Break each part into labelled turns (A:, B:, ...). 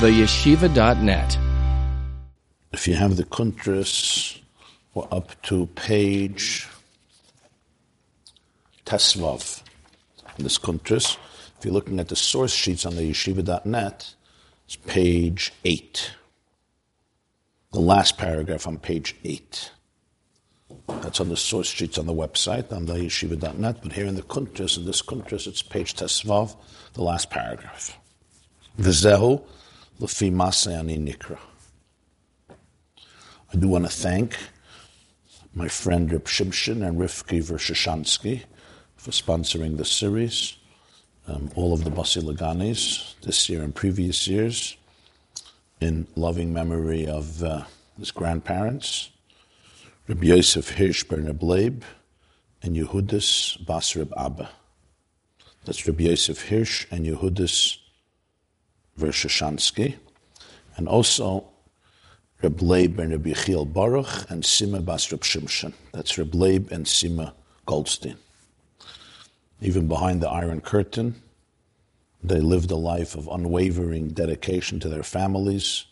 A: theyeshiva.net.
B: If you have the Kuntras, we're up to page Tesvav. In this Kuntras, if you're looking at the source sheets on the yeshiva.net, it's page 8. The last paragraph on page 8. That's on the source sheets on the website, on the yeshiva.net, but here in the Kuntras, in this Kuntras, it's page Tesvav, the last paragraph. Vizehu Lefi Masayani Nikra. I do want to thank my friend Rip Shimshin and Rifki Vershashansky for sponsoring the series. Um, all of the Basi Laganis this year and previous years in loving memory of uh, his grandparents, Rabbi Yosef Hirsch Bernab Leib and Yehudis Bas Reb Abba. That's Rabbi Yosef Hirsch and Yehudis Vershashansky, and also Reb Leib and Reb Yechiel Baruch and Sima Bas Reb Shimshon. That's Reb Leib and Sima Goldstein. Even behind the Iron Curtain, they lived a life of unwavering dedication to their families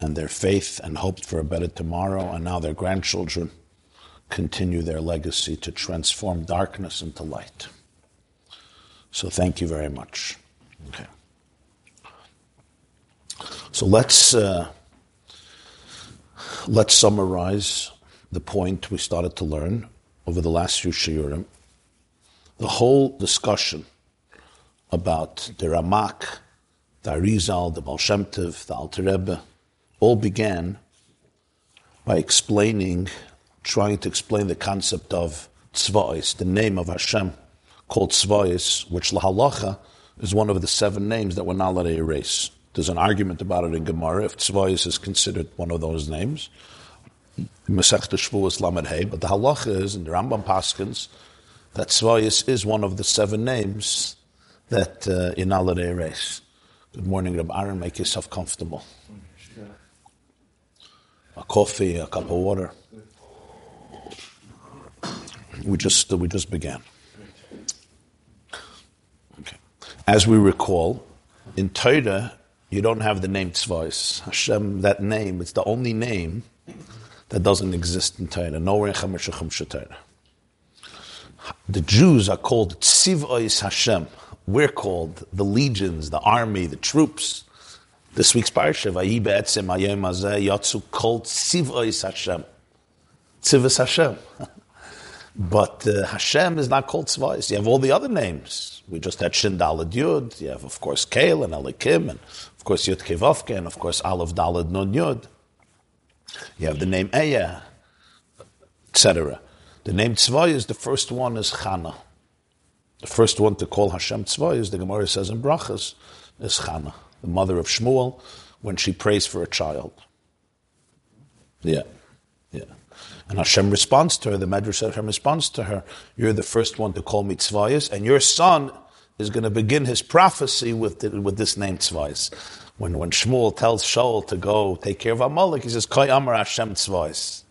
B: and their faith and hoped for a better tomorrow, and now their grandchildren continue their legacy to transform darkness into light. So thank you very much. Okay. So let's uh, let's summarize the point we started to learn over the last few shiurim. The whole discussion about the Ramak, the Arizal, the Baal Shem Tov, the Alter Rebbe, all began by explaining, trying to explain the concept of Tzva'is, the name of Hashem called Tzva'is, which Lahalacha is one of the seven names that we're not allowed to erase. There's an argument about it in Gemara if Tzvayis is considered one of those names. Masech Shavuos Lamed Hey, but the halacha is in the Rambam Paskins that Tzvayis is one of the seven names that uh, in Alade race. Good morning, Reb Aaron. Make yourself comfortable. A coffee, a cup of water. We just uh, we just began. Okay. As we recall, in Torah, you don't have the name Tzvais. Hashem, that name, it's the only name that doesn't exist in Torah. Nowhere in Chamashachim Torah. The Jews are called Tzivais Hashem. We're called the legions, the army, the troops. This week's parsha, Vayi Be'etzim Hayom Hazeh Yatsu called Tzivais Hashem. Tzivas Hashem. But uh, Hashem is not called Tzvais. You have all the other names. We just had Shindalad Yud. You have, of course, Kael and Elikim, and course, Yud Kevavke, and of course, Aleph Dalad Nun Yud. You have the name Eya, etc. The name Tzvai is the first one is Chana. The first one to call Hashem Tzvai is the Gemara says in Brachas is Chana, the mother of Shmuel, when she prays for a child. Yeah, yeah. And Hashem responds to her, the Medrash Hashem responds to her, you're the first one to call me Tzvayas, and your son is going to begin his prophecy with, the, with this name Tzvayas. When, when Shmuel tells Shaul to go take care of Amalek, he says, Koi Amar Hashem Tzvayas.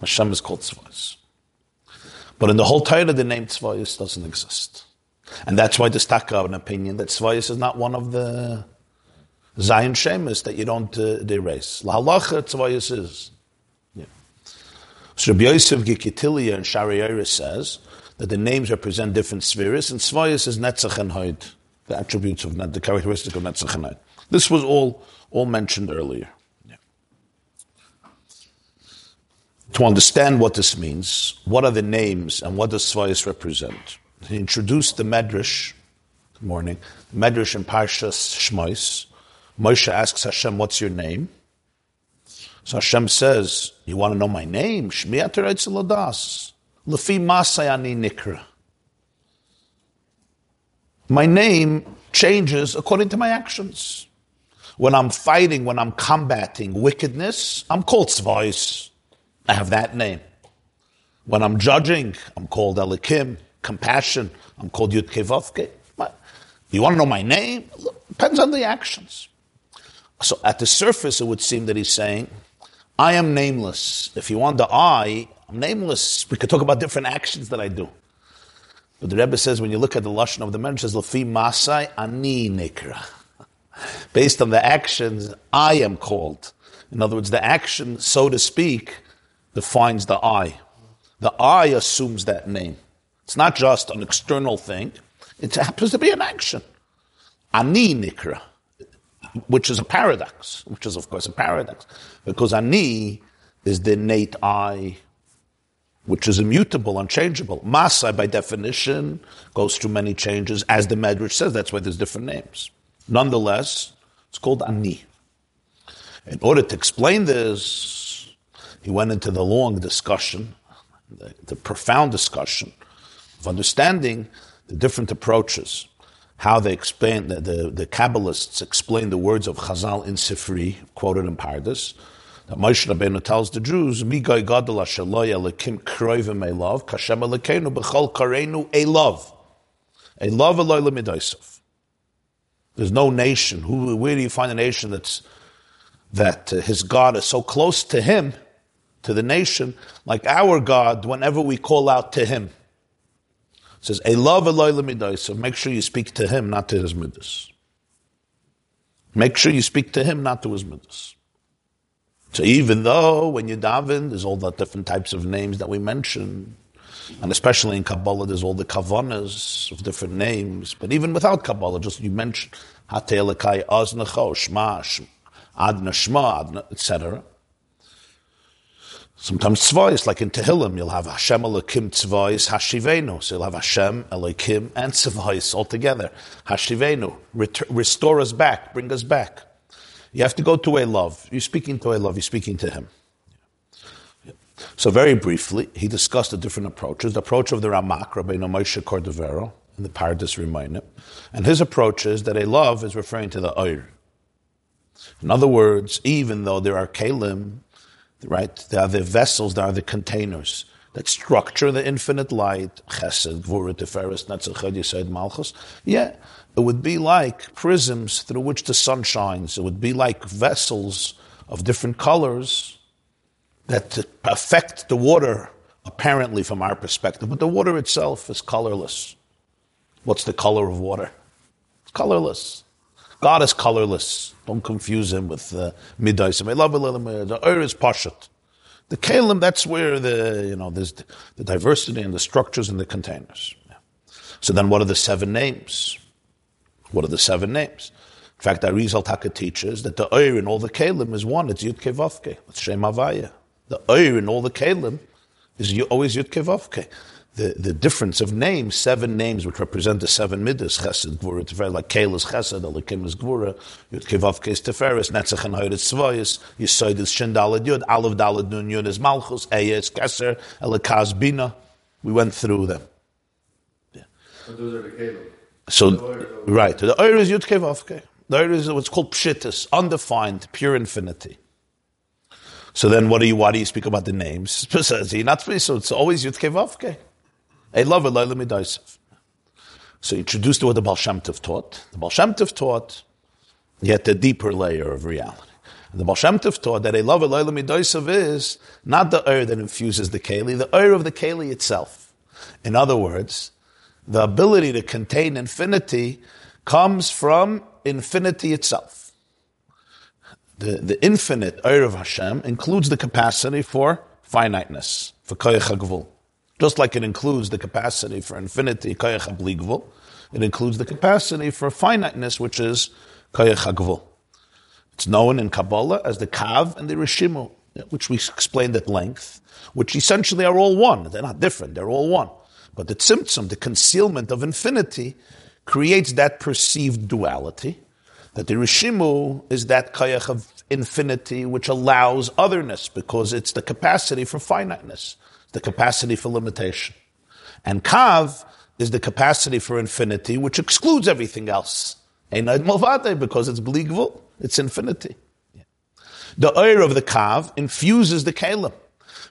B: Hashem is called Tzvayas. But in the whole Torah, the name Tzvayas doesn't exist. And that's why the Staka an opinion that Tzvayas is not one of the Zion Shemus that you don't uh, erase. La halacha Tzvayas is. So Rabbi Yosef Gikatilla and Shari says that the names represent different spheres, and Svayas is Netzach and Hoid, the attributes of the characteristic of Netzach and Hoid. This was all, all mentioned earlier. Yeah. To understand what this means, what are the names and what does Svayas represent? He introduced the Medrash, good morning, Medrash in Parshas Shmois. Moshe asks Hashem, what's your name? So Hashem says, You want to know my name? Shmi Ladas. Lefi Masayani Nikra. My name changes according to my actions. When I'm fighting, when I'm combating wickedness, I'm called Tzvais. I have that name. When I'm judging, I'm called Elikim. Compassion, I'm called Yud Kevavke. You want to know my name? Depends on the actions. So at the surface, it would seem that he's saying, I am nameless. If you want the I, nameless. We could talk about different actions that I do. But the Rebbe says when you look at the lashon of the it says Lafi Masai Ani Nikra. Based on the actions, I am called. In other words, the action, so to speak, defines the I. The I assumes that name. It's not just an external thing. It happens to be an action. Ani nikra, which is a paradox, which is of course a paradox, because ani is the innate I, which is immutable, unchangeable. Masai, by definition, goes through many changes, as the Medrash says. That's why there's different names. Nonetheless, it's called ani. In order to explain this, he went into the long discussion, the, the profound discussion of understanding the different approaches, how they explain, the, the, the Kabbalists explain the words of Chazal in Sifri, quoted in Pardes, that Moshe Rabbeinu tells the Jews, "Migoy gadol ashaloi elikim kroivim elav, kashem elikenu b'chol karenu elav, elav eloi lemidosov." There's no nation. Who, where do you find a nation that's that uh, his God is so close to him, to the nation, like our God? Whenever we call out to him, it says, "Elav eloi lemidosov." Make sure you speak to him, not to his midas. Make sure you speak to him, not to his midas. So even though when you daven, there's all the different types of names that we mentioned, and especially in Kabbalah, there's all the kavanas of different names. But even without Kabbalah, just you mentioned Hatelekai Aznacho, Shma, Adna Shma, etc. Sometimes tzvayis, like in Tehillim, you'll have Hashem Elokim tzvayis Hashivenu. So you'll have Hashem Elokim and tzvayis all together. Hashivenu, restore us back, bring us back. You have to go to a love. You're speaking to a love, you're speaking to him. So very briefly, he discussed the different approaches. The approach of the Ramak, Rabbeinu Moshe Cordovero, in the Pardes Rimonim. And his approach is that a love is referring to the Oir. In other words, even though there are kalim, right, there are the vessels, there are the containers that structure the infinite light, chesed, gvura, teferes, netzach, yisod, malchus, yeah, it would be like prisms through which the sun shines. It would be like vessels of different colors that affect the water, apparently from our perspective, but the water itself is colorless. What's the color of water? It's colorless. God is colorless. Don't confuse him with uh, love The Ur is pashat. The kalim, that's where the you know there's the, the diversity and the structures and the containers. Yeah. So then, what are the seven names? What are the seven names? In fact, Arizal Taka teaches that the Oir in all the Kalim is one. It's Yud Kevavke. It's Shem Avaya. The Oir in all the Kalim is always Yud Kevavke. The, the difference of names, seven names which represent the seven midas, Chesed, Gvura, Teferes, like Kel is Chesed, Elikim is Gvura, Yud Kevavke is Netzach and Hoyret Tzvayis, Yisoid is Shin Dalad Yud, Aleph Dalad Nun Yud is Malchus, Eya is Keser, Elikaz Bina. We went through them.
A: Yeah. But those are the Kalim.
B: So, right, the Oir is Yud Kevavke. The Oir is what's called Pshittis, undefined, pure infinity. So then, what do you? Why do you speak about the names? Says not so. It's always Yud Kevavke. I love it. So introduced to what the Baal Shem Tov taught. The Baal Shem Tov taught yet a deeper layer of reality. The Baal Shem Tov taught that a love Midaisav is not the Ur that infuses the Keli, the Ur of the Keli itself. In other words, the ability to contain infinity comes from infinity itself. The, the infinite Eir of Hashem includes the capacity for finiteness, for koyach hagvul. Just like it includes the capacity for infinity, koyach habligvul, it includes the capacity for finiteness, which is koyach hagvul. It's known in Kabbalah as the Kav and the Rishimu, which we explained at length, which essentially are all one. They're not different, they're all one. But the tzimtzum, the concealment of infinity, creates that perceived duality. That the rishimu is that kayach of infinity which allows otherness because it's the capacity for finiteness, the capacity for limitation. And kav is the capacity for infinity which excludes everything else. Because it's bligvul, it's infinity. The oir of the kav infuses the kalim.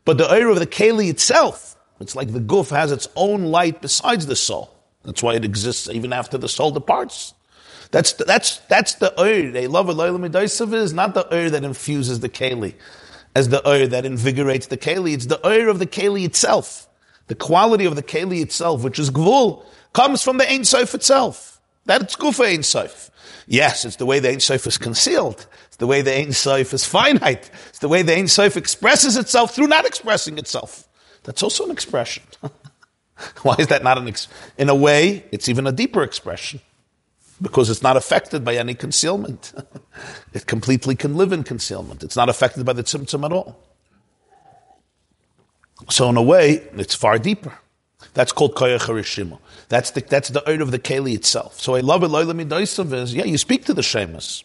B: But the oir of the keli itself it's like the goof has its own light besides the soul. That's why it exists even after the soul departs. That's the, that's that's the oir. They love it. is not the oir that infuses the keli, as the oir that invigorates the keli. It's the oir of the keli itself. The quality of the keli itself, which is gvul, comes from the Ein Sof itself. That's gufa Ein Sof. Yes, it's the way the Ein Sof is concealed. It's the way the Ein Sof is finite. It's the way the Ein Sof expresses itself through not expressing itself. That's also an expression. Why is that not an ex- in a way? It's even a deeper expression because it's not affected by any concealment. it completely can live in concealment. It's not affected by the tzimtzum at all. So in a way, it's far deeper. That's called koyach harishima. That's the that's the art of the keli itself. So I love it. Loyla is yeah. You speak to the shemus.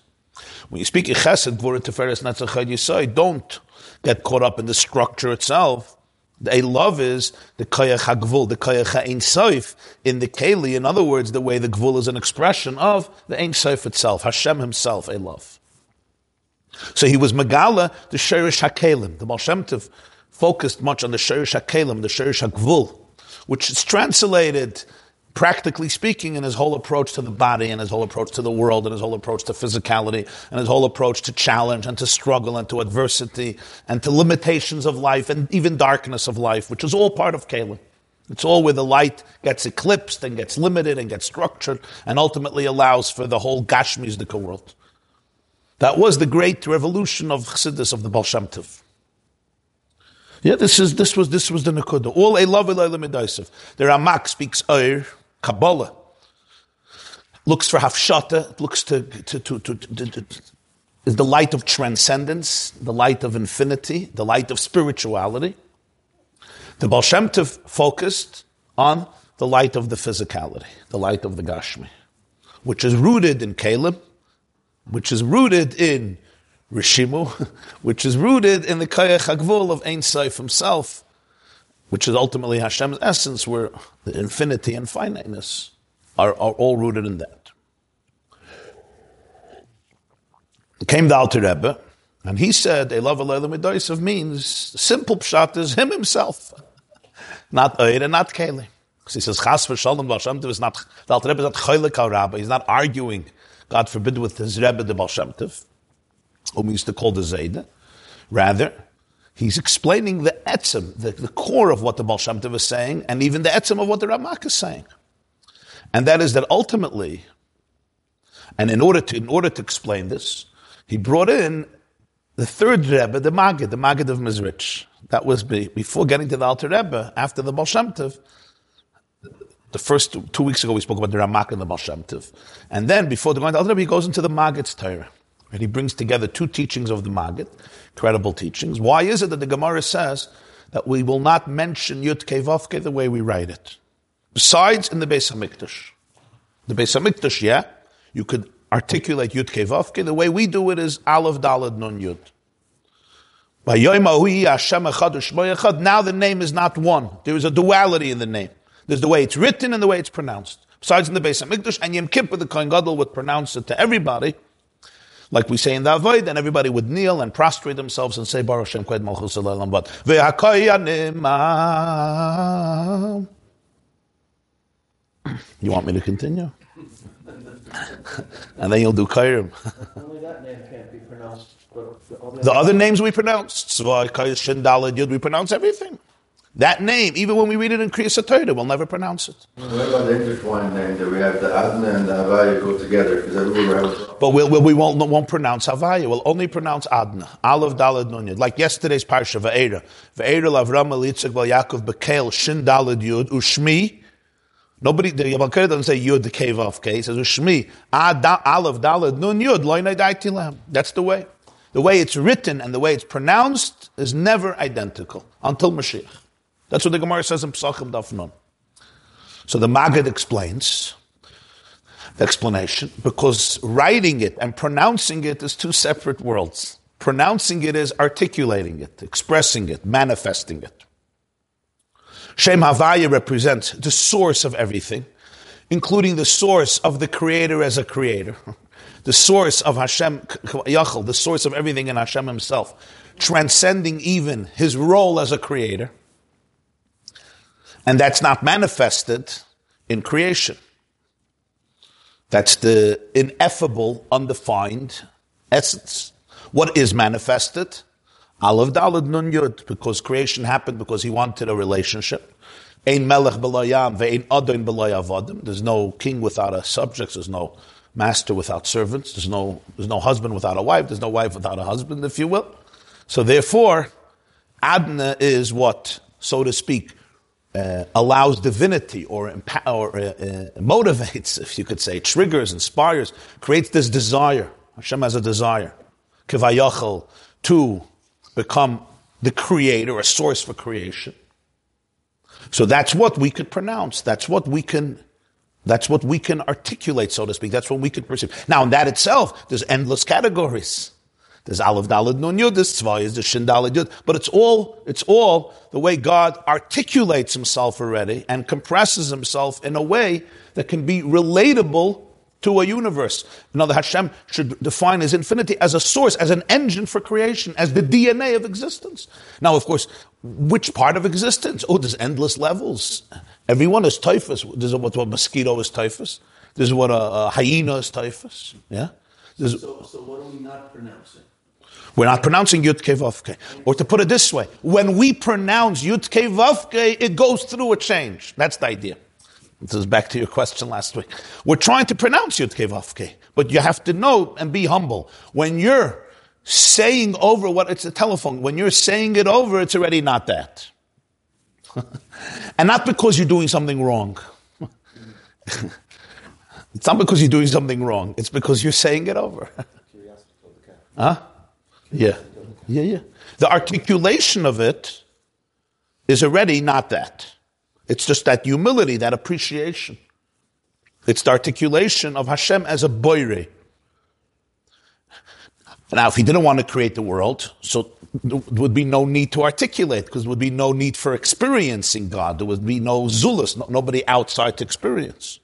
B: When you speak chesed, gvura teferes netzachad yisai, don't get caught up in the structure itself. A love is the koyach hagvul, the koyach ha'in soif in the keli. In other words, the way the gvul is an expression of the ein soif itself, Hashem himself, a love. So he was megala the sherish hakelim. The Baal focused much on the sherish hakelim, the sherish hagvul, which is translated practically speaking, in his whole approach to the body and his whole approach to the world and his whole approach to physicality and his whole approach to challenge and to struggle and to adversity and to limitations of life and even darkness of life, which is all part of Kalim. It's all where the light gets eclipsed and gets limited and gets structured and ultimately allows for the whole Gashmizdika world. That was the great revolution of Chassidus of the Tov. Yeah, this is this was this was the Nakuda. All a love The Ramak speaks Ur, Kabbalah looks for hafshata, looks to, to, to, to, is the light of transcendence, the light of infinity, the light of spirituality. The Baal Shem Tov focused on the light of the physicality, the light of the Gashmi, which is rooted in Caleb, which is rooted in Rishimu, which is rooted in the Kayach Hagvul of Ein Saif himself, which is ultimately Hashem's essence, where the infinity and finiteness are, are all rooted in that. Came the Alter Rebbe, and he said, Elav Alayla means, simple pshat is him himself, not Eir and not Keli. Because he says, Chas v'shalom Baal is not, the Alter Rebbe is not Choyle Rabba, he's not arguing, God forbid, with his Rebbe, the Baal whom he used to call the Zayda. Rather, He's explaining the etzem, the, the, core of what the Baal Shem Tov is saying, and even the etzem of what the Ramak is saying. And that is that ultimately, and in order to, in order to explain this, he brought in the third Rebbe, the Maggid, the Maggid of Mezrich. That was be, before getting to the Alter Rebbe, after the Baal Shem Tov. The first two, weeks ago we spoke about the Ramak and the Baal Shem Tov. And then before the going to the Alter Rebbe, he goes into the Maggid's Torah. And he brings together two teachings of the Maggid, credible teachings. Why is it that the Gemara says that we will not mention Yud Kevavke the way we write it? Besides in the Beis Hamikdash. The Beis Hamikdash, yeah, you could articulate Yud Kevavke. The way we do it is Aleph Dalad Nun Yud. Now the name is not one. There is a duality in the name. There's the way it's written and the way it's pronounced. Besides in the Beis Hamikdash and Yom Kippur, the Kohen Gadol would pronounce it to everybody like we say in the Avoid, and everybody would kneel and prostrate themselves and say, Baruch Shem Kved Malchus Elam But You want me to continue? and then you'll do Kairim.
A: Only that name can't be pronounced.
B: The other names we pronounce. So, Shin Dalad Yud, we pronounce everything. That name, even when we read it in Kriya Torah, we'll never pronounce it.
A: What about the intertwined name that we have the Adna and the Havaya go together?
B: But we'll, we'll, we won't, won't pronounce Havaya. We'll only pronounce Adna. Aleph Dalad Nun Like yesterday's Parsha, Ve'era. Ve'era Lavram Elitzak Val Yaakov Bekel Shin Dalad Yud Ushmi. Nobody, the Yabal doesn't say Yud, the cave off, okay? He says Ushmi. Aleph Dalad Nun Yud Loinai Daitilam. That's the way. The way it's written and the way it's pronounced is never identical until Mashiach. That's what the Gemara says in Pesachim Daf Nun. So the Maggid explains the explanation because writing it and pronouncing it is two separate worlds. Pronouncing it is articulating it, expressing it, manifesting it. Shem Havaya represents the source of everything, including the source of the Creator as a Creator, the source of Hashem Yachal, the source of everything in Hashem Himself, transcending even His role as a Creator. And that's not manifested in creation. That's the ineffable, undefined essence. What is manifested? Aleph Dalad Nun Yud, because creation happened because he wanted a relationship. Ein melech b'layam ve'ein adon b'layavadim. There's no king without a subject. There's no master without servants. There's no, there's no husband without a wife. There's no wife without a husband, if you will. So therefore, Adna is what, so to speak, uh, allows divinity or, empa- or uh, uh, motivates, if you could say, triggers, inspires, creates this desire. Hashem has a desire, kivayachal, to become the creator, a source for creation. So that's what we could pronounce. That's what we can that's what we can articulate, so to speak. That's what we could perceive. Now, in that itself, there's endless categories. There's Aleph Dalad Nun Yud, there's Tzvah, there's Shin Dalad Yud. But it's all, it's all the way God articulates himself already and compresses himself in a way that can be relatable to a universe. Another Hashem should define his infinity as a source, as an engine for creation, as the DNA of existence. Now, of course, which part of existence? Oh, there's endless levels. Everyone is typhus. This is what a mosquito is typhus. This is what a, a hyena is typhus. Yeah?
A: So, so what are we not pronouncing?
B: We're not pronouncing Yud Vavke. Or to put it this way, when we pronounce Yud Vavke, it goes through a change. That's the idea. This is back to your question last week. We're trying to pronounce Yud Vavke, but you have to know and be humble. When you're saying over what it's a telephone, when you're saying it over, it's already not that. and not because you're doing something wrong. it's not because you're doing something wrong. It's because you're saying it over. huh? Yeah. Yeah, yeah. The articulation of it is already not that. It's just that humility, that appreciation. It's the articulation of Hashem as a boire. Now, if he didn't want to create the world, so there would be no need to articulate because there would be no need for experiencing God. There would be no zulus, no, nobody outside to experience.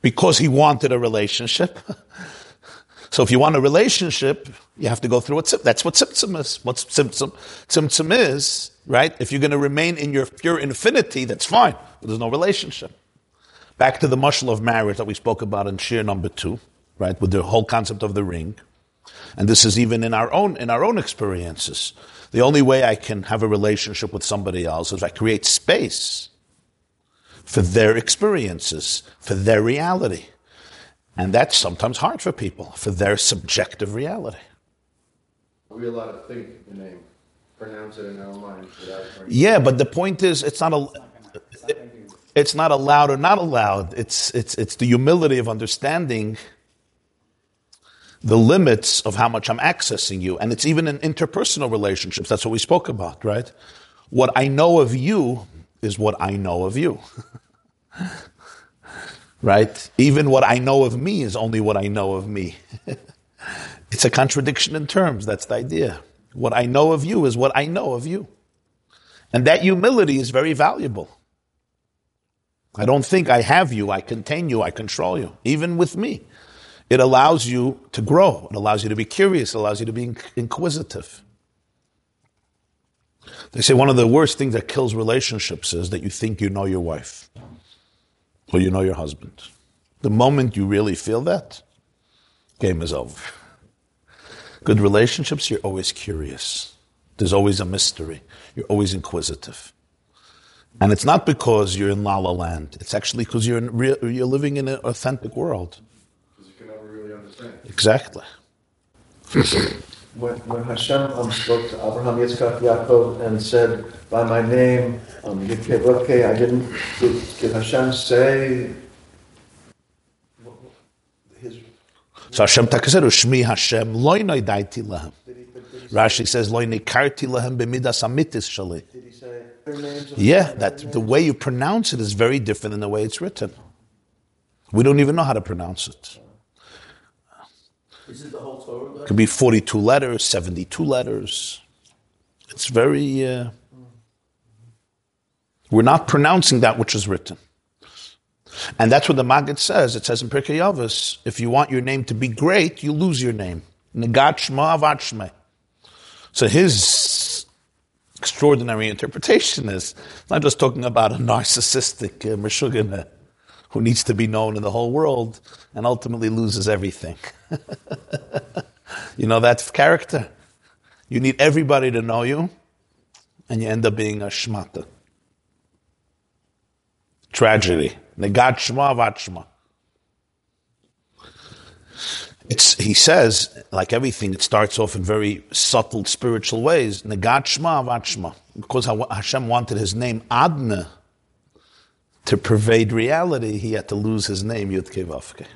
B: Because he wanted a relationship. so if you want a relationship, you have to go through what that's what tzimtzum is. What tzimtzum tzimtzum is, right? If you're going to remain in your pure infinity, that's fine. But there's no relationship. Back to the mushal of marriage that we spoke about in shir number two, right? With the whole concept of the ring. And this is even in our own, in our own experiences. The only way I can have a relationship with somebody else is I create space for their experiences, for their reality. And that's sometimes hard for people, for their subjective reality.
A: Are we allowed to think the name, pronounce it in our minds without?
B: Yeah, but the point is, it's not a. It's not allowed or not allowed. It's, it's, it's the humility of understanding the limits of how much I'm accessing you. And it's even in interpersonal relationships. That's what we spoke about, right? What I know of you is what I know of you. right? Even what I know of me is only what I know of me. it's a contradiction in terms. That's the idea. What I know of you is what I know of you. And that humility is very valuable. I don't think I have you, I contain you, I control you, even with me. It allows you to grow. It allows you to be curious. It allows you to be inquisitive. They say one of the worst things that kills relationships is that you think you know your wife or you know your husband. The moment you really feel that, game is over. Good relationships, you're always curious. There's always a mystery. You're always inquisitive. And it's not because you're in La La Land. It's actually because you're, in, you're living in an authentic world. Because you can never really understand. Exactly.
C: when, when Hashem um, spoke to Abraham, Yitzchak, Yaakov, and said, by my name, um, okay, I didn't, did, did Hashem say his...
B: So Hashem takaseru, Shmi Hashem, loy daiti lahem. Rashi says, loy nikarti lahem b'midas amitis shali.
C: Did he say?
B: Yeah, that the way you pronounce it is very different than the way it's written. We don't even know how to pronounce it.
A: Is it the whole Torah?
B: It could be 42 letters, 72 letters. It's very. Uh, we're not pronouncing that which is written. And that's what the Maggid says. It says in Pirkei Avos, if you want your name to be great, you lose your name. So his extraordinary interpretation is not just talking about a narcissistic uh, who needs to be known in the whole world and ultimately loses everything. you know that character? You need everybody to know you, and you end up being a shmata. Tragedy. Negat shma vachma. It's, he says, like everything, it starts off in very subtle spiritual ways. Negat Shma Avad Shma. Because Hashem wanted his name Adna to pervade reality, he had to lose his name Yud Kevavke.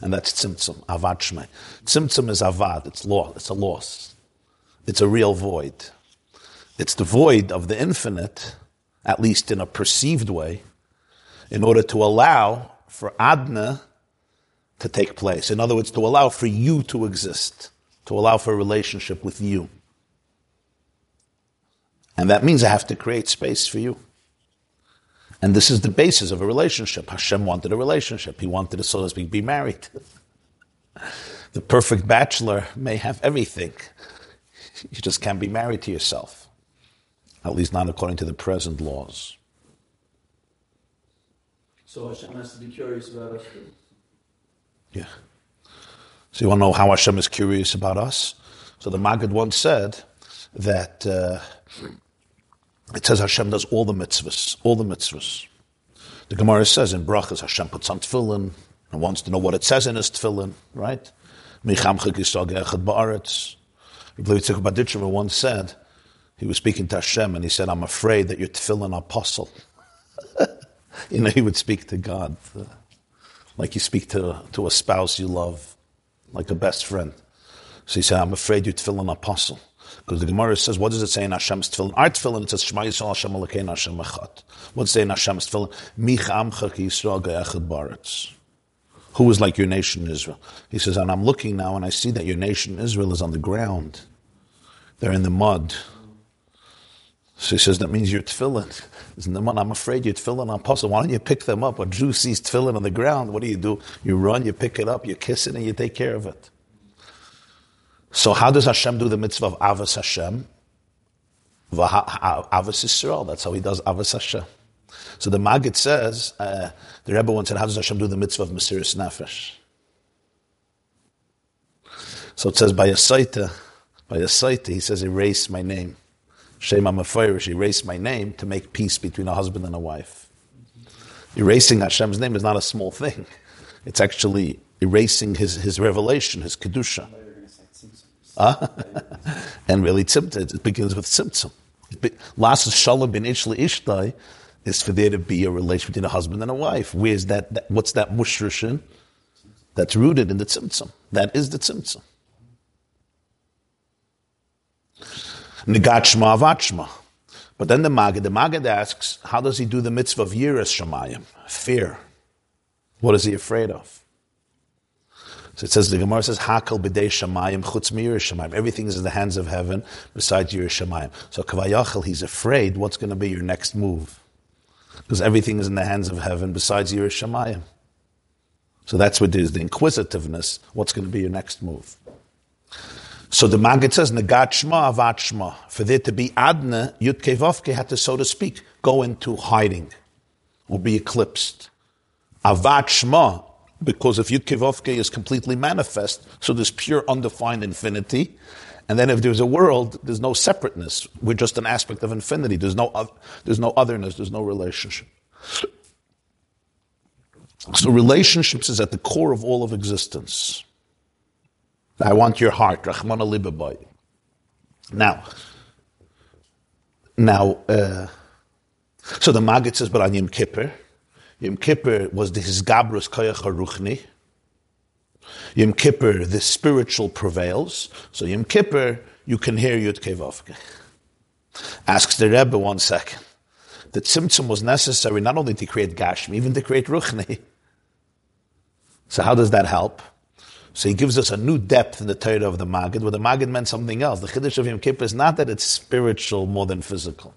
B: And that's Tzimtzum, Avad Shma. Tzimtzum is Avad, it's, law, it's a loss. It's a real void. It's the void of the infinite, at least in a perceived way, in order to allow for Adna to take place. In other words, to allow for you to exist, to allow for a relationship with you. And that means I have to create space for you. And this is the basis of a relationship. Hashem wanted a relationship. He wanted to, so to speak, be married. The perfect bachelor may have everything. You just can't be married to yourself. At least not according to the present laws.
D: So Hashem has to be curious about us.
B: Yeah. So you want to know how Hashem is curious about us? So the Maggid once said that uh, it says Hashem does all the mitzvahs, all the mitzvahs. The Gemara says in Brachas, Hashem puts on tefillin and wants to know what it says in his tefillin, right? Yitzchak Badicheva once said, he was speaking to Hashem and he said, I'm afraid that you're tefillin apostle. you know, he would speak to God. Uh, like you speak to, to a spouse you love, like a best friend. So he said, I'm afraid you're tefillin apostle. Because the Gemara says, what does it say in Hashem's tefillin? Our tefillin, says, Shema Yisrael Hashem Elokeinu Hashem Echad. What's it say in Hashem's tefillin? Mich amcha ki Yisrael ge'echad baretz. Who is like your nation Israel? He says, and I'm looking now and I see that your nation Israel is on the ground. They're in the mud. So he says, that means you're tefillin. I'm afraid you're tefillin apostle. Why don't you pick them up? A Jew sees tefillin on the ground. What do you do? You run, you pick it up, you kiss it, and you take care of it. So how does Hashem do the mitzvah of Avos Hashem? Avos Yisrael. That's how he does Avos Hashem. So the Maggid says, uh, the Rebbe once said, how does Hashem do the mitzvah of Mesiris Nefesh? So it says, by a by a he says, erase my name. Shema Mefirish, erase my name to make peace between a husband and a wife. Erasing Hashem's name is not a small thing. It's actually erasing his, his revelation, his Kedusha. And really, tzimtzum, it begins with Tzimtzum. Last Shalom bin Ishli Ishtai is for there to be a relation between a husband and a wife. Where's that, that what's that mushrushin? That's rooted in the Tzimtzum. That is the Tzimtzum. Negachma avachma. But then the Maggid, the Maggid asks, how does he do the mitzvah of Yiras Shemayim? Fear. What is he afraid of? So it says, the Gemara says, Hakal b'dei Shemayim chutz Shemayim. Everything is in the hands of heaven besides Yiras Shemayim. So Kavayachal, he's afraid, what's going to be your next move? Because everything is in the hands of heaven besides Yiras Shemayim. So that's what is, the inquisitiveness. What's going to be your next move? So the Maggid says, Nagat Shma Avat Shma. For there to be Adna, Yud Kevavke had to, so to speak, go into hiding or be eclipsed. Avat Shma, because if Yud Kevavke is completely manifest, so there's pure undefined infinity. And then if there's a world, there's no separateness. We're just an aspect of infinity. There's no, there's no otherness. There's no relationship. So relationships is at the core of all of existence. I want your heart, Rahman Libabai. Now, now, uh, so the Maggid says, but on Yom Kippur, Yom Kippur was the Hisgabrus Koyach HaRuchni. Yom Kippur, the spiritual prevails. So Yom Kippur, you can hear Yud Kevavke. Asks the Rebbe one second. The Tzimtzum was necessary not only to create Gashmi, even to create Ruchni. So how does that help? So he gives us a new depth in the Torah of the Maggid, where the Maggid meant something else. The Chiddush of Yom Kippur is not that it's spiritual more than physical.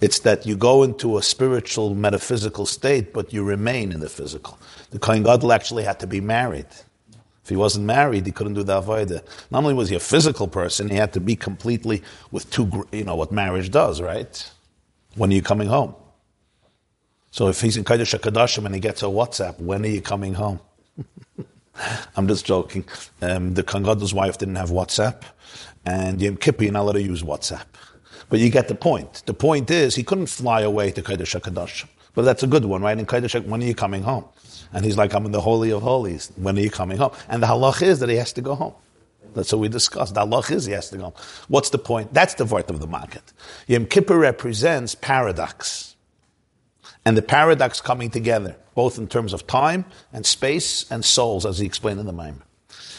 B: It's that you go into a spiritual, metaphysical state, but you remain in the physical. The Kohen Gadol actually had to be married. If he wasn't married, he couldn't do the Avodah. Not only was he a physical person, he had to be completely with two, you know, what marriage does, right? When are you coming home? So if he's in Kodesh HaKadoshim and he gets a WhatsApp, when are you coming home? I'm just joking. Um, the Kangad's wife didn't have WhatsApp, and Yom Kippur, you're not allowed to use WhatsApp. But you get the point. The point is, he couldn't fly away to Kodesh HaKadosh. But that's a good one, right? In Kodesh when are you coming home? And he's like, I'm in the Holy of Holies. When are you coming home? And the halach is that he has to go home. That's what we discussed. The halach is he has to go home. What's the point? That's the word of the market. Yom Kippur represents paradox. And the paradox coming together, both in terms of time and space and souls, as he explained in the Maimon.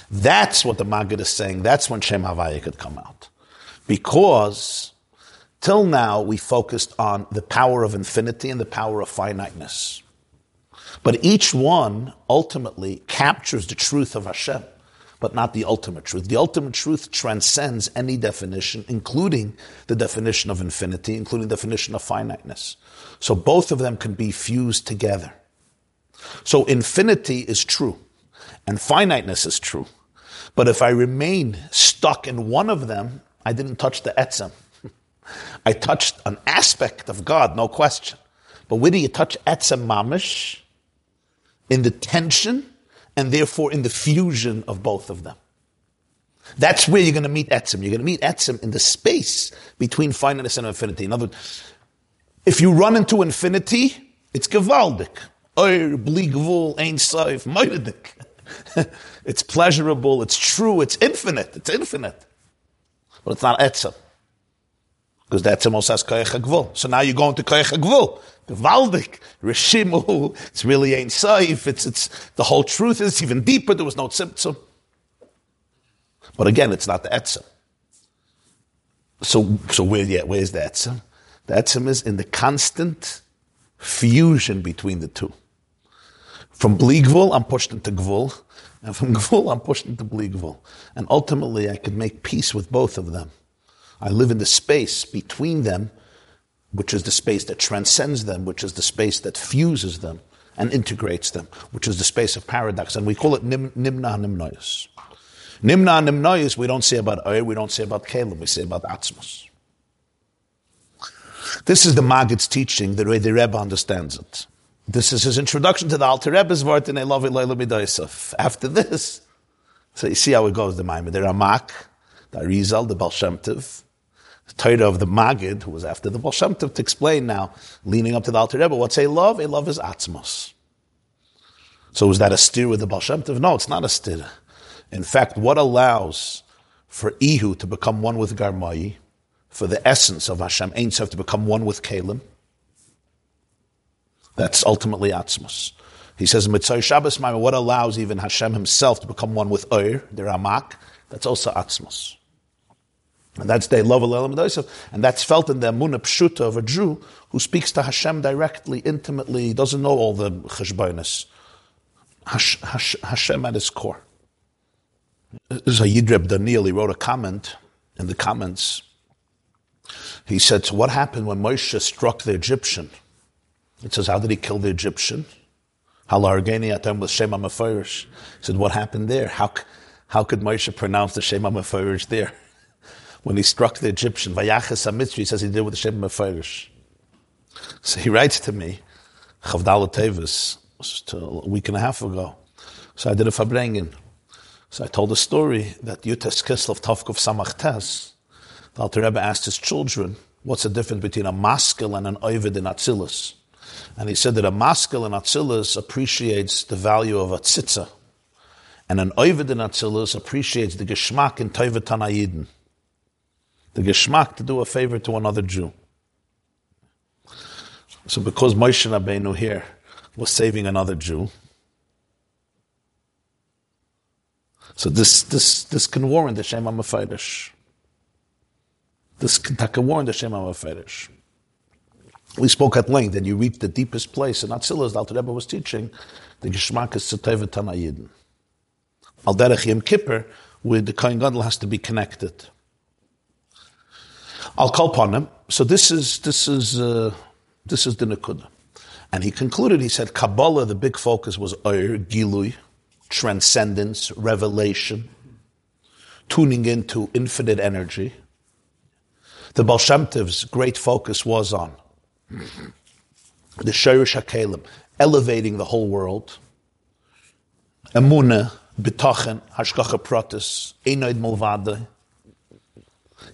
B: That's what the Maggid is saying. That's when Shem Havaya could come out. Because till now we focused on the power of infinity and the power of finiteness. But each one ultimately captures the truth of Hashem, but not the ultimate truth. The ultimate truth transcends any definition, including the definition of infinity, including the definition of finiteness. So both of them can be fused together. So infinity is true, and finiteness is true. But if I remain stuck in one of them, I didn't touch the etzem. I touched an aspect of God, no question. But where do you touch etzem mamish? In the tension and therefore in the fusion of both of them. That's where you're going to meet etzem. You're going to meet etzem in the space between finiteness and infinity. In other words, if you run into infinity, it's gewaldig. Oir, bli gvul, ein saif, moidedik. It's pleasurable, it's true, it's infinite, it's infinite. But it's not etzem. Because the etzem also has koyach hagvul. So now you're going to koyach hagvul. Gewaldig, Rishimu, oh, it's really ain't safe, it's, it's, the whole truth is even deeper, there was no tzimtzum. But again, it's not the etzem. So, so where, yeah, where's the etzem? The etzem is in the constant fusion between the two. From Bligvul, I'm pushed into Gvul, and from Gvul, I'm pushed into Bligvul. And ultimately, I could make peace with both of them. I live in the space between them, which is the space that transcends them, which is the space that fuses them and integrates them, which is the space of paradox. And we call it nim, Nimna Nimnoyas. Nimna Nimnoyas, we don't say about Oyer, we don't say about Caleb, we say about Atzmos. This is the Maggid's teaching, the way the Rebbe understands it. This is his introduction to the Alter Rebbe's word, and I love it, Leila Midaisov. After this, so you see how it goes, the Maimon. The Ramak, the Arizal, the Baal Shem Tov, the Torah of the Maggid, who was after the Baal Shem Tov, to explain now, leaning up to the Alter Rebbe, what's a love? A love is Atzmos. So is that a steer with the Baal Shem Tov? No, it's not a steer. In fact, what allows for Ihu to become one with Garmai, for the essence of Hashem, Ein Sof to become one with Kalim, that's ultimately Atzmos. He says, Mitzvah Shabbos Maimah, what allows even Hashem himself to become one with Oir, the Ramak, that's also Atzmos. And that's the love of and that's felt in the Amunah Pshuta of a Jew who speaks to Hashem directly, intimately, he doesn't know all the cheshbonis. Hash, Hash, Hashem at his core. Zayidreb Daniel, he wrote a comment in the comments. He said, so what happened when Moshe struck the Egyptian? It says, how did he kill the Egyptian? Halargeni atem with Shema Mefirish. He said, what happened there? How, how could Moshe pronounce the Shema Mefirish there? When he struck the Egyptian, Vayachas HaMitzri, he says he did with the Shema Mefirish. So he writes to me, Chavdala Tevis, a week and a half ago. So I did a Farbrengen. So I told a story that Yutes Kislev Tovkov Samach Tes, the Alter Rebbe asked his children, what's the difference between a maskil and an oivid in Atzilus? And he said that a maskil in Atzilus appreciates the value of a tzitza, and an oivid in Atzilus appreciates the geschmack in Toivet Tanayidin, the geschmack to do a favor to another Jew. So because Moshe Rabbeinu here was saving another Jew, so this this this can warrant the Shema Mefarish. This can warrant the Shema Mefarish. We spoke at length that you reach the deepest place, and Atzillah, as the Alter Rebbe was teaching, the Geshmak is Tzatayva Tanayidin. Al Derech Yom Kippur, where the Kohen Gadol has to be connected. I'll call upon him. So this is this is uh, this is the Nakuda. And he concluded, he said, Kabbalah, the big focus was Oyer, Gilui, transcendence, revelation, tuning into infinite energy. The Baal Shem great focus was on the Shirish HaKelim, elevating the whole world. Emuna, B'tochen, Hashgacha Pratis, Einoid Mulvada.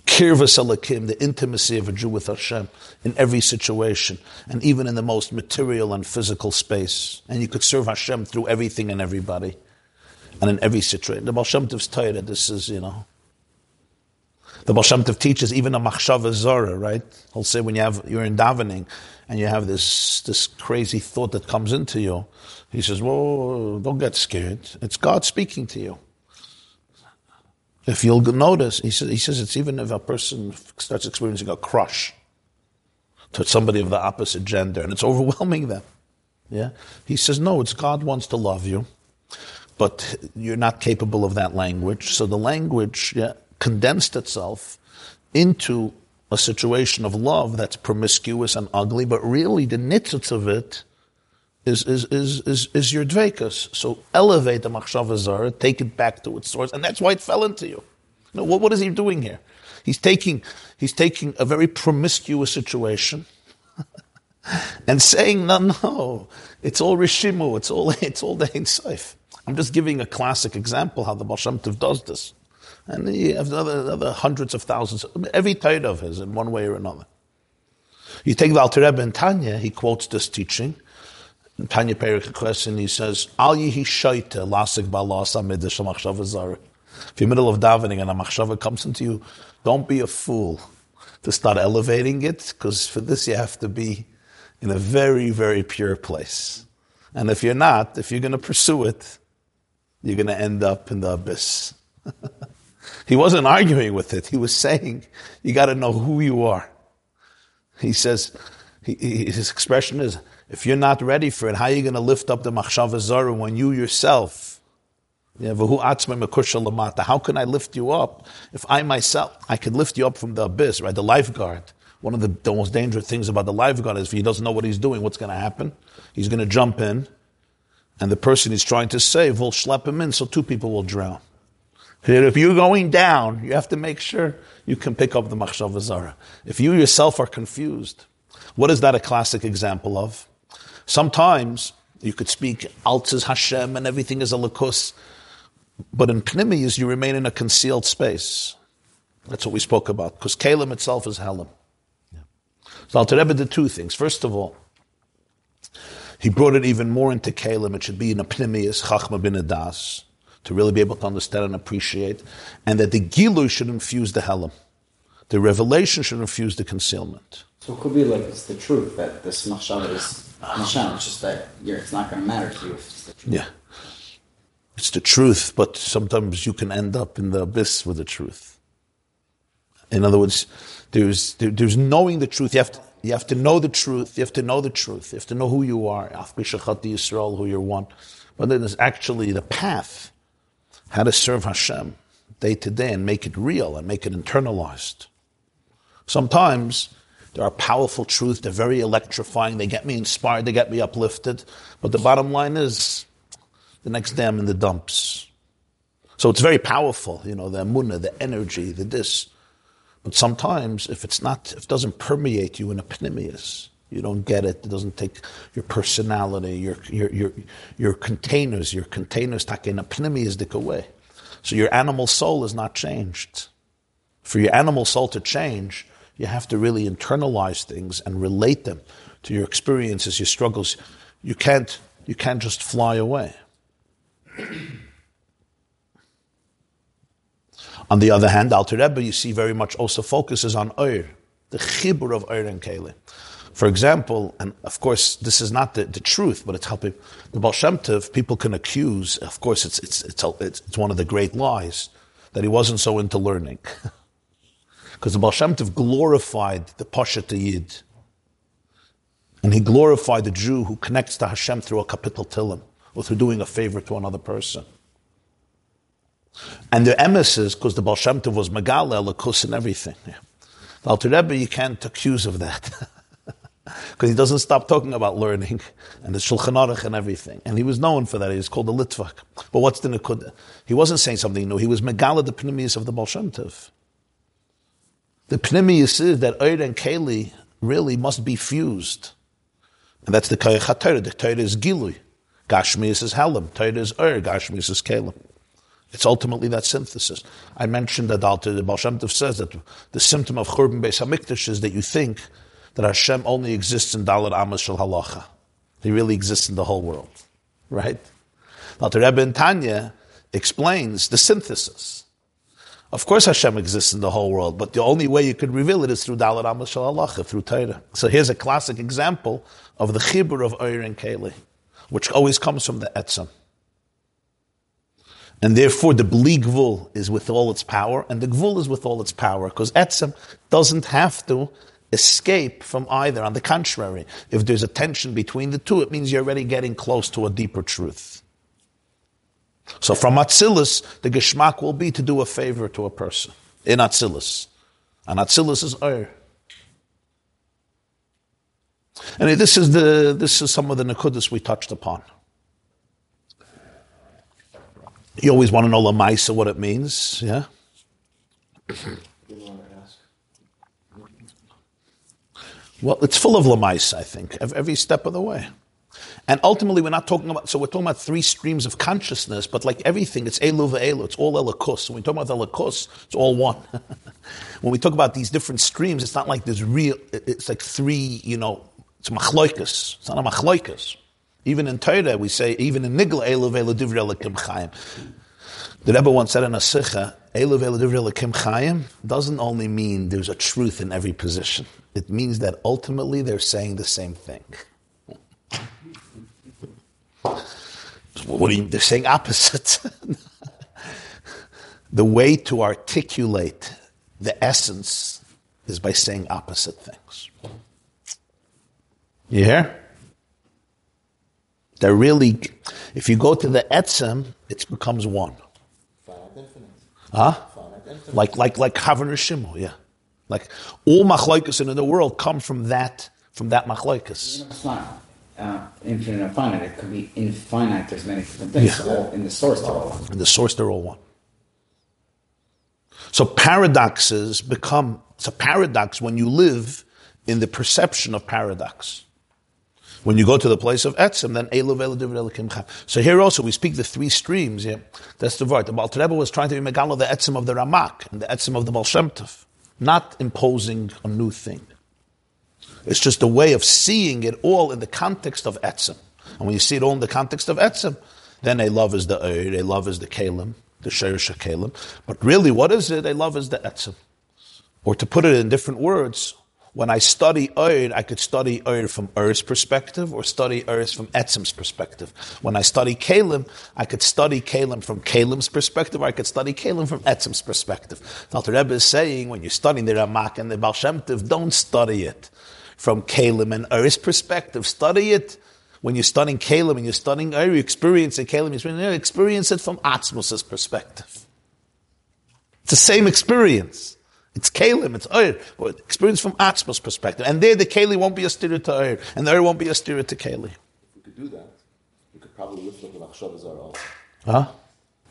B: Kirvas Alakim, the intimacy of a Jew with Hashem in every situation, and even in the most material and physical space. And you could serve Hashem through everything and everybody, and in every situation. The Baal Shem Tov's Torah, this is, you know, the Baal Shem Tov teaches even a machshava zara, right? He'll say when you have you're in davening and you have this this crazy thought that comes into you, he says, "Whoa, don't get scared. It's God speaking to you." If you'll notice, he says, he says it's even if a person starts experiencing a crush to somebody of the opposite gender and it's overwhelming them. Yeah? He says, no, it's God wants to love you, but you're not capable of that language. So the language yeah, condensed itself into a situation of love that's promiscuous and ugly, but really the nitzitz of it is, is, is, is, is your dvekas. So elevate the machshava zara, take it back to its source, and that's why it fell into you. know, what, what is he doing here? He's taking, he's taking a very promiscuous situation and saying, no, no, it's all Rishimu, it's all, it's all the Ein. I'm just giving a classic example how the Baal Tov does this. And you have other, other hundreds of thousands, every type of his in one way or another. You take the Alter Rebbe and Tanya, he quotes this teaching, Tanya Perik a question, he says, Al yihi shaita lasik balas amidish machshava zara. If you're middle of davening and a machshava comes into you, don't be a fool to start elevating it, because for this you have to be in a very, very pure place. And if you're not, if you're going to pursue it, you're going to end up in the abyss. he wasn't arguing with it. He was saying, you got to know who you are. He says, he, his expression is, if you're not ready for it, how are you going to lift up the machshava zara when you yourself? How can I lift you up if I myself I could lift you up from the abyss, right? The lifeguard. One of the, the most dangerous things about the lifeguard is if he doesn't know what he's doing, what's going to happen? He's going to jump in, and the person he's trying to save will schlep him in, so two people will drown. If you're going down, you have to make sure you can pick up the machshava zara. If you yourself are confused, what is that a classic example of? Sometimes you could speak Altz's Hashem and everything is a lakus, but in Pnimiyas you remain in a concealed space. That's what we spoke about, because Kalim itself is Helam. Yeah. So Alter Rebbe did two things. First of all, he brought it even more into Kalim. It should be in a Pnimiyas, Chachma bin Adas, to really be able to understand and appreciate, and that the Gilu should infuse the Helam. The revelation should infuse the concealment.
E: So it could be like it's the truth that this machshava is Hashem. It's just that it's not going to matter to you if it's the truth.
B: Yeah. It's the truth, but sometimes you can end up in the abyss with the truth. In other words, there's, there's knowing the truth. You have, to, you have to know the truth. You have to know the truth. You have to know who you are. Yisrael, who you're one. But then there's actually the path, how to serve Hashem day to day and make it real and make it internalized. Sometimes there are powerful truths, they're very electrifying, they get me inspired, they get me uplifted. But the bottom line is the next day I'm in the dumps. So it's very powerful, you know, the munna, the energy, the this. But sometimes if it's not, if it doesn't permeate you in a pnimius, you don't get it, it doesn't take your personality, your, your, your, your containers, your containers take in a pnimius dik away. So your animal soul is not changed. For your animal soul to change, you have to really internalize things and relate them to your experiences, your struggles. You can't, you can't just fly away. On the other hand, Alter Rebbe, you see very much also focuses on Oir, the chibur of Oir and Kele. For example, and of course, this is not the, the truth, but it's helping the Baal Shem Tov, people can accuse, of course, it's, it's, it's, it's one of the great lies, that he wasn't so into learning. Because the Baal Shem Tov glorified the Pashat Yid. And he glorified the Jew who connects to Hashem through a kapitel tilim, or through doing a favor to another person. And the emissaries, because the Baal Shem Tov was Megala, Lakus, and everything. Yeah. The Alter Rebbe, you can't accuse of that. Because he doesn't stop talking about learning and the Shulchan Aruch and everything. And he was known for that. He was called the Litvak. But what's the Nikud? He wasn't saying something new. He was Megala, the Pneumius of the Baal Shem Tov. The pnimius is that Eir and Keli really must be fused. And that's the Kayach HaTorah. The Torah is Gilui. Gashmius is Halam. Torah is Eir. Gashmius is Kelim. It's ultimately that synthesis. I mentioned that Alter, the Baal Shem Tov says that the symptom of Churban Beis Hamikdash is that you think that Hashem only exists in Dalit Amos Shel Halacha. He really exists in the whole world, right? Alter Rebbe in Tanya explains the synthesis. Of course Hashem exists in the whole world, but the only way you could reveal it is through Dalit Amos through Torah. So here's a classic example of the chibur of Oyer and Keli, which always comes from the Etzem. And therefore, the Bli Gvul is with all its power, and the Gvul is with all its power, because Etzem doesn't have to escape from either. On the contrary, if there's a tension between the two, it means you're already getting close to a deeper truth. So from Atzilus, the Geschmack will be to do a favor to a person in Atzilus. And Atzilus is Ur. And this is the this is some of the Nakudas we touched upon. You always want to know Lamaisa, what it means, yeah? Well, it's full of Lamaisa, I think, ev- every step of the way. And ultimately, we're not talking about, so we're talking about three streams of consciousness, but like everything, it's Elu ve'elu, it's all Elikus. When we talk about Elikus, it's all one. when we talk about these different streams, it's not like there's real, it's like three, you know, it's machloikas. It's not a machloikas. Even in Torah, we say, even in Nigla, Elu ve'elu divrei Elokim chayim. The Rebbe once said in a Sikha, Elu ve'elu divrei Elokim chayim doesn't only mean there's a truth in every position. It means that ultimately they're saying the same thing. What do you, they're saying opposites. the way to articulate the essence is by saying opposite things. You hear? They're really, if you go to the etzem, it becomes one. Huh? Like like like Havan Rishimu, yeah. Like all machlokes in the world come from that from that machlokes.
E: Uh, infinite and finite. It could be infinite. There's many different things.
B: Yeah.
E: All in the source, they're all one.
B: In the source, they're all one. So paradoxes become, it's a paradox when you live in the perception of paradox. When you go to the place of etzem, then Elu ve'elu divrei Elokim chayim. So here also we speak the three streams. Yeah, that's the word. The Baal Rebbe was trying to be megalo the etzem of the Ramak and the etzem of the Baal Shem Tov, not imposing a new thing. It's just a way of seeing it all in the context of etzem. And when you see it all in the context of etzem, then a love is the oir, a love is the kalim, the sherish kalim. But really, what is it? A love is the etzem. Or to put it in different words, when I study Ur, I could study Ur from Ur's perspective or study Ur from Etzem's perspective. When I study Kalim, I could study Kalim from Kalim's perspective or I could study Kalim from Etzem's perspective. The Rebbe is saying when you're studying the Ramak and the Baal Shem don't study it from Kalim and Ur's perspective. Study it when you're studying Kalim and you're studying Ur, you experience it, Kalim, you experience it from Atzmus's perspective. It's the same experience. It's Kalim, it's Ur, experience from Atzma's perspective. And there the Kali won't be a stira to Ur, and the Ur won't be a stira to Kali.
F: If we could do that, we could probably lift up the Machshavah Zara also.
B: Huh?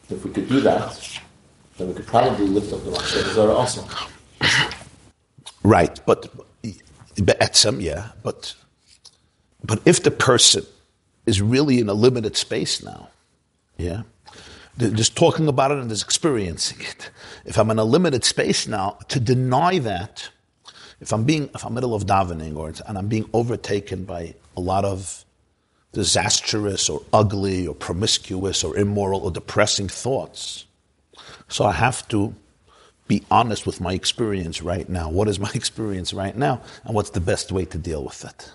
F: If we could do that, then we could probably lift up the Machshavah Zara also.
B: Right, but, some, yeah, but, but if the person is really in a limited space now, yeah, just talking about it and just experiencing it. If I'm in a limited space now, to deny that, if I'm being, if I'm middle of davening or and I'm being overtaken by a lot of disastrous or ugly or promiscuous or immoral or depressing thoughts, so I have to be honest with my experience right now. What is my experience right now, and what's the best way to deal with it?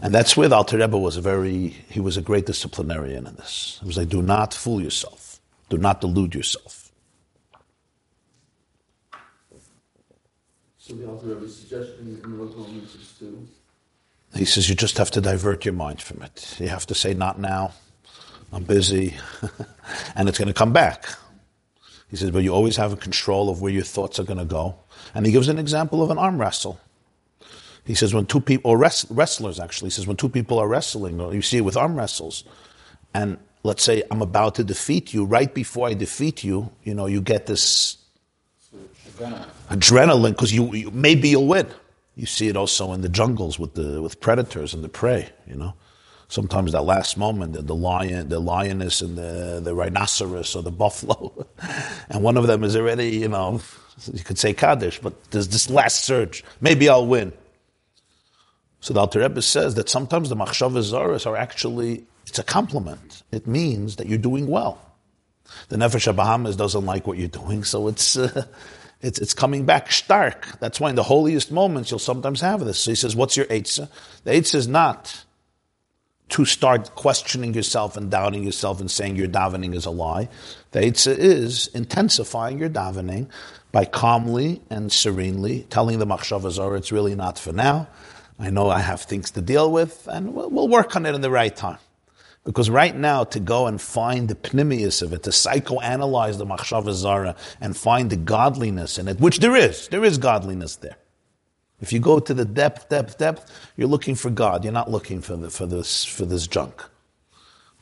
B: And that's where the Alter Rebbe was a very, he was a great disciplinarian in this. He was like, do not fool yourself. Do not delude yourself.
D: So the Alter Rebbe's suggestion in what moments is to
B: He says, you just have to divert your mind from it. You have to say, not now. I'm busy. and it's going to come back. He says, but you always have a control of where your thoughts are going to go. And he gives an example of an arm wrestle. He says when two people, or wrest- wrestlers actually, he says when two people are wrestling, or you see it with arm wrestles, and let's say I'm about to defeat you, right before I defeat you, you know, you get this adrenaline because you, you maybe you'll win. You see it also in the jungles with the with predators and the prey, you know. Sometimes that last moment, the, the lion, the lioness, and the, the rhinoceros or the buffalo, and one of them is already, you know, you could say Kaddish, but there's this last surge. Maybe I'll win. So the Alter Rebbe says that sometimes the machshavas zaras are actually it's a compliment. It means that you're doing well. The Nefesh Bahamas doesn't like what you're doing, so it's, uh, it's, it's coming back stark. That's why in the holiest moments you'll sometimes have this. So he says, what's your Eitzah? The Eitzah is not to start questioning yourself and doubting yourself and saying your davening is a lie. The Eitzah is intensifying your davening by calmly and serenely telling the Machshavah it's really not for now. I know I have things to deal with, and we'll, work on it in the right time. Because right now, to go and find the pnimius of it, to psychoanalyze the machshava zara and find the godliness in it, which there is, there is godliness there. If you go to the depth, depth, depth, you're looking for God. You're not looking for, the, for this for this junk.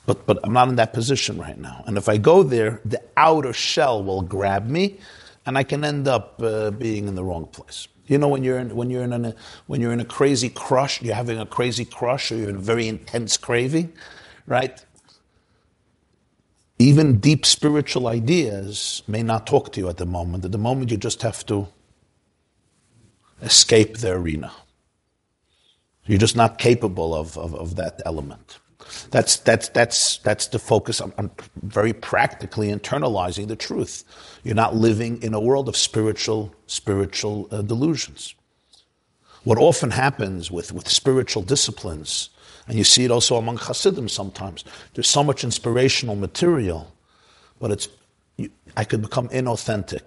B: But but I'm not in that position right now. And if I go there, the outer shell will grab me, and I can end up uh, being in the wrong place. You know, when you're in, when you're in a when you're in a crazy crush, you're having a crazy crush, or you're in a very intense craving right? Even deep spiritual ideas may not talk to you at the moment. At the moment, you just have to escape the arena. You're just not capable of, of, of that element. That's, that's, that's, that's the focus. I'm, very practically internalizing the truth. You're not living in a world of spiritual, spiritual uh, delusions. What often happens with, with spiritual disciplines and you see it also among Hasidim sometimes. There's so much inspirational material, but it's, you, I could become inauthentic.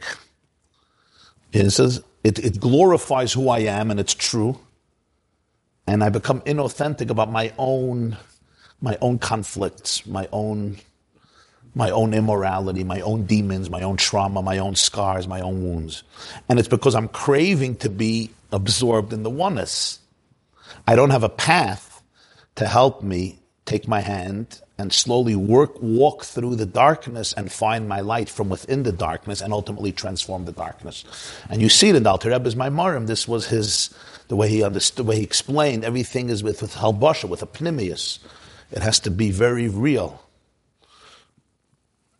B: It says, it, it glorifies who I am, and it's true. And I become inauthentic about my own, my own conflicts, my own, my own immorality, my own demons, my own trauma, my own scars, my own wounds. And it's because I'm craving to be absorbed in the oneness. I don't have a path to help me take my hand and slowly work, walk through the darkness and find my light from within the darkness and ultimately transform the darkness. And you see it in the Alter Rebbe's Maimarim. This was his, the way he understood, the way he explained. Everything is with, with Halbasha, with a pnimius. It has to be very real.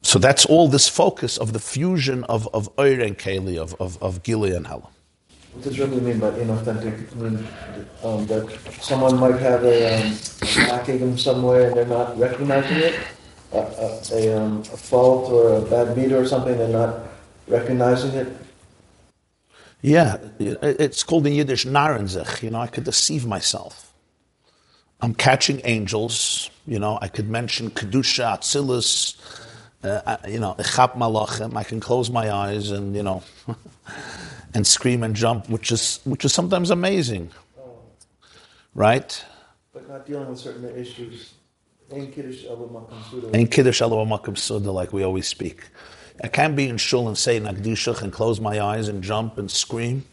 B: So that's all this focus of the fusion of, of and Keli, of, of, of Gilead and Hela.
C: What does really mean by inauthentic? I mean um, that someone might have a um, backache somewhere and they're not recognizing it, a, a, a, um, a fault or a bad meter or something, they're not recognizing it.
B: Yeah, it's called in Yiddish narenzich. You know, I could deceive myself. I'm catching angels. You know, I could mention kedusha, atzilus. Uh, you know, echap malachim. I can close my eyes and you know. and scream and jump, which is which is sometimes amazing, right?
C: But not dealing with certain issues. Ain't kiddush
B: kiddush makom suda, like we always speak. I can't be in shul and say nagdishach and close my eyes and jump and scream.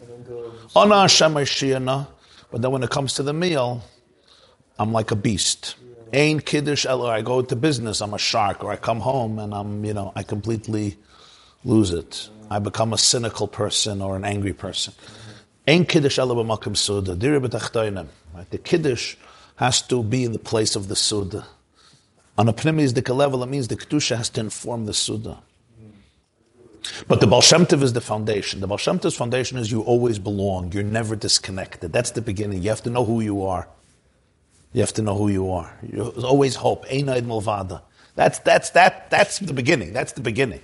B: No, Hashem But then when it comes to the meal, I'm like a beast. Ain't kiddush or I go to business, I'm a shark, or I come home and I'm, you know, I completely lose it. I become a cynical person or an angry person. Ein kiddush b'makom suda. The kiddush has to be in the place of the suda. On a pneumistic level, it means the kedusha has to inform the suda. But the Baal Shem Tov is the foundation. The Baal Shem Tov's foundation is you always belong. You're never disconnected. That's the beginning. You have to know who you are. You have to know who you are. There's always hope. Einaid Malvada. That's, that's, that, that's the beginning. That's the beginning.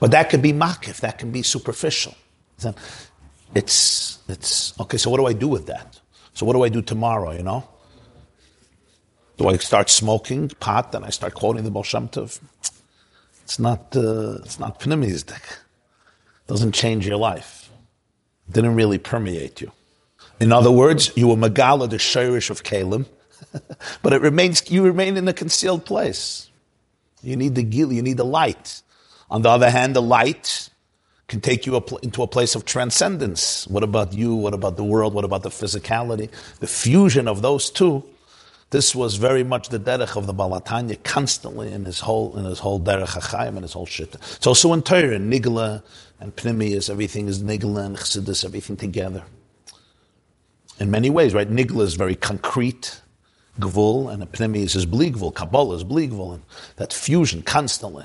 B: But that could be makif, that can be superficial. It's, it's, okay, so what do I do with that? So what do I do tomorrow, you know? Do I start smoking pot and I start quoting the Baal It's not, uh, it's not pneumistic. Doesn't change your life. It Didn't really permeate you. In other words, you were Megala, the Shirish of Kalim, but it remains, you remain in a concealed place. You need the gil, you need the light. On the other hand, the light can take you into a place of transcendence. What about you? What about the world? What about the physicality? The fusion of those two. This was very much the derech of the Balatanya constantly in his whole in his whole derech hachayim and his whole shit. It's also in Torah, nigla and pnimius, everything is nigla and chassidus, everything together. In many ways, right? Nigla is very concrete, Gvul, and a Pneumius is Bligvul, Kabbalah is Bligvul, and that fusion constantly.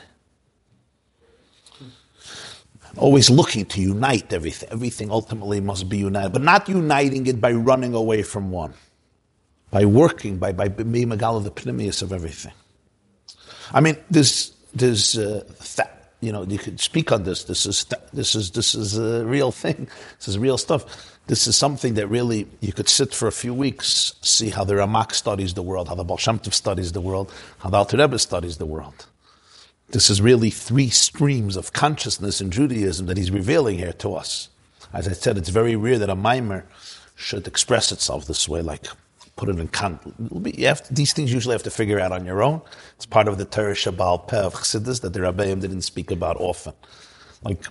B: Always looking to unite everything. Everything ultimately must be united, but not uniting it by running away from one, by working, by, by being the Pneumius of everything. I mean, there's, there's, uh, th- you know, you could speak on this. This is, th- this is, this is a real thing. This is real stuff. This is something that really you could sit for a few weeks, see how the Ramak studies the world, how the Baal Shem Tov studies the world, how the Alter Rebbe studies the world. This is really three streams of consciousness in Judaism that he's revealing here to us. As I said, it's very rare that a mimer should express itself this way, like put it in con. Have these things usually have to figure out on your own. It's part of the Torah Shabbal Peh of Chassidus that the Rabbeim didn't speak about often. Like,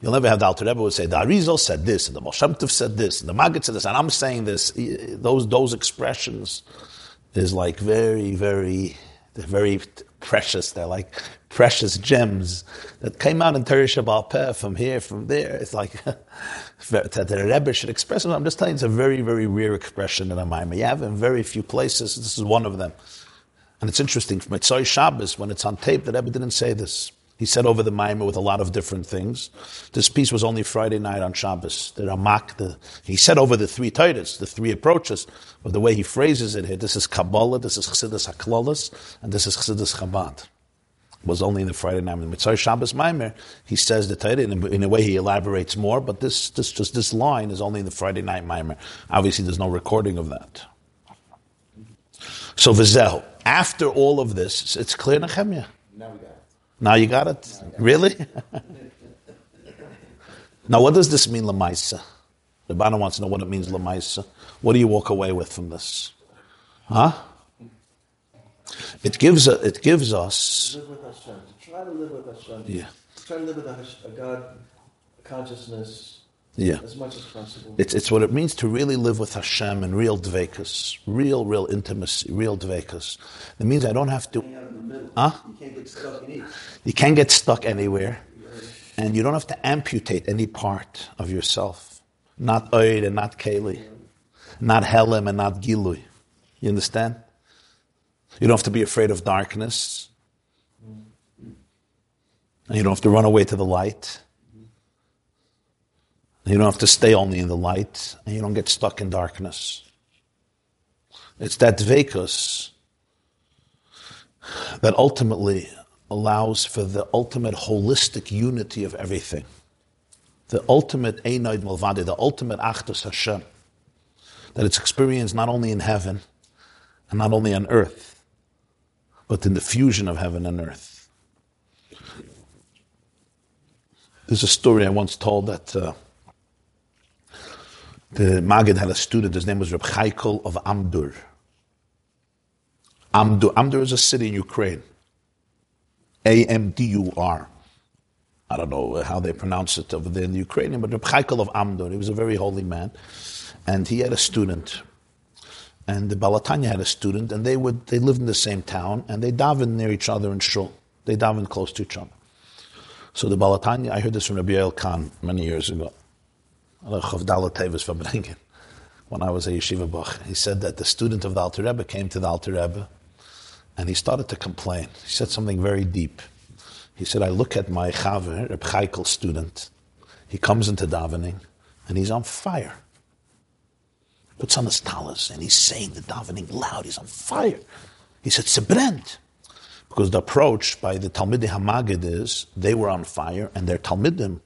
B: you'll never have the Alter Rebbe would say, the Arizal said this, and the Baal Shem said this, and the Maggid said this, and I'm saying this. Those, those expressions is like very, very, very precious. They're like precious gems that came out in Torah Shabbal Peh from here, from there. It's like that the Rebbe should express it. I'm just telling you, it's a very, very rare expression in a Maimah. You have in very few places. This is one of them. And it's interesting, from Mitzvah Shabbos, when it's on tape, the Rebbe didn't say this. He said over the Maimah with a lot of different things. This piece was only Friday night on Shabbos. The Ramak, the, he said over the three titles, the three approaches, but the way he phrases it here, this is Kabbalah, this is Chassidus HaKlolis, and this is Chassidus Chabad. It was only in the Friday night. The Mitzvah Shabbos Maimer, he says the Torah, in, in a way he elaborates more, but this, this, just this line is only in the Friday night Maimer. Obviously there's no recording of that. So Vizehu, after all of this, it's clear Nehemiah.
F: Now we got.
B: Now you got it? Really? now, what does this mean, Lamaisa? The Bana wants to know what it means, Lamaisa. What do you walk away with from this? Huh? It gives, a, it gives us.
C: Live with Hashem. Try to live with Hashem.
B: Yeah.
C: Try to live with a, a God consciousness
B: Yeah.
C: as much as possible.
B: It's, it's what it means to really live with Hashem and real dvekas, real, real intimacy, real dvekas. It means I don't have to.
D: Hang out in the middle.
B: Huh?
D: You can't get stuck in each.
B: You can't get stuck anywhere, and you don't have to amputate any part of yourself. Not Oid and not Keli, not Helim and not Gilui. You understand? You don't have to be afraid of darkness. And you don't have to run away to the light. You don't have to stay only in the light, and you don't get stuck in darkness. It's that dvekus that ultimately allows for the ultimate holistic unity of everything. The ultimate Einoid Malvadi, the ultimate Achdus Hashem. That it's experienced not only in heaven and not only on earth, but in the fusion of heaven and earth. There's a story I once told that uh, the Maggid had a student, his name was Reb Chaikel of Amdur. Amdur, Amdur is a city in Ukraine. A M D U R. I don't know how they pronounce it over there in the Ukrainian, but Reb Chaikel of Amdur, he was a very holy man. And he had a student. And the Balatanya had a student, and they would they lived in the same town, and they davened near each other in shul. They davened close to each other. So the Balatanya, I heard this from Rabbi El Khan many years ago. When I was a yeshiva bach, he said that the student of the Alter Rebbe came to the Alter Rebbe, and he started to complain. He said something very deep. He said, "I look at my chaver, Reb Chaikel student. He comes into davening, and he's on fire. Puts on his talis, and he's saying the davening loud. He's on fire. He said, "Sebrent." Because the approach by the Talmidei Hamagid is they were on fire, and their Talmidim,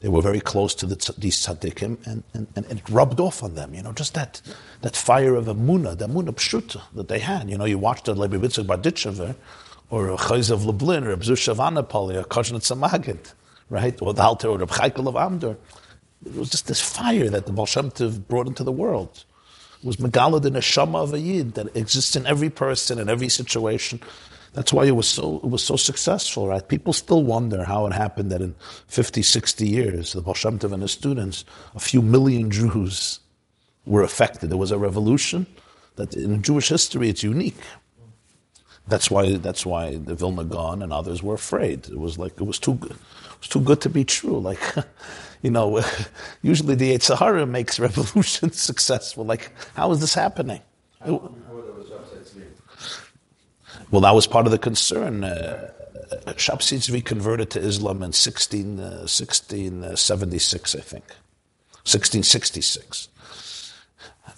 B: they were very close to the, these tzaddikim, and, and, and it rubbed off on them. You know, just that that fire of Amunah, the Amunah Pshuta that they had. You know, you watched the Levi Yitzchak Barditchever, or Chayz of Lublin, or a of Anapoli, or Koshnetz Maggid, right? Or the Alter, or the Chaikel of Amdur. It was just this fire that the Baal Tov brought into the world. It was Megalad in a Shama of a Yid that exists in every person, in every situation. That's why it was so it was so successful, right? People still wonder how it happened that in 50, 60 years, the Baal and his students, a few million Jews were affected. There was a revolution that in Jewish history it's unique. That's why that's why the Vilna Gaon and others were afraid. It was like it was too good. It was too good to be true. Like, you know, usually the Yetzer Hara makes revolutions successful. Like, how is this happening
A: how there was upset
B: Well, that was part of the concern. Uh, converted to Islam in 16, uh, 1676, I think. 1666.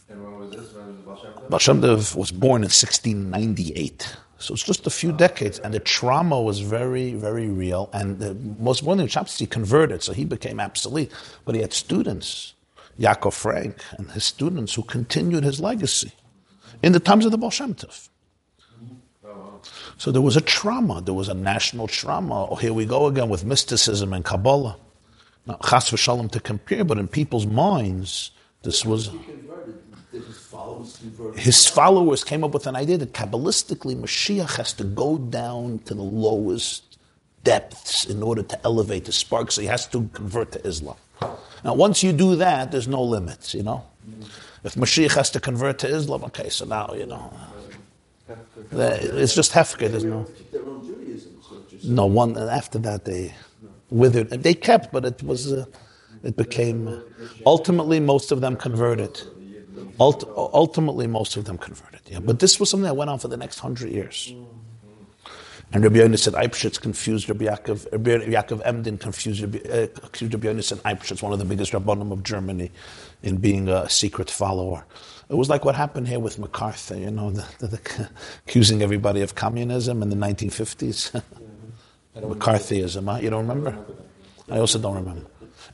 A: And when was this? When was the Baal Shem Tov?
B: Baal Shem Tov was born in 1698. So it's just a few decades, and the trauma was very, very real. And the most importantly, Shabsi converted, so he became obsolete. But he had students, Yaakov Frank, and his students who continued his legacy in the times of the Baal Shem Tov. So there was a trauma, there was a national trauma. Oh, here we go again with mysticism and Kabbalah. Not chas v'shalom to compare, but in people's minds, this was.
D: He converted, did his followers convert?
B: His followers came up with an idea that Kabbalistically Mashiach has to go down to the lowest depths in order to elevate the spark, so he has to convert to Islam. Now, once you do that, there's no limits, you know. If Mashiach has to convert to Islam, okay, so now, you know, it's just hefker, there's no.
D: have to keep their own Judaism, so it's just.
B: No one after that they withered. They kept, but it was uh, it became ultimately most of them converted. Ult- ultimately, most of them converted. Yeah, but this was something that went on for the next hundred years. And Rabbi Yonis said Eibschitz confused Rabbi Yaakov. Rabbi Yaakov Emden confused Rabbi, uh, accused Rabbi Yonis and Eibschitz, one of the biggest rabbanim of Germany, in being a secret follower. It was like what happened here with McCarthy, you know, the, the, the, accusing everybody of communism in the 1950s. McCarthyism, huh? You don't remember? I also don't remember.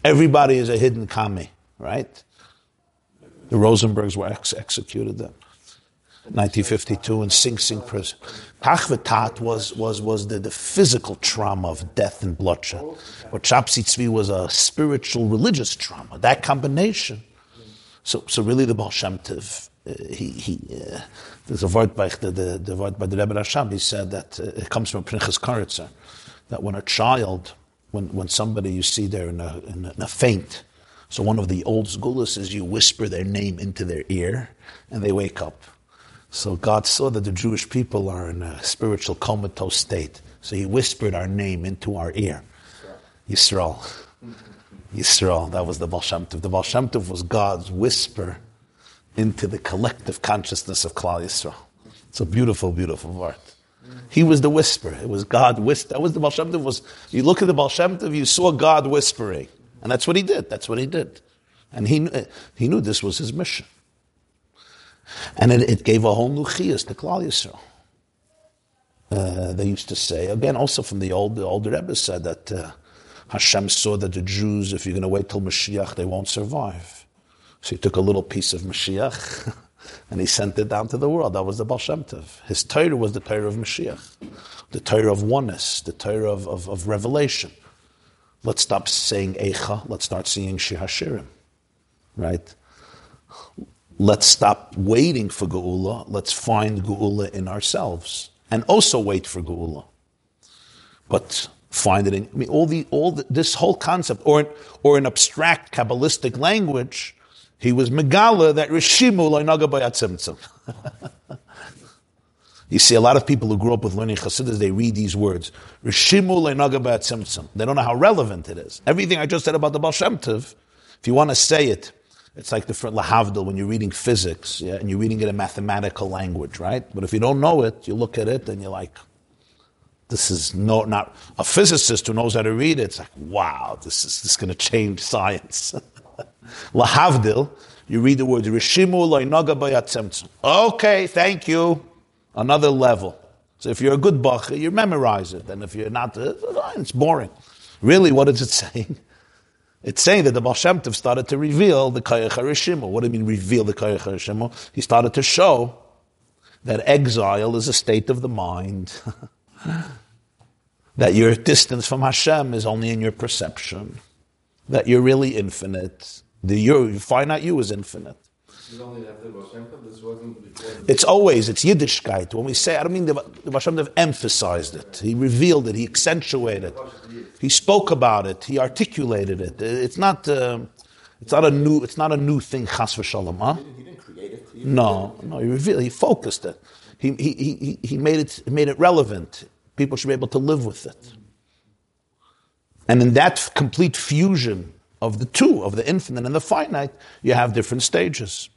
B: Everybody is a hidden commie, right? The Rosenbergs were ex- executed then. 1952 in Sing Sing prison. Tachvetat was, was, was the, the physical trauma of death and bloodshed. But Shabsi Tzvi was a spiritual, religious trauma. That combination. So, so really the Baal Shem Tov, uh, he, he, uh, there's a word by the, the, the word by the Rebbe Rashab, he said that uh, it comes from Pinchas Karitzer, that when a child, when, when somebody you see there in a, in a, in a faint, so one of the old sgulas is you whisper their name into their ear and they wake up. So God saw that the Jewish people are in a spiritual comatose state. So he whispered our name into our ear. Yisrael. Yisrael. That was the Baal. The Baal was God's whisper into the collective consciousness of Klal Yisrael. It's a beautiful, beautiful word. He was the whisper. It was God whisper. That was the Baal. Was you look at the Baal you saw God whispering, and that's what he did. That's what he did, and he he knew this was his mission, and it, it gave a whole new chiyas to Klal Yisrael. Uh, they used to say again, also from the old the older Rebbe said that uh, Hashem saw that the Jews, if you're going to wait till Mashiach, they won't survive. So he took a little piece of Mashiach and he sent it down to the world. That was the Baal Shem Tov. His Torah was the Torah of Mashiach, the Torah of oneness, the Torah of, of, of revelation. Let's stop saying Eicha, let's start singing Shir Hashirim, right? Let's stop waiting for Geula, let's find Geula in ourselves and also wait for Geula. But find it in, I mean, all the, all the, this whole concept, or, or in abstract Kabbalistic language, he was Megala that Rishimu Loinaga Bayatzimtzim. You see, a lot of people who grew up with learning Chassidus, they read these words. Rishimu Loinaga Bayatzimtzim. They don't know how relevant it is. Everything I just said about the Baal Shem if you want to say it, it's like the Lahavdil when you're reading physics, yeah, and you're reading it in mathematical language, right? But if you don't know it, you look at it and you're like, this is no, not a physicist who knows how to read it. It's like, wow, this is this is going to change science. Lahavdil, you read the word Rishimu. Okay, thank you. Another level. So if you're a good bach, you memorize it, and if you're not, uh, it's boring. Really, what is it saying? It's saying that the Baal Shem Tov started to reveal the Kayach HaRishimu. What do you mean reveal the Kayach HaRishimu? He started to show that exile is a state of the mind. that your distance from Hashem is only in your perception. That you're really infinite. The you, finite you is infinite.
A: This is only after Baal Shem Tov. This wasn't before. the-
B: It's always, it's Yiddishkeit. When we say, I don't mean the, the Baal Shem emphasized it. He revealed it. He accentuated it. He spoke about it. He articulated it. It's not, uh, it's not a new, it's not a new thing, chas v'shalom, huh?
F: He didn't create it.
B: No, no, he revealed, he focused it. He, he, he, he- made it, he made it relevant people should be able to live with it. And in that complete fusion of the two, of the infinite and the finite, you have different stages.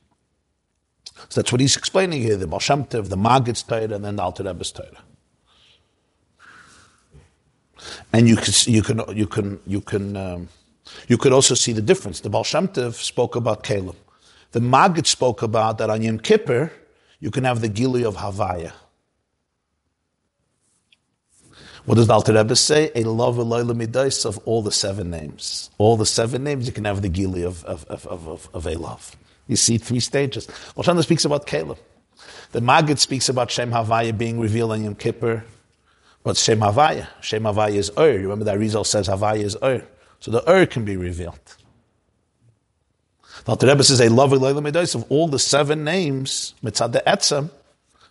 B: So that's what he's explaining here the Baal the Maggid's Torah, and then the Alter Rebbe's Torah. And you can, you can, you can, you can, um, you could also see the difference. The Baal spoke about Caleb. The Maggid spoke about that on Yom Kippur, you can have the Gili of Havaya. What does the Alter Rebbe say? A love Midais of all the seven names. All the seven names, you can have the Gili of, of, of, of, of, a love. You see three stages. Shem speaks about Caleb. The Maggid speaks about Shem Havaya being revealed on Yom Kippur. But Shem Havaya, Shem Havaya is Ur. Remember that Rizal says Havaya is Ur. So the Ur can be revealed. The Alter Rebbe says a love of all the seven names, mitzad the etzem.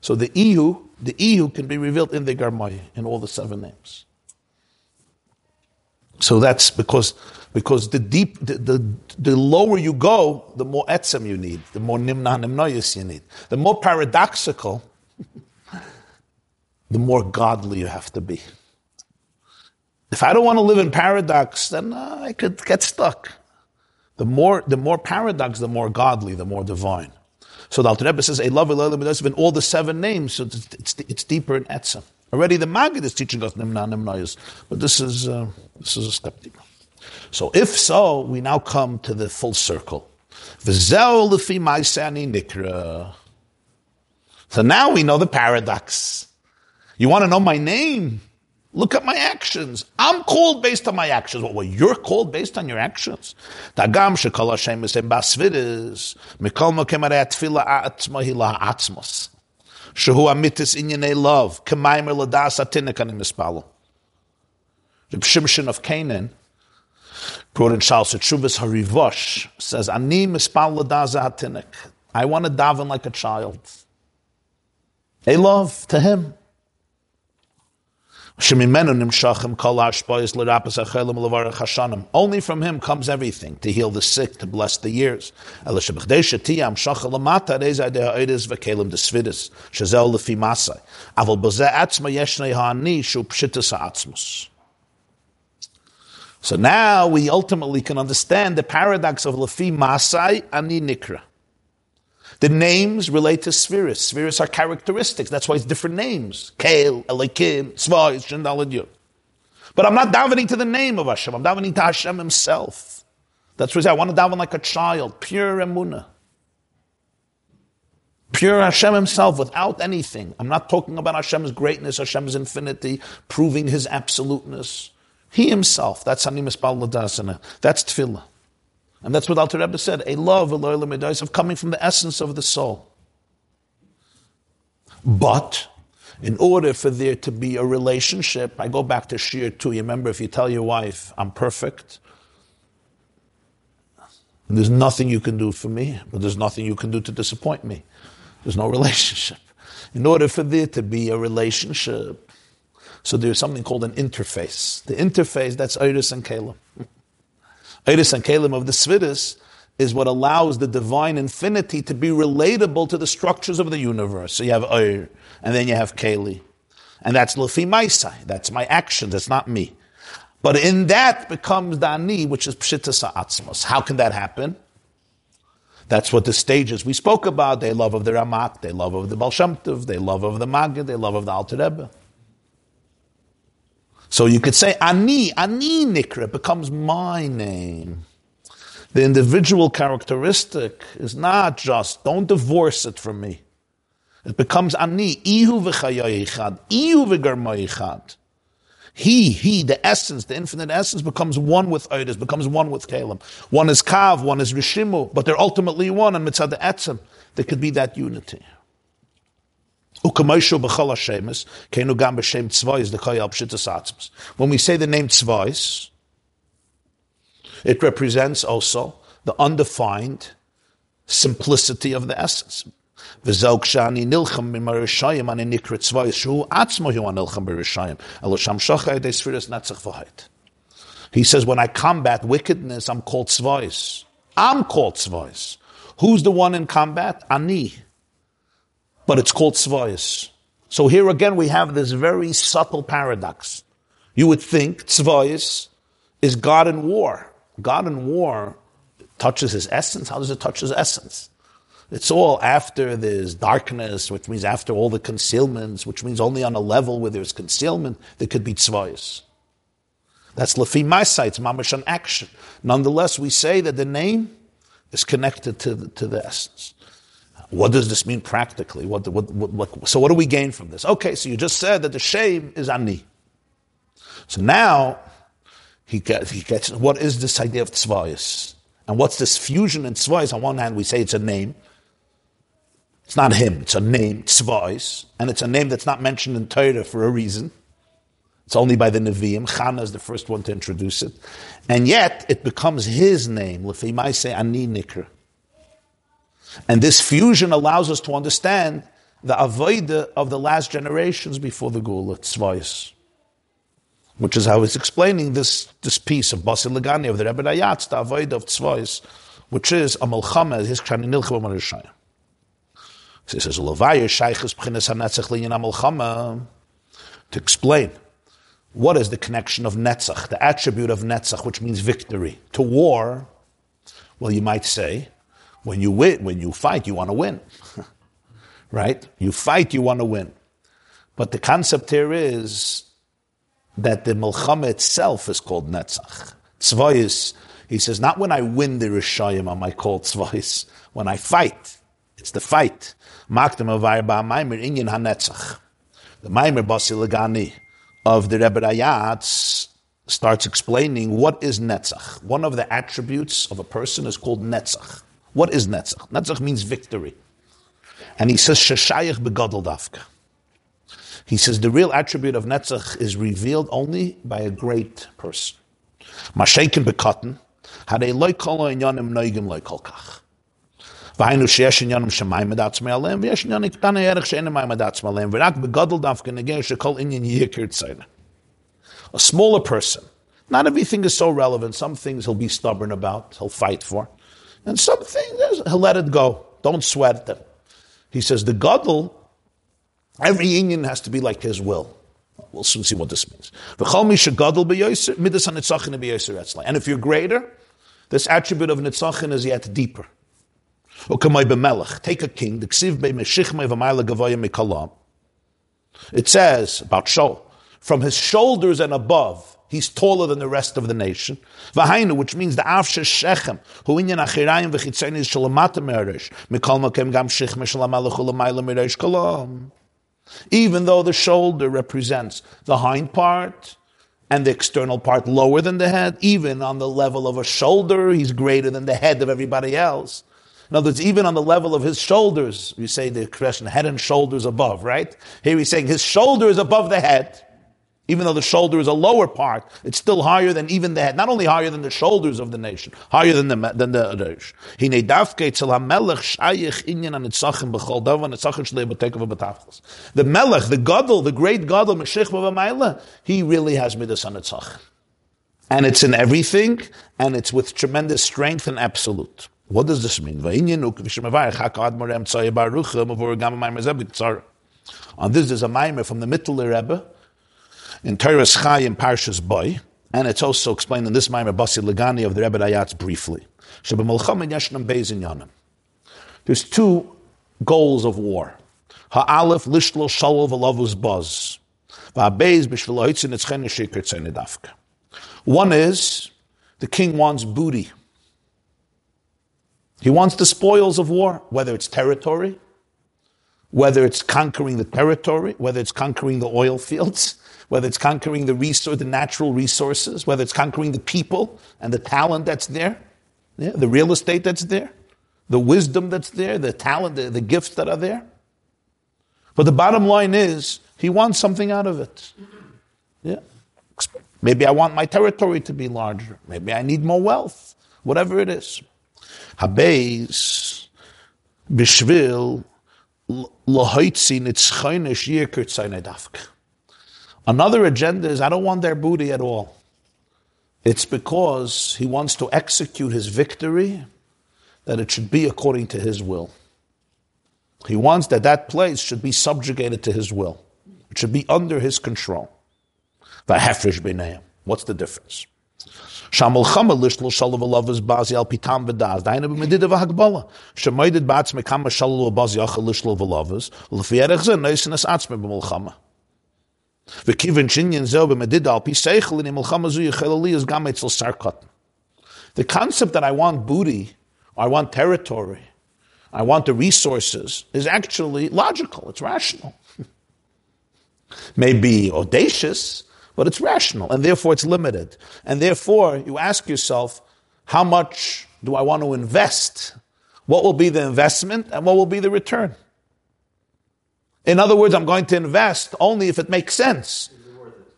B: So the ihu, the ihu can be revealed in the garmai in all the seven names. So that's because because the deep the, the, the lower you go, the more etzem you need, the more nimna nimnoyis you need. The more paradoxical, the more godly you have to be. If I don't want to live in paradox, then uh, I could get stuck. The more, the more paradox, the more godly, the more divine. So the Alter Rebbe says, "A love in all the seven names. So it's, it's, it's deeper in etzem. Already the Maggid is teaching us nimna nimnayos, but this is uh, this is a step deeper. So if so, we now come to the full circle. So now we know the paradox. You want to know my name? Look at my actions. I'm called based on my actions. Well, well you're called based on your actions. Dagam shekol Hashem is basvidis. Mikol mokem arei atfila atzma hila atzmos. Shehu amitis inyanei love. Kemaimer ladas atinik ani mispalo. Reb Shimshon of Chinon, brought in Shal Setshuvas Harivosh, says, Ani mispal ladas atinik. I want to daven like a child. A love to him. Only from him comes everything, to heal the sick, to bless the years. So now we ultimately can understand the paradox of Lefi Masai Ani Nikra. The names relate to spheres. Spheres are characteristics. That's why it's different names. Kael, Elikim, Tzvah, Shendaladyur. But I'm not davening to the name of Hashem. I'm davening to Hashem Himself. That's why I want to daven like a child, pure emuna. Pure Hashem Himself, without anything. I'm not talking about Hashem's greatness, Hashem's infinity, proving His absoluteness. He Himself. That's Animis Baladasana. That's Tefillah. And that's what Alter Rebbe said, a love, of coming from the essence of the soul. But, in order for there to be a relationship, I go back to Shir 2. You remember, if you tell your wife, I'm perfect, there's nothing you can do for me, but there's nothing you can do to disappoint me. There's no relationship. In order for there to be a relationship, so there's something called an interface. The interface, that's Iris and Caleb. Eris and Kalim of the Svidis is what allows the divine infinity to be relatable to the structures of the universe. So you have Eir, and then you have Kali. And that's Lefi Maisai. That's my actions. That's not me. But in that becomes Dani, which is Pshita Atzmos. How can that happen? That's what the stages we spoke about. They love of the Ramak, they love of the Baal Shem they love of the Maggid, they love of the Alter Rebbe. So you could say Ani, Ani Nikra becomes my name. The individual characteristic is not just, don't divorce it from me. It becomes Ani, Ihu v'chayoyichad, Ihu v'garmoyichad. He, he, the essence, the infinite essence becomes one with Oidus, becomes one with Kalim. One is Kav, one is Rishimu, but they're ultimately one, and Mitzad the Etzem, there could be that unity. When we say the name tzvais, it represents also the undefined simplicity of the essence. He says, when I combat wickedness, I'm called tzvais. I'm called tzvais. Who's the one in combat? Ani but it's called tzvayis. So here again we have this very subtle paradox. You would think tzvayis is God in war. God in war touches his essence. How does it touch his essence? It's all after there's darkness, which means after all the concealments, which means only on a level where there's concealment, there could be tzvayis. That's Lafi Maisa, it's Mamash an action. Nonetheless, we say that the name is connected to the, to the essence. What does this mean practically? What, what, what, so what do we gain from this? Okay, so you just said that the shame is ani. So now he gets, he gets what is this idea of tzvayis? And what's this fusion in tzvayis? On one hand, we say it's a name. It's not him, it's a name, tzvayis. And it's a name that's not mentioned in Torah for a reason. It's only by the Nevi'im. Chana is the first one to introduce it. And yet, it becomes his name. L'fimai say ani nikra. And this fusion allows us to understand the avoida of the last generations before the Gula, Tzvayis. Which is how he's explaining this, this piece of Basil Lagani of the Rebbe Rayatz, the avoida of Tzvayis, which is a Malchama, his Kshani Nilchava Marishayim. So he says, Lovaya Shaykhis Pchinas HaNetzach Linyan to explain what is the connection of Netzach, the attribute of Netzach, which means victory, to war. Well, you might say, when you win, when you fight, you want to win. right? You fight, you want to win. But the concept here is that the Milchama itself is called Netzach. Tzvayis, he says, not when I win the Rishayim am I called Tzvayis. When I fight, it's the fight. Maktam avayr ba'amaymer inyan. The Maimer Basilagani of the Rebbe Rayatz starts explaining what is Netzach. One of the attributes of a person is called Netzach. What is Netzach? Netzach means victory. And he says, Sheshayach begadol dafka. He says the real attribute of Netzach is revealed only by a great person. Mashaykin bekotten, noigim shemayim v'yesh k'tana yerech v'rak dafka negeh shekol yikir tzayna. A smaller person. Not everything is so relevant. Some things he'll be stubborn about, he'll fight for. And some things, let it go. Don't sweat them. He says the Gadol, every union has to be like his will. We'll soon see what this means. And if you're greater, this attribute of Nitzachin is yet deeper. Take a king, it says about Shaul, from his shoulders and above, he's taller than the rest of the nation. Vahainu, which means the Avshe Shechem, who inyan achirayim v'chitzayim is shalamata meresh, mikol makem gam shechem shalamalach ulamayla meresh kolom. Even though the shoulder represents the hind part, and the external part lower than the head, even on the level of a shoulder, he's greater than the head of everybody else. In other words, even on the level of his shoulders, you say the expression head and shoulders above, right? Here he's saying his shoulder is above the head. Even though the shoulder is a lower part, it's still higher than even the head. Not only higher than the shoulders of the nation, higher than the than the Reish. The Melech, the Gadol, the great Gadol, Meshich he really has midas on Nitzach. And it's in everything, and it's with tremendous strength and absolute. What does this mean? On ah, this, there's a mimer from the Mittler Rebbe in Toras Chaim in Parshas Boy, and it's also explained in this mimer Basi Legani of the Rebbe Rayatz briefly. There's two goals of war. Ha'alef lishlo shalol shikr tzeinidavka. One is, the king wants booty. He wants the spoils of war, whether it's territory, whether it's conquering the territory, whether it's conquering the oil fields, whether it's conquering the resource, the natural resources, whether it's conquering the people and the talent that's there, yeah, the real estate that's there, the wisdom that's there, the talent, the, the gifts that are there. But the bottom line is, he wants something out of it. Yeah. Maybe I want my territory to be larger. Maybe I need more wealth. Whatever it is. Bishvil. Another agenda is I don't want their booty at all. It's because he wants to execute his victory that it should be according to his will. He wants that that place should be subjugated to his will. It should be under his control. What's the difference? Shamal Chama Lishnul Alavas Bazi the concept that I want booty, I want territory, I want the resources is actually logical. It's rational. Maybe audacious, but it's rational, and therefore it's limited. And therefore, you ask yourself, how much do I want to invest? What will be the investment, and what will be the return? In other words, I'm going to invest only if it makes sense.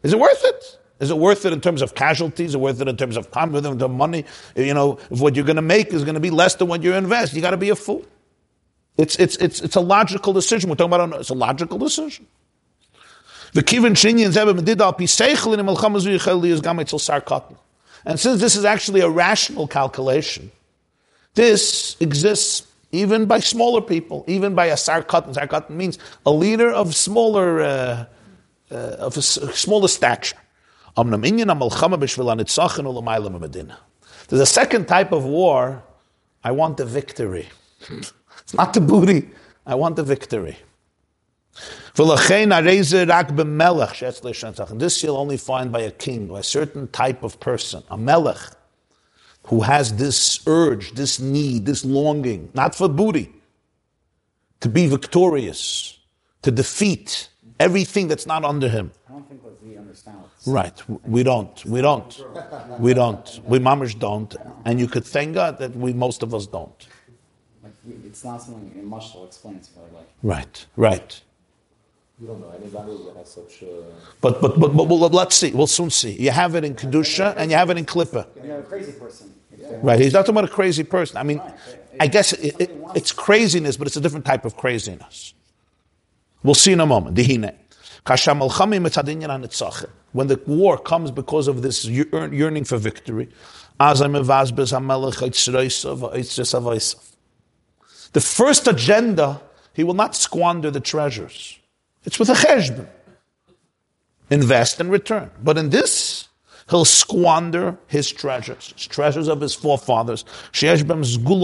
B: Is it worth it? Is it worth it in terms of casualties? Is it worth it in terms of time, in terms of money? You know, if what you're going to make is going to be less than what you invest, you got to be a fool. It's, it's, it's, it's a logical decision. We're talking about, it's a logical decision. The kivin shinyan medid al. And since this is actually a rational calculation, this exists even by smaller people, even by a sar katan. Sar katan means a leader of smaller, uh, uh, of a smaller stature. There's a second type of war. I want the victory. it's not the booty. I want the victory. This you'll only find by a king, by a certain type of person, a melech, who has this urge, this need, this longing, not for booty, to be victorious, to defeat everything that's not under him.
E: I don't think that we understand
B: Right. We don't. We don't. We don't. We mamish don't. And you could thank God that we, most of us don't.
E: like. It's not something in Marshall explains very like.
B: Right. Right.
F: You don't know anybody that has such a.
B: But, but, but, but, well, let's see. We'll soon see. You have it in Kedusha and you have it in Klippa.
E: You know, a crazy person. If they want-
B: Right. He's not talking about a crazy person. I mean, I guess it, it, it's craziness, but it's a different type of craziness. We'll see in a moment. Dihine. Kasha malchami mitzadinyan hanitzachim. When the war comes because of this yearning for victory, azay mevazbez hamelech eitzreisav eitzresav eisav. The first agenda, he will not squander the treasures. It's with a cheshbon. Invest and return. But in this, he'll squander his treasures, his treasures of his forefathers. V'rak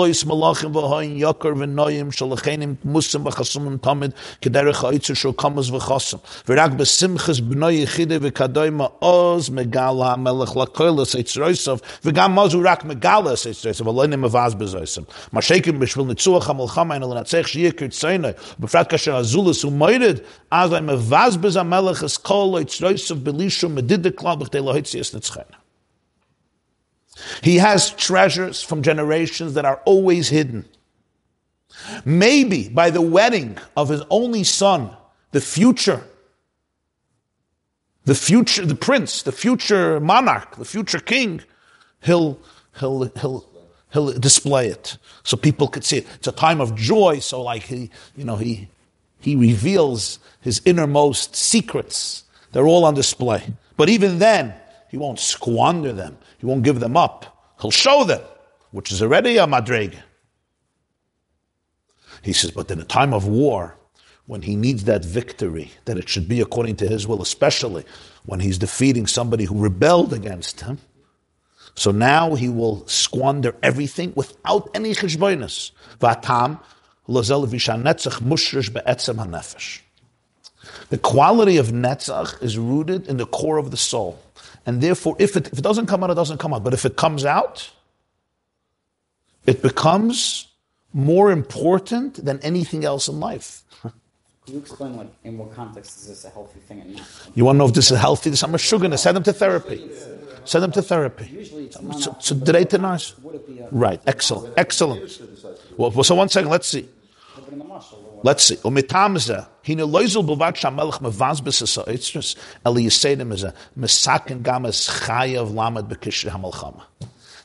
B: He has treasures from generations that are always hidden. Maybe by the wedding of his only son, the future, the future, the prince, the future monarch, the future king, he'll, he'll, he'll, he'll display it so people could see it. It's a time of joy, so like he, you know, he, he reveals his innermost secrets. They're all on display. But even then, he won't squander them. He won't give them up. He'll show them, which is already a madreg. He says, but in a time of war, when he needs that victory, that it should be according to his will, especially when he's defeating somebody who rebelled against him. So now he will squander everything without any cheshbonis. Vatam. The quality of netzach is rooted in the core of the soul. And therefore, if it, if it doesn't come out, it doesn't come out. But if it comes out, it becomes more important than anything else in life.
E: Can you explain like in what context is this a healthy thing and?
B: You want to know if this is healthy? This I'm a sugar. Send them to therapy. Send them to therapy.
E: Usually it's
B: So,
E: not.
B: so today tonight.
E: Would it be a,
B: Right. Excellent. Excellent. Well, so one second. Let's see. Let's see. Umitamza. A.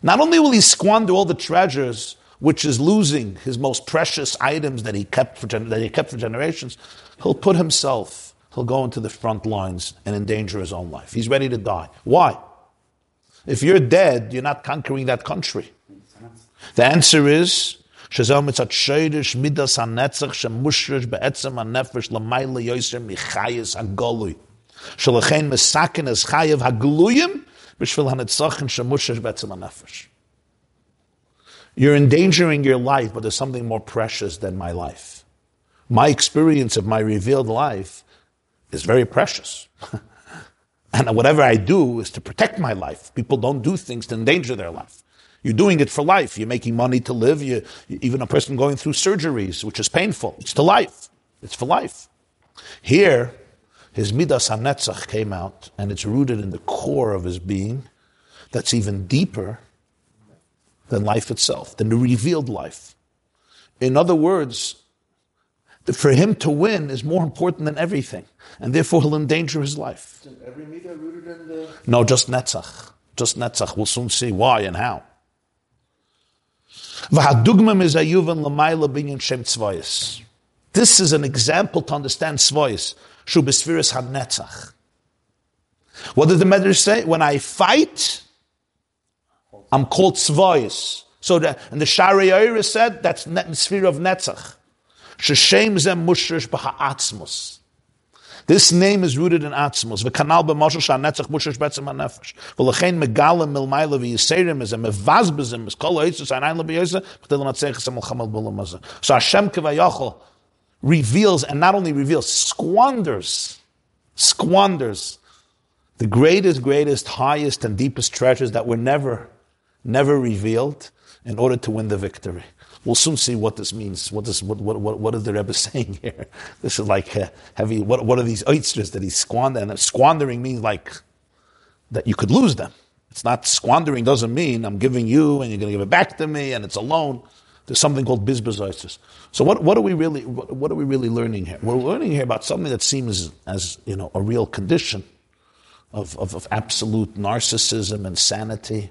B: Not only will he squander all the treasures, which is losing his most precious items that he kept for, that he kept for generations, he'll put himself, he'll go into the front lines and endanger his own life. He's ready to die. Why? If you're dead, you're not conquering that country. The answer is, שזהו מצד שורש מידס הנצח שמושרש בעצם הנפש למעלה יויסר מחייס הגולוי. שלכן מסכן אז חייב הגלויים בשביל הנצחן שמושרש בעצם הנפש. You're endangering your life, but there's something more precious than my life. My experience of my revealed life is very precious. And whatever I do is to protect my life. People don't do things to endanger their life. You're doing it for life. You're making money to live. You, even a person going through surgeries, which is painful, it's to life. It's for life. Here, his midas hanetzach came out, and it's rooted in the core of his being. That's even deeper than life itself, than the revealed life. In other words, for him to win is more important than everything, and therefore he'll endanger his life.
C: Isn't every midah rooted in the?
B: No, just Netzach. Just Netzach. We'll soon see why and how. V'hadugma mizayuvan l'mayla binyan shem tzvayis. This is an example to understand tzvayis. Shu b'sfiris ha-netzach. What did the Medrash say? When I fight, I'm called tzvayis. So the, and the Shari said that's the sphere of netzach. Sheshem zem mushrish b'ha'atzmus. This name is rooted in Atzmos. V'kanal b'moshe sha'netzach mushish betzim ha'nefesh. V'lechein megalim milmayla v'yiserim is a mevazbezim is kol ha'yitzus ha'nayin l'b'yoyze b'tel l'matzeich el chamal b'olam hazeh. So Hashem kivayachol reveals, and not only reveals, squanders, squanders the greatest, greatest, highest, and deepest treasures that were never, never revealed in order to win the victory. We'll soon see what this means. What is what what what, what is the Rebbe saying here? This is like uh, heavy. What what are these oysters that he's squandering? And squandering means like that you could lose them. It's not squandering. Doesn't mean I'm giving you and you're going to give it back to me and it's a loan. There's something called bizbaz oysters. So what what are we really what, what are we really learning here? We're learning here about something that seems as you know a real condition of, of, of absolute narcissism and sanity.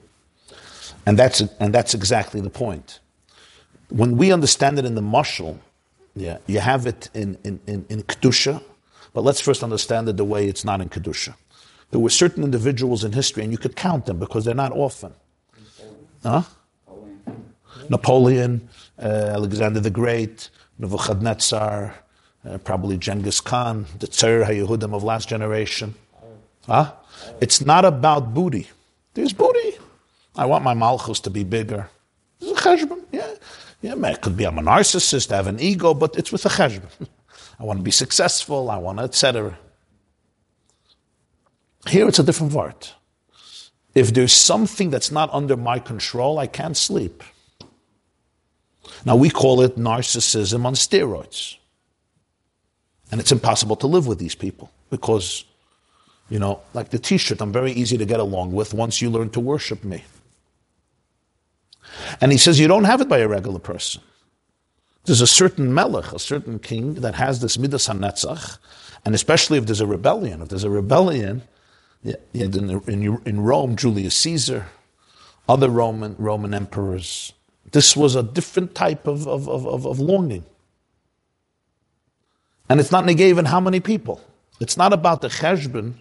B: And that's, and that's exactly the point. When we understand it in the mashal, yeah, you have it in, in, in, in Kedusha, but let's first understand it the way it's not in Kedusha. There were certain individuals in history, and you could count them because they're not often. Huh? Napoleon, uh, Alexander the Great, Nebuchadnezzar, uh, probably Genghis Khan, the Tsar HaYehudim of last generation. Huh? It's not about booty. There's booty. I want my malchus to be bigger. It's a cheshbon. Yeah. It could be I'm a narcissist, I have an ego, but it's with a cheshbon. I want to be successful, I want to, etc. Here it's a different word. If there's something that's not under my control, I can't sleep. Now we call it narcissism on steroids. And it's impossible to live with these people because you know, like the t-shirt, I'm very easy to get along with once you learn to worship me. And he says you don't have it by a regular person. There's a certain melech, a certain king that has this midas hanetzach, and especially if there's a rebellion. If there's a rebellion, yeah, in, in, in Rome, Julius Caesar, other Roman Roman emperors, this was a different type of, of, of, of longing. And it's not negated how many people. It's not about the cheshbon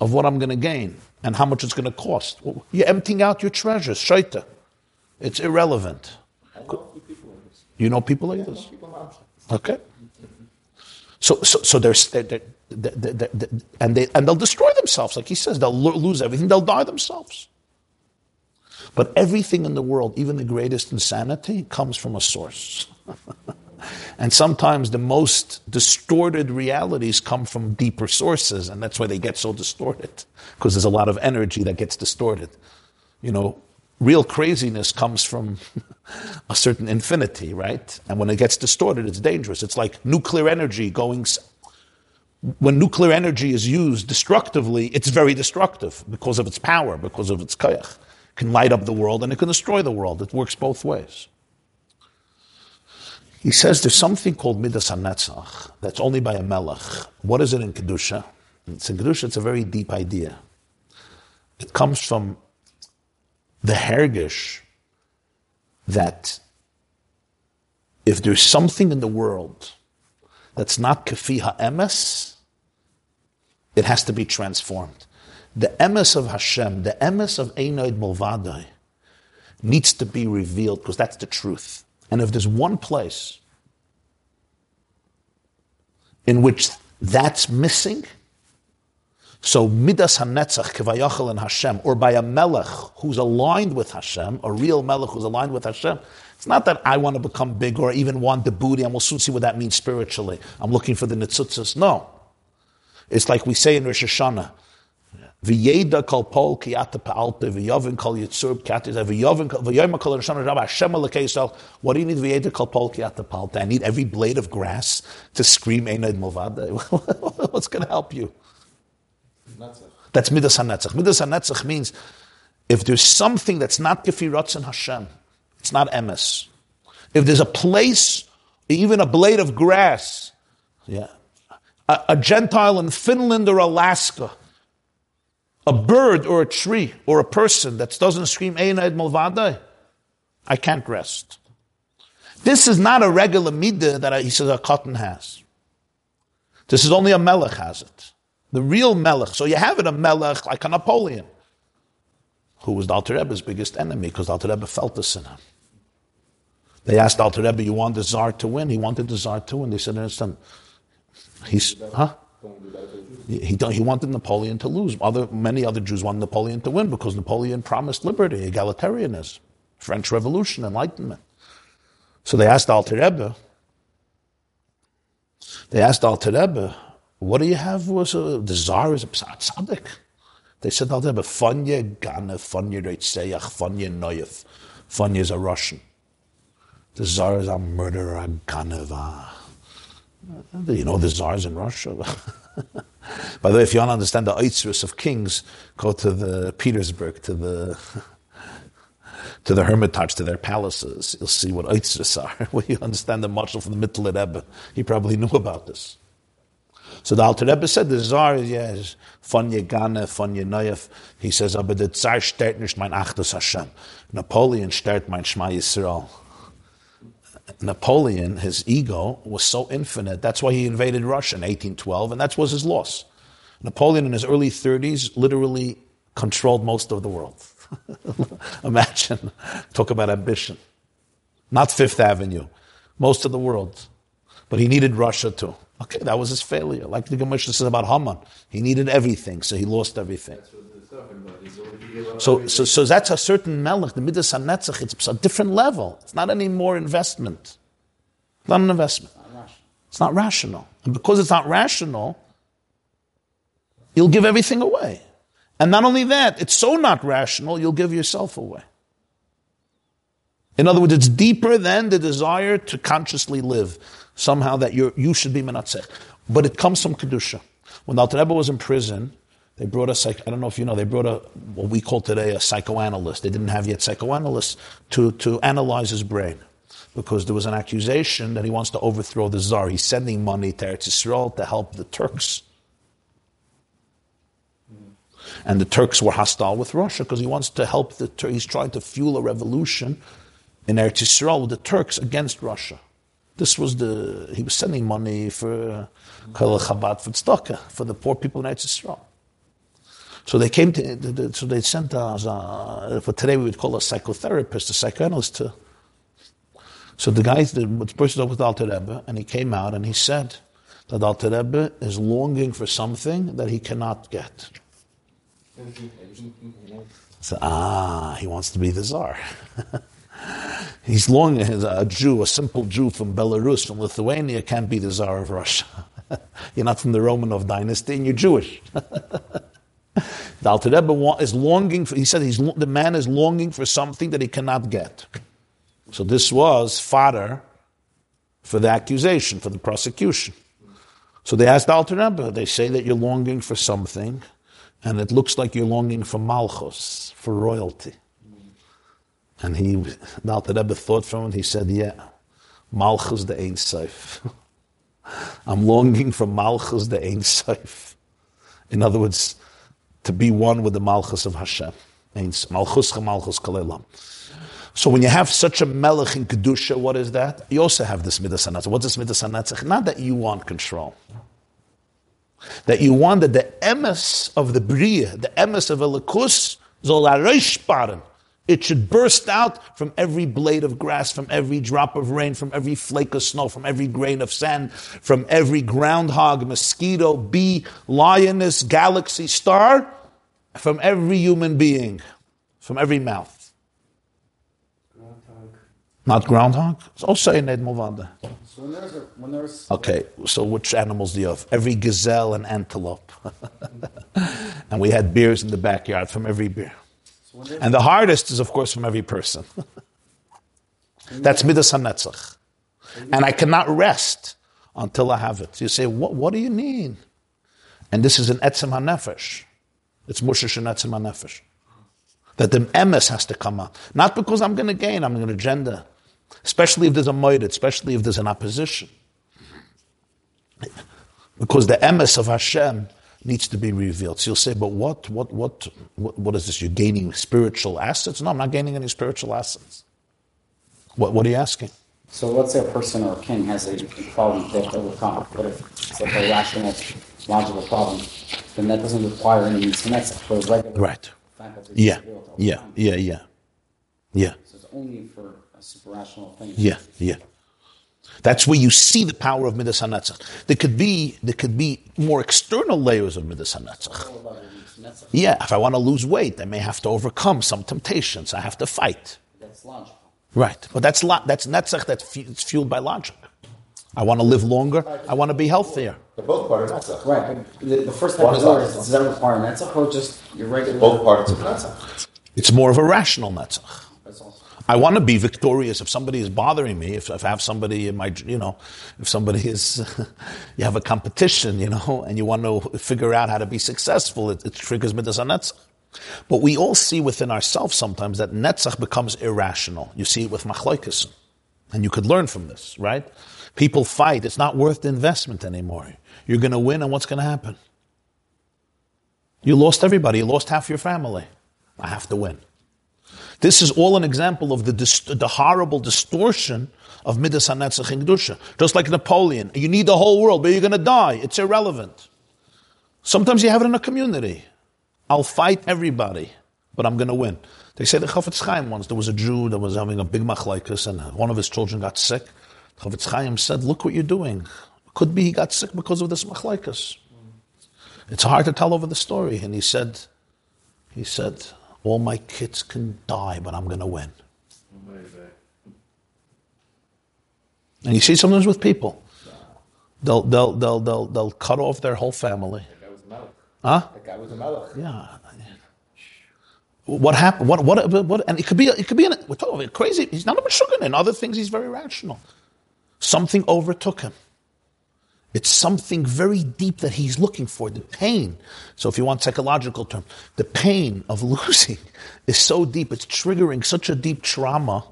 B: of what I'm going to gain and how much it's going to cost. You're emptying out your treasures, shaita. It's irrelevant. You know people like this? Okay. So, so, so they're, they're, they're, they're, and they and they'll destroy themselves, like he says. They'll lose everything. They'll die themselves. But everything in the world, even the greatest insanity, comes from a source. And sometimes the most distorted realities come from deeper sources, and that's why they get so distorted, because there's a lot of energy that gets distorted. You know, real craziness comes from a certain infinity, right? And when it gets distorted, it's dangerous. It's like nuclear energy going. When nuclear energy is used destructively, it's very destructive because of its power, because of its kayach. It can light up the world and it can destroy the world. It works both ways. He says there's something called Midas HaNetzach that's only by a Melech. What is it in Kedusha? It's in Kedusha, it's a very deep idea. It comes from the Hergish that if there's something in the world that's not Kafi HaEmes, it has to be transformed. The emes of Hashem, the emes of Einoid Mulvadai, needs to be revealed because that's the truth. And if there's one place in which that's missing, so midas hanetzach kivayachal in Hashem, or by a melech who's aligned with Hashem, a real melech who's aligned with Hashem, it's not that I want to become big or even want the booty, and we'll soon see what that means spiritually. I'm looking for the nitzutzas. No. It's like we say in Rosh Hashanah, V'yeda kol pol ki ata pa'alte, v'yovin kol yitzur k'atis, v'yovin kol, v'yoyma kol Roshana Rabba, Hashem alakei Yisrael. What do you need v'yeda kol pol ki ata pa'alte? I need every blade of grass to scream Einad Movada. What's going to help you? That's Midas HaNetzach. Midas HaNetzach means if there's something that's not Gefiratz and Hashem, it's not emes. If there's a place, even a blade of grass, yeah, a, a Gentile in Finland or Alaska, a bird or a tree or a person that doesn't scream Einad Malvadai, I can't rest. This is not a regular midah that he says a cotton has. This is only a melech has it. The real melech. So you have it a melech like a Napoleon, who was the Alter Rebbe's biggest enemy because Alter Rebbe felt this in him. They asked Alter Rebbe, "You want the Tsar to win?" He wanted the Tsar to win. They said, "Understand? He's huh." He, he wanted Napoleon to lose. Other, many other Jews wanted Napoleon to win because Napoleon promised liberty, egalitarianism, French Revolution, Enlightenment. So they asked Alter Rebbe, they asked Alter Rebbe, what do you have was a, the Tsar is a tzaddik? They said Alter Rebbe, Fanya Gana, Fanya Reitzeyach, Fanya Noyev. Fanya is a Russian. The Tsar is a murderer, a Ganeva. You know the czars in Russia. By the way, if you want to understand the Eitzrus of kings, go to the Petersburg, to the to the Hermitage, to their palaces. You'll see what Eitzrus are. When you understand the marshal from the Mittler Rebbe, he probably knew about this. So the Alter Rebbe said the Tsar is yes, von Yegane, von Yenoyev. He says, ah, aber der Tsar stört nicht mein Achtus Hashem. Napoleon stört mein Shema Yisrael. Napoleon, his ego was so infinite. That's why he invaded Russia in 1812, and that was his loss. Napoleon, in his early 30s, literally controlled most of the world. Imagine, talk about ambition. Not Fifth Avenue, most of the world. But he needed Russia too. Okay, that was his failure. Like the Gemara says about Haman, he needed everything, so he lost everything. So, so, so that's a certain melech, the midas hanetzach. It's a different level. It's not any more investment. It's Not an investment. It's not rational, and because it's not rational, you'll give everything away. And not only that, it's so not rational, you'll give yourself away. In other words, it's deeper than the desire to consciously live. Somehow that you you should be menatzech. But it comes from Kedusha. When Alter Rebbe was in prison, they brought a psych, I don't know if you know, they brought a, what we call today a psychoanalyst. They didn't have yet psychoanalysts to, to analyze his brain. Because there was an accusation that he wants to overthrow the Tsar. He's sending money to Eretz Yisrael to help the Turks. And the Turks were hostile with Russia because he wants to help the Turks. He's trying to fuel a revolution in Eretz Yisrael with the Turks against Russia. This was the, he was sending money for Kol Chabad for tzedakah, for the poor people in Eretz Yisrael. So they came to, so they sent us, uh, for today we would call a psychotherapist, a psychoanalyst to. So the guy, the person up with Alter Rebbe, and he came out and he said that Alter Rebbe is longing for something that he cannot get. So, ah, he wants to be the czar. He's longing, a Jew, a simple Jew from Belarus, from Lithuania, can't be the czar of Russia. you're not from the Romanov dynasty and you're Jewish. The Alter Rebbe is longing for, he said he's, the man is longing for something that he cannot get. So this was fodder for the accusation, for the prosecution. So they asked the Alter Rebbe, they say that you're longing for something, and it looks like you're longing for malchus, for royalty. And he, now the Rebbe thought from it, he said, yeah, malchus the Ein Sof. I'm longing for malchus the Ein Sof. In other words, to be one with the Malchus of Hashem. Malchus Malchus Kalelam. So when you have such a melech in Kedusha, what is that? You also have this Midas. What's this Midas? Not that you want control. That you want that the emes of the Bria, the emes of Elikus, Zol it should burst out from every blade of grass, from every drop of rain, from every flake of snow, from every grain of sand, from every groundhog, mosquito, bee, lioness, galaxy, star, from every human being, from every mouth. Groundhog. Not groundhog? It's also in Ed Mulvada.
E: So when there's a, when there's
B: Okay, so which animals do you have? Every gazelle and antelope. and we had beers in the backyard from every beer. And the hardest is, of course, from every person. That's Midas HaNetzach. And I cannot rest until I have it. You say, what, what do you mean? And this is an Etzem HaNefesh. It's Mushish and Etzem HaNefesh. That the emes has to come out. Not because I'm going to gain, I'm going to gender. Especially if there's a moed, especially if there's an opposition. Because the emes of Hashem needs to be revealed. So you'll say, but what, what, what, what, what is this? You're gaining spiritual assets? No, I'm not gaining any spiritual assets. What, what are you asking?
E: So let's say a person or a king has a problem they have to overcome, but if it's like a rational, logical problem, then that doesn't require any a regular
B: Right. Yeah,
E: to
B: yeah, yeah, yeah. Yeah,
E: So it's only for a super rational thing.
B: yeah, yeah. That's where you see the power of Midas HaNetzach. There could be, there could be more external layers of Midas HaNetzach.
E: That's,
B: Yeah, if I want to lose weight, I may have to overcome some temptations. I have to fight.
E: that's logical.
B: Right. But that's lo- that's netzach that's fu- it's fueled by logic. I want to live longer. I want to be healthier.
F: They're both part of Netzach.
E: Right, but the, the first type
F: One
E: of
F: is
E: word
F: logical.
E: does that require netzach or just your regular?
F: Both parts of Netzach.
B: It's more of a rational netzach.
E: That's also.
B: I want to be victorious. If somebody is bothering me, if, if I have somebody in my, you know, if somebody is, you have a competition, you know, and you want to figure out how to be successful, it, it triggers midas netzach. But we all see within ourselves sometimes that netzach becomes irrational. You see it with machlokes, and you could learn from this, right? People fight; it's not worth the investment anymore. You're going to win, and what's going to happen? You lost everybody. You lost half your family. I have to win. This is all an example of the, dist- the horrible distortion of Midas HaNetzach in Kedusha. Just like Napoleon. You need the whole world, but you're going to die. It's irrelevant. Sometimes you have it in a community. I'll fight everybody, but I'm going to win. They say the Chafetz Chaim once, there was a Jew that was having a big machlaikas and one of his children got sick. Chafetz Chaim said, look what you're doing. Could be he got sick because of this machlaikas. It's hard to tell over the story. And he said, he said, all my kids can die, but I'm going to win. And you see sometimes with people, they'll, they'll, they'll, they'll, they'll cut off their whole family.
F: That guy was a melech.
B: Huh?
F: That guy was a melech.
B: Yeah. What happened? What, what, what, and it could be, it could be, an, we're talking about crazy. He's not a Meshuggah. In other things, he's very rational. Something overtook him. It's something very deep that he's looking for, the pain. So if you want psychological term, the pain of losing is so deep, it's triggering such a deep trauma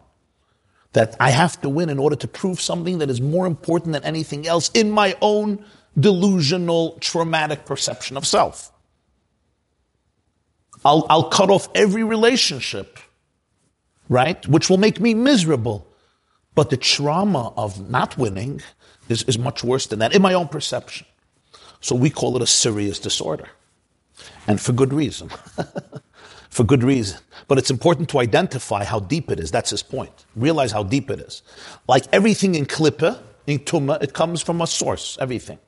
B: that I have to win in order to prove something that is more important than anything else in my own delusional, traumatic perception of self. I'll, I'll cut off every relationship, right, which will make me miserable. But the trauma of not winning is, is much worse than that in my own perception. So we call it a serious disorder. And for good reason. for good reason. But it's important to identify how deep it is. That's his point. Realize how deep it is. Like everything in Klippa, in Tumma, it comes from a source. Everything.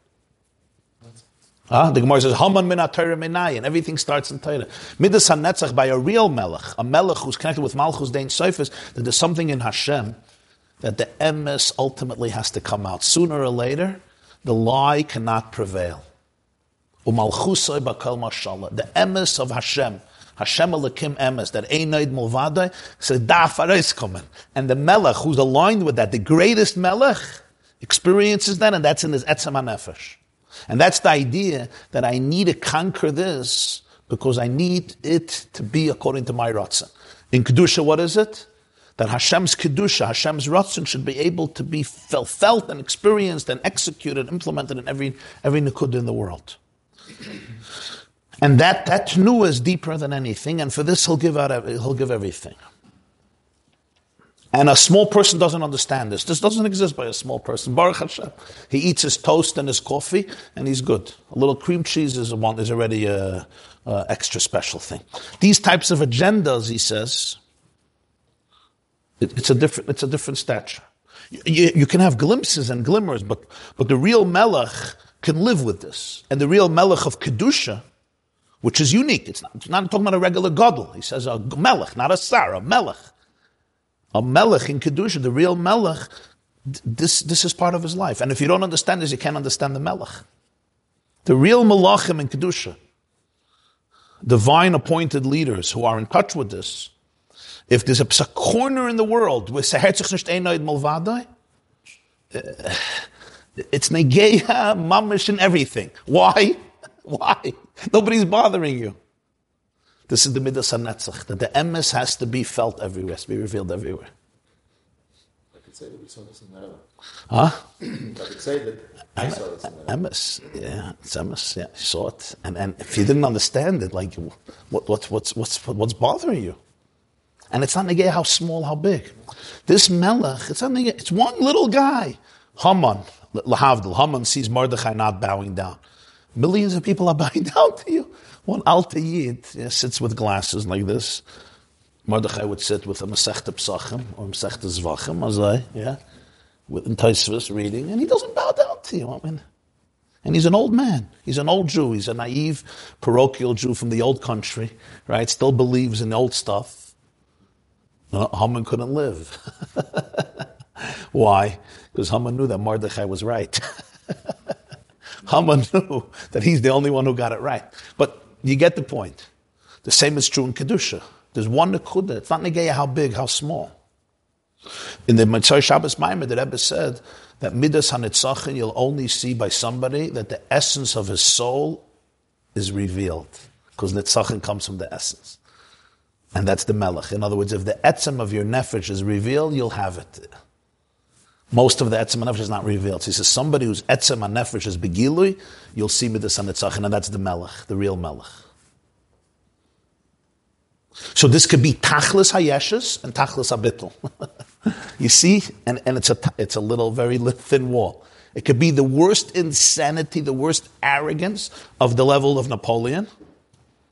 B: Ah, the Gemara says, Haman min minayin. Everything starts in Torah. Midas HaNetzach by a real melech, a melech who's connected with Malchus Dein Seifes, that there's something in Hashem that the emes ultimately has to come out. Sooner or later, the lie cannot prevail. Umalchusay bakal mashallah. The emes of Hashem, Hashem alakim emes, that einaid mulvadai, says dafar is coming. And the melech who's aligned with that, the greatest melech, experiences that, and that's in his etzem hanefesh. And that's the idea that I need to conquer this because I need it to be according to my ratzon. In Kedusha, what is it? That Hashem's Kedusha, Hashem's ratzon should be able to be felt, and experienced and executed, implemented in every, every Nikud in the world. And that, that tnu is deeper than anything, and for this he'll give out, he'll give everything. And a small person doesn't understand this. This doesn't exist by a small person. Baruch Hashem. He eats his toast and his coffee, and he's good. A little cream cheese is, one, is already a, a extra special thing. These types of agendas, he says, it- it's a different, it's a different stature. You, you, can have glimpses and glimmers, but, but the real melech can live with this. And the real melech of Kedusha, which is unique, it's not, it's not talking about a regular gadol. He says a melech, not a sar, a melech A melech in Kedusha, the real melech, this, this is part of his life. And if you don't understand this, you can't understand the melech. The real melachim in Kedusha, divine appointed leaders who are in touch with this, if there's a, a corner in the world where Seherzich nicht einoid malvadai, eh, it's negeya, mamish, and everything. Why? Why? Nobody's bothering you. This is the midas hanetzach, that the emes has to be felt everywhere, has to be revealed everywhere.
F: I could say that we saw this in Maryland.
B: Huh?
F: I could say that I saw this in Maryland.
B: Emes, yeah, it's emes, yeah, you saw it. And, and if you didn't understand it, like, what, what, what's, what's, what's bothering you? And it's not negay how small, how big. This melech, it's not negay, it's one little guy. Haman, Lahavdil, Haman sees Mordechai not bowing down. Millions of people are bowing down to you. One Alta Yid sits with glasses like this. Mordechai would sit with a Masechta Psachim or Masechta Zvachim, Azai, yeah, with Taisvis reading, and he doesn't bow down to you. I mean, and he's an old man. He's an old Jew. He's a naive, parochial Jew from the old country, right? Still believes in old stuff. Haman couldn't live. Why? Because Haman knew that Mordechai was right. Haman knew that he's the only one who got it right. But you get the point. The same is true in Kedusha. There's one Nekuda. It's not Negeya how big, how small. In the Mitzvah Shabbos Maimer, the Rebbe said that Midas HaNetzachin you'll only see by somebody that the essence of his soul is revealed. Because Netzachin comes from the essence. And that's the Melech. In other words, if the etzem of your nefesh is revealed, you'll have it. Most of the etzem and nefesh is not revealed. So he says somebody whose etzem and nefesh is begilui, you'll see midas hanitzachim, and that's the melech, the real melech. So this could be tachlis hayeshes and tachlis abitl. you see, and, and it's a it's a little very thin wall. It could be the worst insanity, the worst arrogance of the level of Napoleon,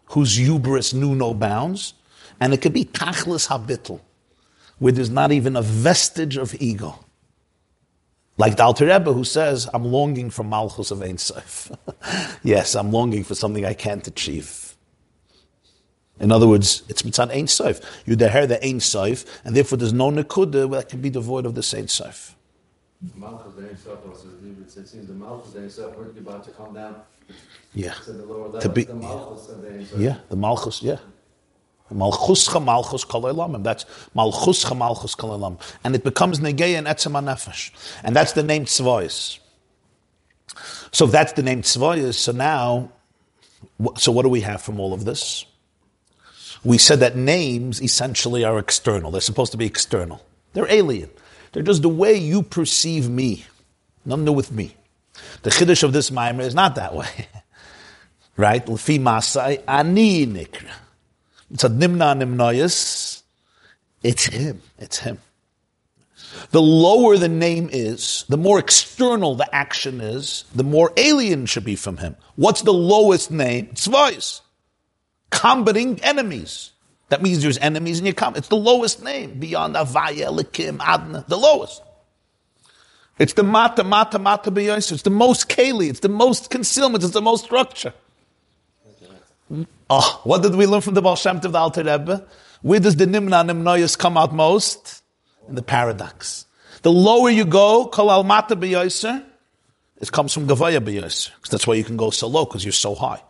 B: whose hubris knew no bounds, and it could be tachlis habitl, where there's not even a vestige of ego. Like the Alter Rebbe who says, I'm longing for Malchus of Ein Sof. yes, I'm longing for something I can't achieve. In other words, it's mitzvah Ein Sof. You deher the Ein Sof, and therefore there's no Nekuda that can be devoid of the Ein Sof.
A: Malchus Ein Sof also, it seems the Malchus Ein Sof, we're about to come down
B: Yeah.
A: to the lower level.
B: To be-
A: the Malchus of Ein Sof.
B: Yeah, the Malchus, yeah. Malchuscha Malchus Kol Olam. That's Malchuscha Malchus Kol Olam. And it becomes Negeya and Etzem HaNefesh. And that's the name Tzvois. So that's the name Tzvois, so now, so what do we have from all of this? We said that names essentially are external. They're supposed to be external. They're alien. They're just the way you perceive me. Nothing do with me. The Chiddush of this Maimer is not that way. right? L'fi Masai, Ani Nikra. It's a nimna nimnayas. It's him. It's him. The lower the name is, the more external the action is, the more alien should be from him. What's the lowest name? Tzvais. Combating enemies. That means there's enemies in your combat. It's the lowest name beyond Avaya, Likim, Adna. The lowest. It's the mata, mata, mata b'yoyser. It's the most keli. It's the most concealment. It's the most structure. Oh, what did we learn from the Baal Shem Tov, the Alter Rebbe? Where does the Nimna Nimnoyas come out most? In the paradox. The lower you go, Kol Al Mata B'Yoser, it comes from Gavaya B'Yoser. Because that's why you can go so low, because you're so high.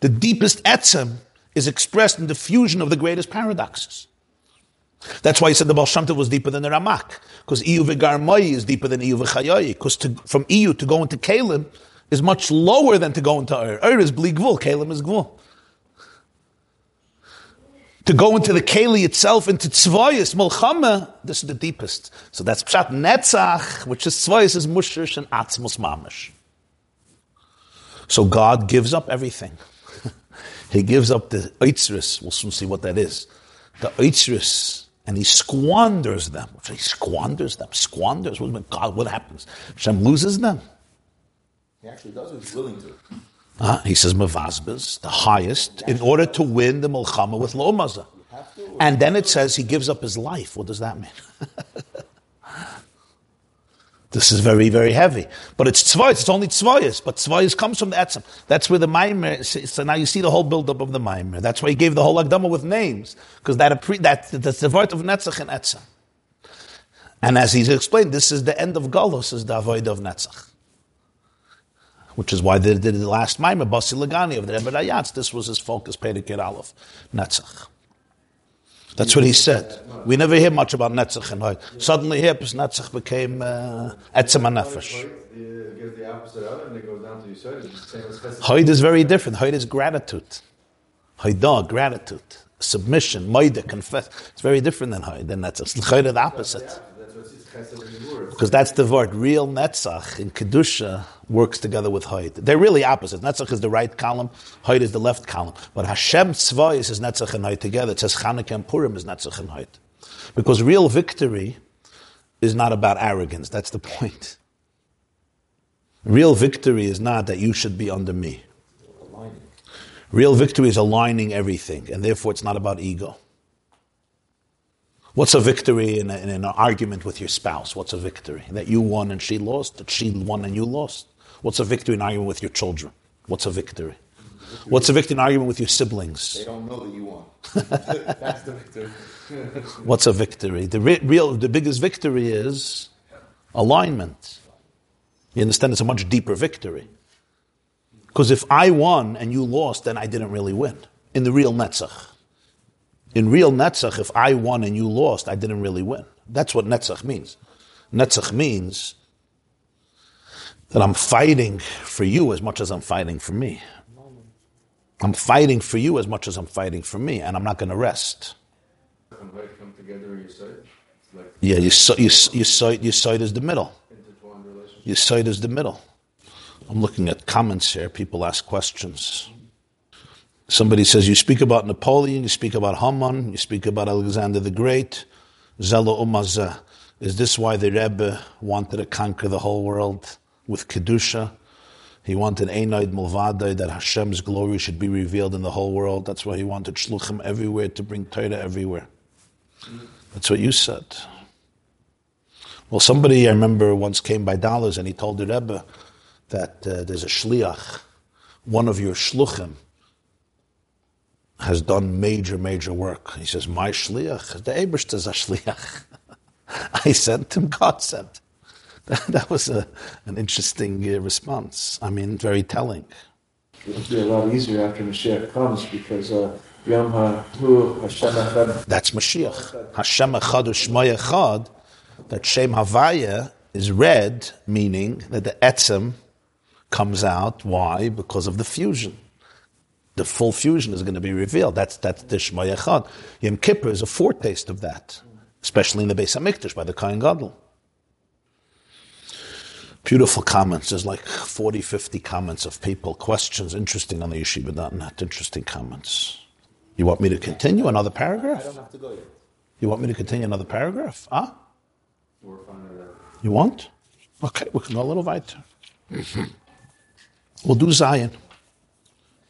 B: The deepest etzem is expressed in the fusion of the greatest paradoxes. That's why he said the Baal Shem Tov was deeper than the Ramak. Because Iyu V'Garmoyi is deeper than Iyu V'Chayoyi. Because from Iyu to go into Kalim is much lower than to go into Ur. Ur is Bli Gvul, Kalim is Gvul. To go into the Keli itself, into Tzvoyis, Mulchama, this is the deepest. So that's Pshat Netzach, which is Tzvoyis, is Mushish and Atzmus Mamish. So God gives up everything. he gives up the Eitzris, we'll soon see what that is. The Eitzris, and he squanders them. He squanders them, squanders. What, God, what happens? Hashem loses them.
F: He actually does he's willing to.
B: Uh, he says Mavazbas, the highest, in order to win the Milchama with Lo. And then it says he gives up his life. What does that mean? this is very, very heavy. But it's tzvayis, it's only tzvayis, but tzvayis comes from the etzem. That's where the maimer, so now you see the whole buildup of the maimer. That's why he gave the whole agdama with names, because that, that, that's the word of netzach and etzem. And as he's explained, this is the end of Golos, is the avoid of Netzach. Which is why they did the last Maimah, Basi Lagani of the Rebbe Rayatz. This was his focus, Pedikir Aleph, Netzach. That's what he said. We never hear much about Netzach and Hoyd. Suddenly here, because Netzach became uh, Etzem HaNefesh.
A: It's.
B: Hoyd is very different. Hoyd is gratitude. Hoydah, gratitude. Submission, Moida, confess. It's very different than. And that's Hoyd is the opposite. Because that's the word. Real Netzach in Kedusha works together with Hoyd. They're really opposites. Netzach is the right column, Hoyd is the left column. But Hashem Tzvayis is Netzach and Hoyd together. It says Chanukah and Purim is Netzach and Hoyd. Because real victory is not about arrogance. That's the point. Real victory is not that you should be under me. Real victory is aligning everything, and therefore it's not about ego. What's a victory in, a, in an argument with your spouse? What's a victory? That you won and she lost? That she won and you lost? What's a victory in an argument with your children? What's a victory? What's a victory in an argument with your siblings?
A: They don't know that you won. That's the victory.
B: What's a victory? The re- real, the biggest victory is alignment. You understand? It's a much deeper victory. Because if I won and you lost, then I didn't really win. In the real Netzach. In real Netzach, if I won and you lost, I didn't really win. That's what Netzach means. Netzach means that I'm fighting for you as much as I'm fighting for me. I'm fighting for you as much as I'm fighting for me, and I'm not going to rest.
A: Come together in like
B: Yeah, your, si- your, si- your, side, your side is the middle. Your side is the middle. I'm looking at comments here. People ask questions. Somebody says, You speak about Napoleon, you speak about Haman, you speak about Alexander the Great. Zela Umazah. Is this why the Rebbe wanted to conquer the whole world with Kedusha? He wanted Einoid Mulvadai, that Hashem's glory should be revealed in the whole world. That's why he wanted Shluchim everywhere to bring Torah everywhere. That's what you said. Well, somebody I remember once came by dollars and he told the Rebbe that uh, there's a shliach, one of your shluchim has done major, major work. He says, my shliach, the Eberst is a shliach. I sent him, God sent. That, that was a, an interesting uh, response. I mean, very telling.
C: It'll be a lot easier after Mashiach comes because uh, Yom HaHu Hashem Echad
B: That's Mashiach. Hashem Echad Echad, that Shem Havaya is read, meaning that the Etzem comes out. Why? Because of the fusion. The full fusion is going to be revealed. That's, that's the Shmai Echad. Yom Kippur is a foretaste of that, especially in the Beis HaMikdash by the Kohen Gadol. Beautiful comments. There's like 40, 50 comments of people, questions, interesting on the yeshiva.net, interesting comments. You want me to continue another paragraph?
F: I don't have to go yet.
B: You want me to continue another paragraph? Huh?
A: We're.
B: You want? Okay, we can go a little weiter. We'll do Zion.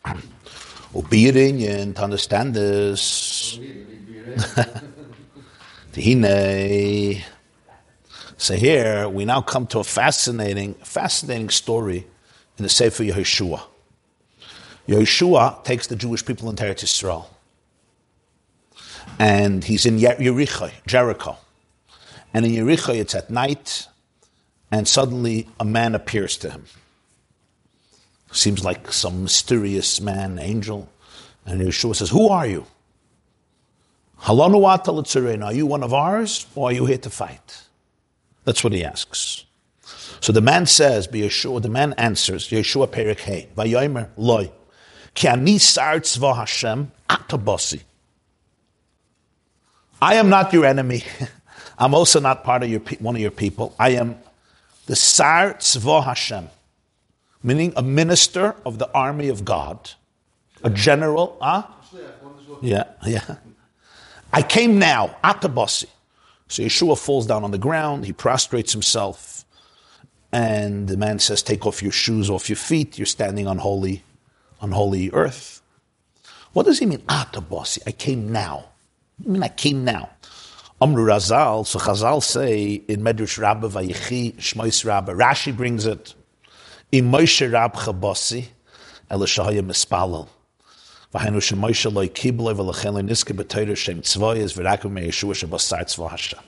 B: It to understand this. So here we now come to a fascinating, fascinating story in the Sefer Yehoshua. Yehoshua takes the Jewish people into Eretz Yisrael. And he's in Ye- Jericho, Jericho. And in Yericho, it's at night, and suddenly a man appears to him. Seems like some mysterious man, angel. And Yeshua says, Who are you? Are you one of ours, or are you here to fight? That's what he asks. So the man says, "Be Yeshua." The man answers, "Yeshua Perik Hey, Vayomer Loy, Ki ani sar tzva Hashem atabasi." I am not your enemy. I'm also not part of your one of your people. I am the Sar Tzva Hashem, meaning a minister of the army of God, a general. Huh? Yeah, yeah. I came now, Atabasi. So Yeshua falls down on the ground, he prostrates himself, and the man says, Take off your shoes off your feet, you're standing on holy, on holy earth. What does he mean, Atabasi? I came now. I mean, I came now. Amru Razal, so Chazal say in Medrash Rabbah Vayichi, Shmois Rabbah, Rashi brings it, Rab Chabasi, niske shem me'yeshua.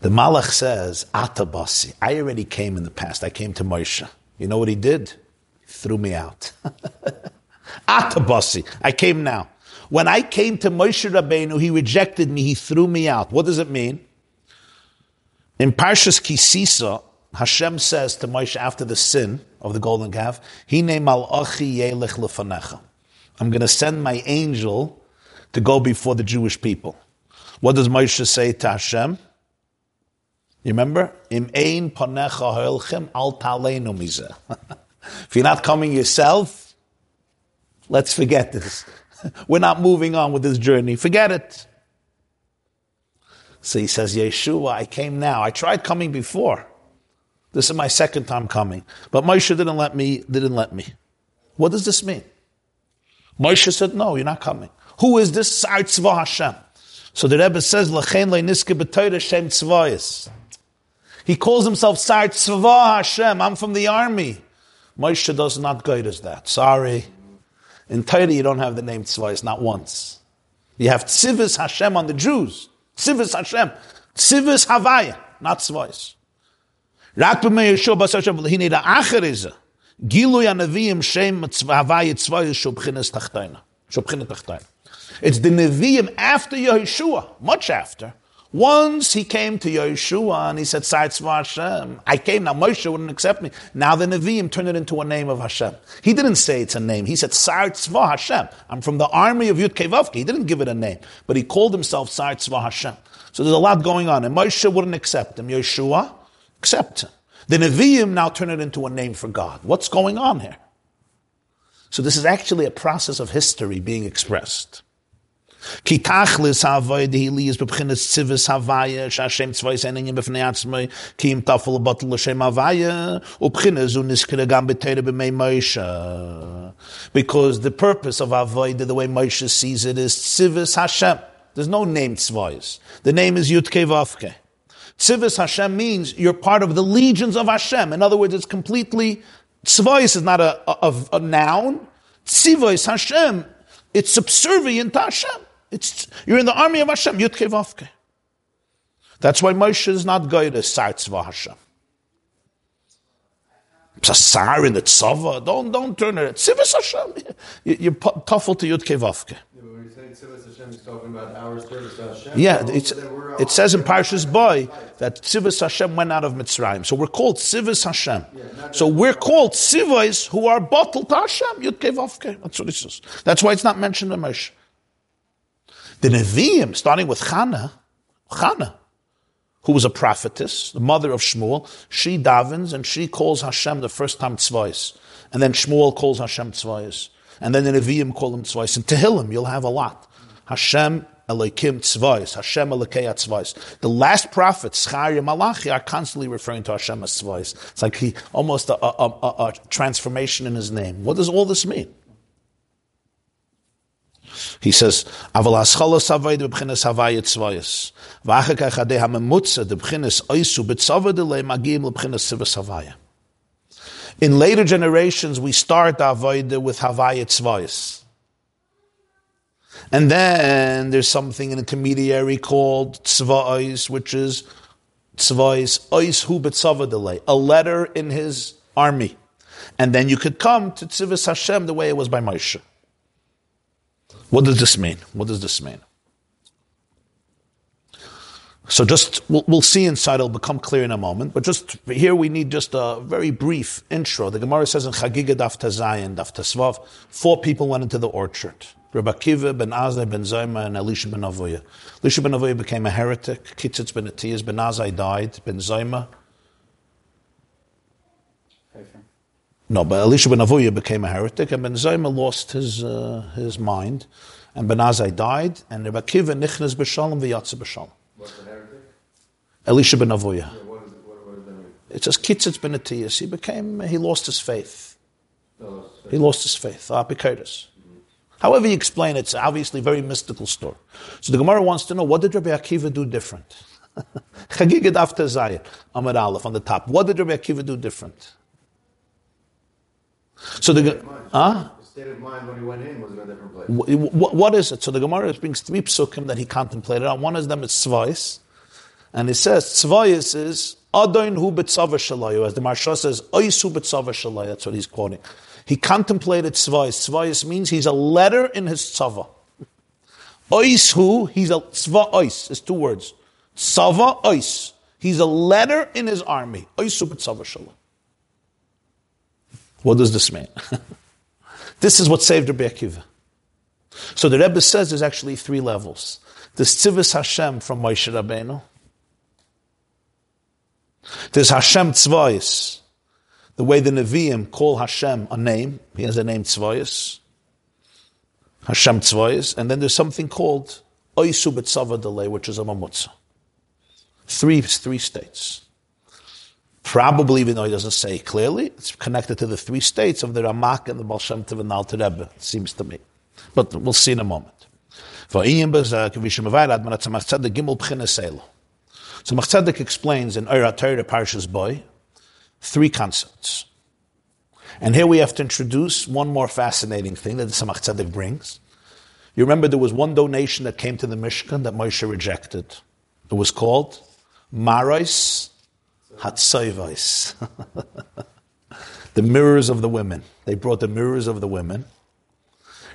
B: The Malach says, Atabasi, I already came in the past. I came to Moshe. You know what he did? He threw me out. Atabasi, I came now. When I came to Moshe Rabbeinu, he rejected me, he threw me out. What does it mean? In Parshas Kisisa, Hashem says to Moshe after the sin of the golden calf, Hine malachi yelech lefanecha. I'm going to send my angel to go before the Jewish people. What does Moshe say to Hashem? You remember? Im ein panecha hoelchem al taleinu mizeh. If you're not coming yourself, let's forget this. We're not moving on with this journey. Forget it. So he says, Yeshua, I came now. I tried coming before. This is my second time coming. But Moshe didn't let me, didn't let me. What does this mean? Moshe said, no, you're not coming. Who is this Sar Tzva Hashem? So the Rebbe says, le'niske b'toyre Shem Tzvayis. He calls himself Sar Tzva Hashem. I'm from the army. Moshe does not guide us that. Sorry. In Torah, you don't have the name Tzvayis, not once. You have Tzivis Hashem on the Jews. Tzivis Hashem. Tzivis Havaya, not Tzvayis. רק במי ישוע בסוף של הנה האחר איזה, גילוי הנביאים שם הוויה צבאי שהוא בחינס תחתינה, שהוא בחינס תחתינה. It's the Nevi'im after Yehoshua, much after. Once he came to Yehoshua and he said, Sar Tzva Hashem. I came, now Moshe wouldn't accept me. Now the Nevi'im turned it into a name of Hashem. He didn't say it's a name. He said, Sar Tzva Hashem. I'm from the army of Yud Kevavki. He didn't give it a name, but he called himself Sar Tzva Hashem. So there's a lot going on. And Moshe wouldn't accept him. Yeshua, accept. The Nevi'im now turn it into a name for God. What's going on here? So this is actually a process of history being expressed. Because the purpose of avoid, the way Moshe sees it, is tzivis Hashem. There's no name tzvais. The name is Yudke Vavke. Tzivis Hashem means you're part of the legions of Hashem. In other words, it's completely, tzvais is not a, a, a noun. Tzivos Hashem, it's subservient to Hashem. It's, you're in the army of Hashem, Yudke Vavke. That's why Moshe is not going to Sar Tzva Hashem. It's a Sar in the Tzava. Don't, don't turn it. Tzivos Hashem. You- You're tuffle to Yudke Vavke.
A: Yeah, but when you're saying Tzivos Hashem, he's talking about our service to Hashem.
B: Yeah, it's, it says in Parshas Boy that Tzivos Hashem went out of Mitzrayim. So we're called Tzivos Hashem. So we're called Tzivos who are bottled to Hashem. Yud Kei Vav Kei. That's what it says. That's why it's not mentioned in Moshe. The Nevi'im, starting with Chana, Chana, who was a prophetess, the mother of Shmuel, she davens and she calls Hashem the first time Tzvais. And then Shmuel calls Hashem Tzvais. And then the Nevi'im call him Tzvais. And Tehillim, you'll have a lot. Hashem Elokim Tzvais, Hashem Elokei Tzvais. The last prophets, Zechariah, Malachi, are constantly referring to Hashem as Tzvais. It's like he almost a, a, a, a transformation in his name. What does all this mean? He says, "Aval haschalos havayd b'bchinas havayit tzvayis, v'achar kach adei hamemutza de b'chinas oisu b'tzavad elei magim l'bchinas sivas havaya." In later generations, we start avodah with havayit tzvayis, and then there's something an intermediary called tzvayis, which is tzvayis ois hu b'tzavad elei, a letter in his army, and then you could come to tzivas Hashem the way it was by Moshe. What does this mean? What does this mean? So just, we'll, we'll see inside, it'll become clear in a moment, but just here we need just a very brief intro. The Gemara says in Chagiga Daf Tazayin, Daf Tasvav, four people went into the orchard. Rabbi Akiva, Ben Azai, Ben Zayma, and Elisha Ben Avoya. Elisha Ben Avoya became a heretic. Kitzitz Ben Atiyas, Ben Azai died. Ben Zayma, No, but Elisha ben Avuya became a heretic, and Ben Zayma lost his uh, his mind, and Ben Azai died, and Rebbe Akiva nichnas b'shalom v'yatza b'shalom.
A: What's the heretic?
B: Elisha ben Avuya.
A: Yeah, what, is it, what, what does?
B: It says kitzitz ben Atiyas. He became he lost his faith.
A: No,
B: He lost his faith. Apikotis. However you explain it, it's obviously a very mystical story. So the Gemara wants to know what did Rabbi Akiva do different? Chagigat after Zayin, Amar Aleph on the top. What did Rabbi Akiva do different? So the Ge- huh?
A: State of mind when he went in was in a different place.
B: Wh- wh- what is it? So the Gemara brings three psukim that he contemplated on. One of them is Svais, And he says, Tzvayis is Adon hu betzava shalayu, as the Maharsha says, Ois hu betzava shalayu, that's what he's quoting. He contemplated Tzvayis. Tzvayis means he's a letter in his tzava. Ois hu, he's a tzva ois, it's two words. Tzava ois. He's a letter in his army. Ois hu betzava shalayu. What does this mean? this is what saved Rabbi Akiva. So the Rebbe says there's actually three levels. There's Tzivis Hashem from Moshe Rabbeinu. There's Hashem Tzvayis, the way the Nevi'im call Hashem a name. He has a name Tzvayis. Hashem Tzvayis. And then there's something called Oisu Delay, which is a Mamutza. Three, three states. Probably, even though he doesn't say it clearly, it's connected to the three states of the Ramak and the Baal Shem Tov and Rebbe, it seems to me. But we'll see in a moment. So Machtzedek explains in Eira Torah Parshas Boy three concepts. And here we have to introduce one more fascinating thing that the Tzemach Tzedek brings. You remember there was one donation that came to the Mishkan that Moshe rejected. It was called Marais Hatzayvais. the mirrors of the women. They brought the mirrors of the women.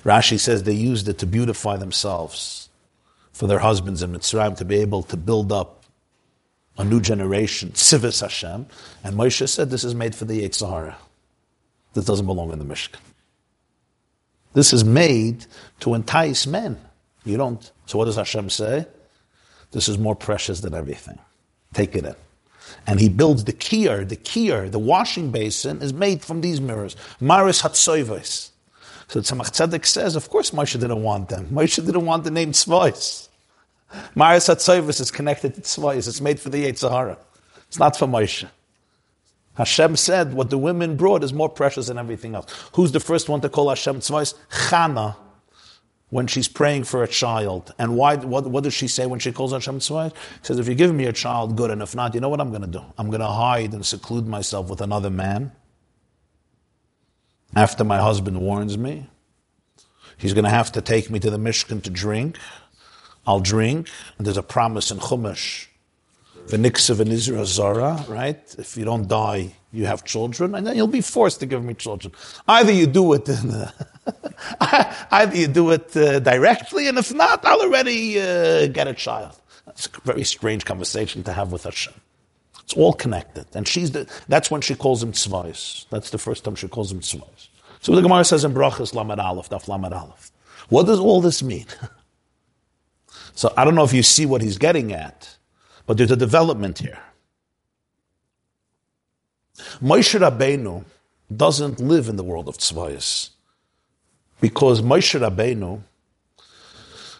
B: Rashi says they used it to beautify themselves for their husbands in Mitzrayim to be able to build up a new generation, Tzivis Hashem. And Moshe said this is made for the Yitzhara. This doesn't belong in the Mishkan. This is made to entice men. You don't. So what does Hashem say? This is more precious than everything. Take it in. And he builds the kier, the kier, the washing basin is made from these mirrors. Maris Hatsoivos. So Tzemach Tzedek says, of course Moshe didn't want them. Moshe didn't want the name Tzvais. Maris Hatsoivos is connected to Tzvais. It's made for the Yitzhara. It's not for Moshe. Hashem said what the women brought is more precious than everything else. Who's the first one to call Hashem Tzvais? Chana, when she's praying for a child. And why? What, what does she say when she calls Hashem Tzvais? She says, if you give me a child, good. And if not, you know what I'm going to do? I'm going to hide and seclude myself with another man. After my husband warns me, he's going to have to take me to the Mishkan to drink. I'll drink. And there's a promise in Chumash V'niksav and Israel Zara, right? If you don't die, you have children, and then you'll be forced to give me children. Either you do it, in, uh, either you do it uh, directly, and if not, I'll already uh, get a child. That's a very strange conversation to have with Hashem. It's all connected, and she's the, that's when she calls him tzvais. That's the first time she calls him tzvais. So the Gemara says in Brachas Lamed Aleph, Daf Lamed Aleph. What does all this mean? so I don't know if you see what he's getting at. But there's a development here. Moshe Rabbeinu doesn't live in the world of tzvayis. Because Moshe Rabbeinu,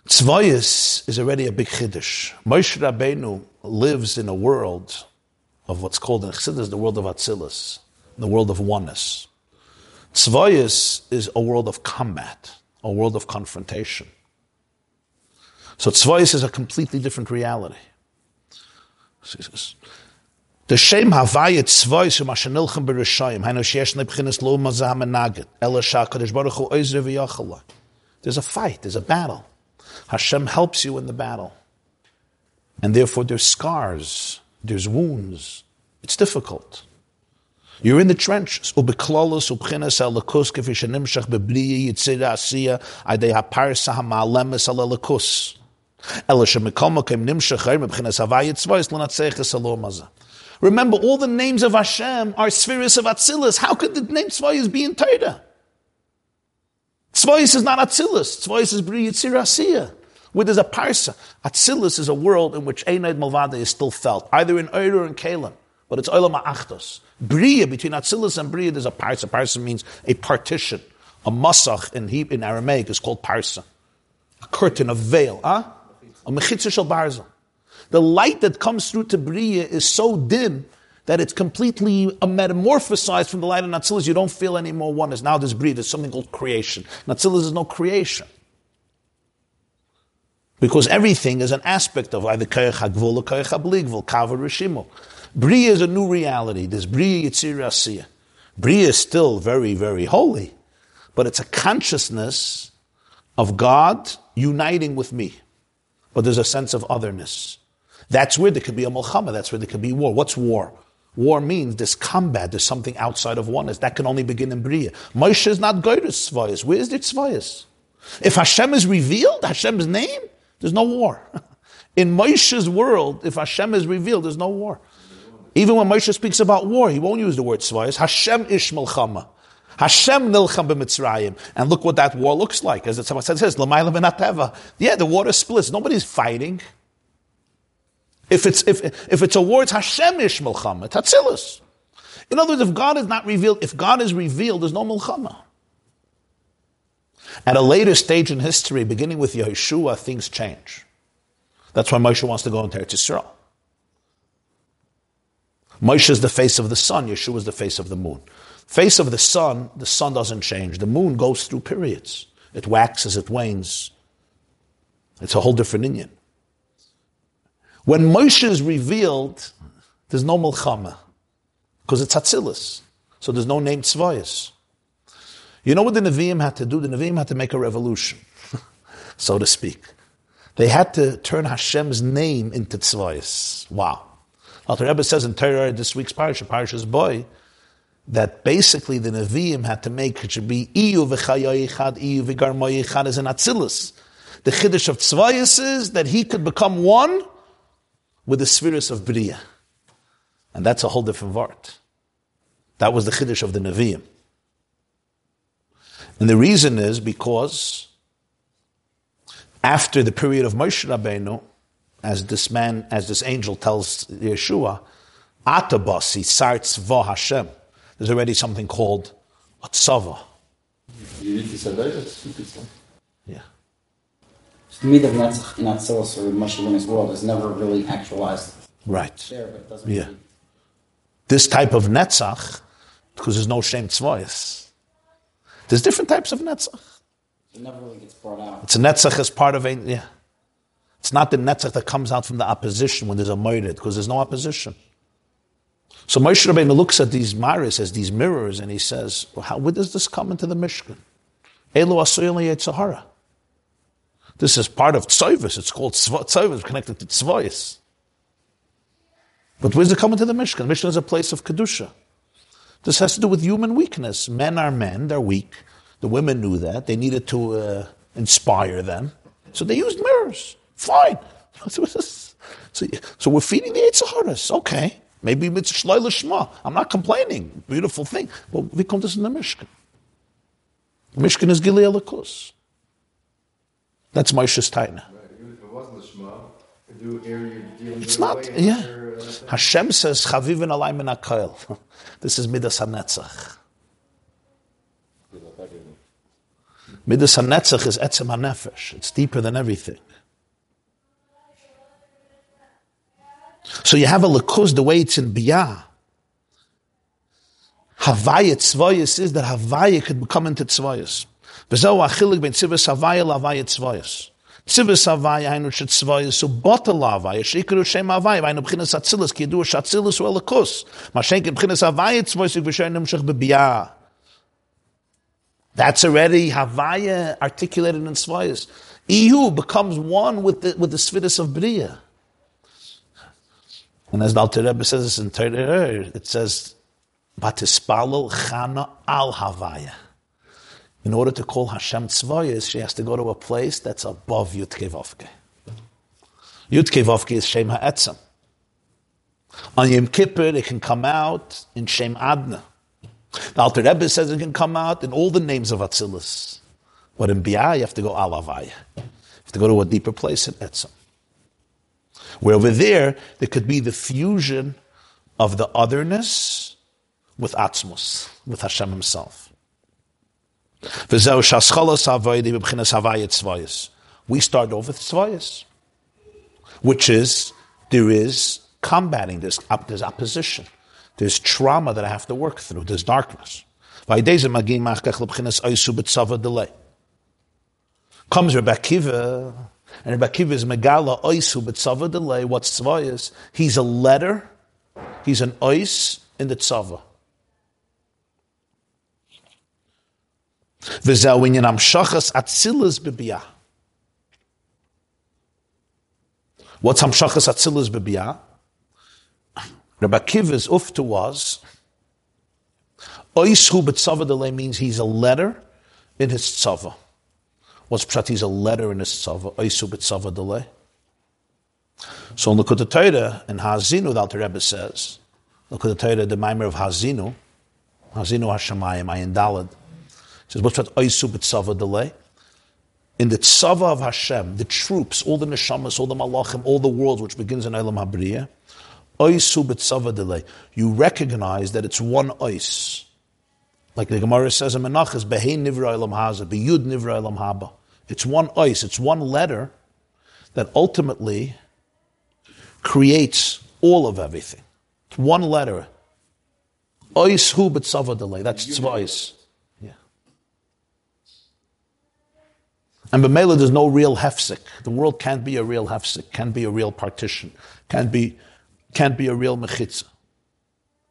B: tzvayis is already a big chiddush. Moshe Rabbeinu lives in a world of what's called in Chassidus the world of Atzilus, the world of oneness. Tzvayis is a world of combat, a world of confrontation. So tzvayis is a completely different reality. The Havaya Tzvoi Shema Shenilchem Bereshayim Hainu Sheyesh Nebchinis Lo Mazah Ela Baruch Hu Oizre V'Yachala There's a fight, there's a battle. Hashem helps you in the battle. And therefore there's scars, there's wounds. It's difficult. You're in the trenches. Ubchinas yitzira adei. Remember, all the names of Hashem are spheres of Atzilus. How could the name Tzvayis be in Torah? Tzvayis is not Atzilus. Tzvayis is Bri Yitzir. Where there's a parsa. Atzilus is a world in which Einaid Malvada is still felt, either in Eir or in Kalim. But it's Olam Achtos. Bria, between Atzilus and Bria, there's a parsa. Parsa means a partition. A masach in, Hebrew, in Aramaic is called parsa. A curtain, a veil. Huh? A mechitza shel barzel. The light that comes through to Bria is so dim that it's completely metamorphosized from the light of Natsilis. You don't feel any more oneness. Now there's Bria, there's something called creation. Natsilis is no creation. Because everything is an aspect of either Kayach HaGvul or Kayach HaBligvul, Kavar Rishimo. Bria is a new reality. There's Bria Yitzir Asiyah. Bria is still very, very holy, but it's a consciousness of God uniting with me but there's a sense of otherness. That's where there could be a Mulchama, that's where there could be war. What's war? War means this combat, there's something outside of oneness. That can only begin in Bria. Moshe is not at Tzvayas. Where is the Tzvayas? If Hashem is revealed, Hashem's name, there's no war. In Moshe's world, if Hashem is revealed, there's no war. Even when Moshe speaks about war, he won't use the word Tzvayas. Hashem ish Melchama. Hashem nilcham b'mitzrayim. And look what that war looks like. As it says, l'mayla v'nateva. Yeah, the water splits. Nobody's fighting. If it's, if, if it's a war, it's Hashem ish Melchama. Tatzilus. In other words, if God is not revealed, if God is revealed, there's no Melchama. At a later stage in history, beginning with Yeshua, things change. That's why Moshe wants to go into Eretz Yisrael. Moshe is the face of the sun, Yeshua is the face of the moon. Face of the sun, the sun doesn't change. The moon goes through periods. It waxes, it wanes. It's a whole different Indian. When Moshe is revealed, there's no Milchama, because it's Hatzilis. So there's no name Tzvayas. You know what the Nevi'im had to do? The Nevi'im had to make a revolution, so to speak. They had to turn Hashem's name into Tzvayas. Wow. Alter Rebbe says in Torah this week's parasha, Parasha's boy, that basically the Nevi'im had to make it should be Iyu v'chayoyichad, Iyu v'garmoyichad as an Atzilus. The Chiddush of Tzvayas is that he could become one with the spheres of Bria. And that's a whole different vart. That was the Chiddush of the Nevi'im. And the reason is because after the period of Moshe Rabbeinu, as this man, as this angel tells Yeshua, Atabasi Sartz Va Hashem. There's already something called a tzava.
F: You need to survive it.
B: Yeah.
E: The meat of Netzach in Atzilus or Moshe Rabbeinu's world is never really actualized
B: Right.
E: there, but it doesn't
B: Yeah.
E: really
B: This type of netzach, because there's no shame tzvayas. There's different types of netzach.
E: it never really gets brought out.
B: It's a netzach as part of a, yeah. It's not the netzach that comes out from the opposition when there's a moirid, because there's no opposition. So Moshe Rabbeinu looks at these maris as these mirrors, and he says, well, how, where does this come into the Mishkan? Elu asuyeli Sahara. This is part of tzayvus. It's called tzayvus, connected to tzvayis. But where's it coming to the Mishkan? The Mishkan is a place of kedusha. This has to do with human weakness. Men are men; they're weak. The women knew that. They needed to uh, inspire them, so they used mirrors. Fine. So, so we're feeding the Eitzaharas. Okay. Maybe it's shloila shma. I'm not complaining. Beautiful thing. But we come this in the Mishkan. Mishkan is Gilead Lakus. That's Moshe's Taina.
A: Right, even if it wasn't the Shema, do area dealing
B: It's not, yeah.
A: uh,
B: Hashem says, Chavivin alay min. This is Midas HaNetzach. Midas HaNetzach is Etzem HaNefesh. It's deeper than everything. So you have a Lakuz the way it's in Biyah. Havaya Tzvayas is that Havaya could become into Tzvayas. V'zeu achilik ben Tzivas Havaya l'Havaya Tzvayas. Tzivas Havaya hainu shet Tzvayas so botel Havaya shikru shem Havaya hainu b'chinas Atzilis ki yadu Atzilis u Elikus. Ma shenke b'chinas Havaya Tzvayas v'shay nimshach b'biyah. That's already Havaya articulated in Tzvayas. Ihu becomes one with the, with the Svidus of Bria. And as the Alter Rebbe says in Torah, it says, Batispalel chana al Havaya. In order to call Hashem Tzvayas, she has to go to a place that's above Yudke Vovke. Is Shem Ha'etzem. On Yom Kippur, it can come out in Shem Adna. The Alter Rebbe says it can come out in all the names of Atzilus. But in Biyah, you have to go al Havaya. You have to go to a deeper place in Etzem. Where over there, there could be the fusion of the otherness with Atzmus, with Hashem Himself. We start off with tzvayis, which is, there is combating, there's, there's opposition, there's trauma that I have to work through, there's darkness. Comes Rebbe Akiva, and Rebbe Akiva is megala oisu b'tzava delay. What's tzvayis? He's a letter, he's an ois in the tzava. V'zeu inyan amshachas atzilus b'biyah. What's Hamshachas Atzilus Bebiyah? Rabbi Akiva's ufta was, Oishu B'tzava Delay means he's a letter in his tzava. What's pshat? He's a letter in his tzava. Oishu B'tzava Delay. So in Likkut Torah, in Hazinu, the Alter Rebbe says, Likkut Torah, the Maimer of Hazinu, Hazinu Hashemayim, Ayin Dalad, says, what's pshat? Oishu B'tzava Delay in the tzava of Hashem, the troops, all the neshamas, all the malachim, all the worlds, which begins in Elam Habriya, oisu b'tzava delay. You recognize that it's one ois. Like the Gemara says in Menachas, behein nivra elam haza, beyud nivra elam haba. It's one ois, it's one letter that ultimately creates all of everything. It's one letter. Ois hu delay. That's yeah And B'mela, there's no real hefsek. The world can't be a real hefsek, can't be a real partition, can't be, can't be a real mechitza.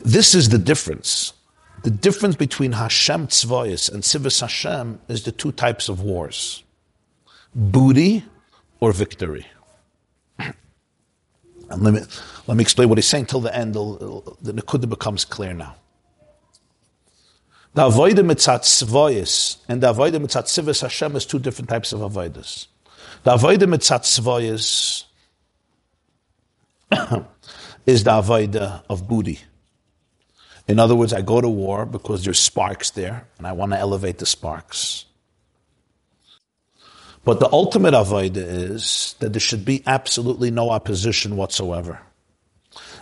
B: This is the difference. The difference between Hashem Tzvoyis and Tzivos Hashem is the two types of wars. Booty or victory. And let me, let me explain what he's saying till the end. The Nakuda becomes clear now. The avodah mitzat tzvoyis and the avodah mitzat tzivus Hashem is two different types of avodas. The avodah mitzat tzvoyis is the avodah of booty. In other words, I go to war because there's sparks there, and I want to elevate the sparks. But the ultimate avodah is that there should be absolutely no opposition whatsoever.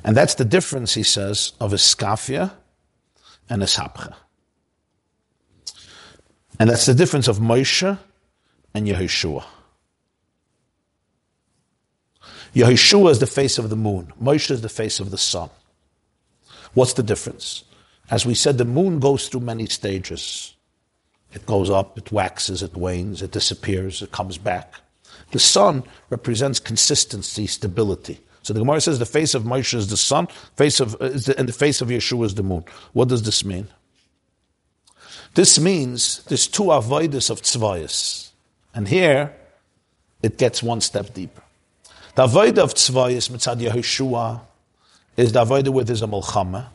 B: And that's the difference, he says, of iskafia and ishapcha. And that's the difference of Moshe and Yehoshua. Yehoshua is the face of the moon. Moshe is the face of the sun. What's the difference? As we said, the moon goes through many stages. It goes up, it waxes, it wanes, it disappears, it comes back. The sun represents consistency, stability. So the Gemara says the face of Moshe is the sun, face of, uh, the, and the face of Yeshua is the moon. What does this mean? This means there's two avoiders of tzvayas. And here, it gets one step deeper. The avoider of tzvayas, mitzad Yehoshua, is the avoider with his a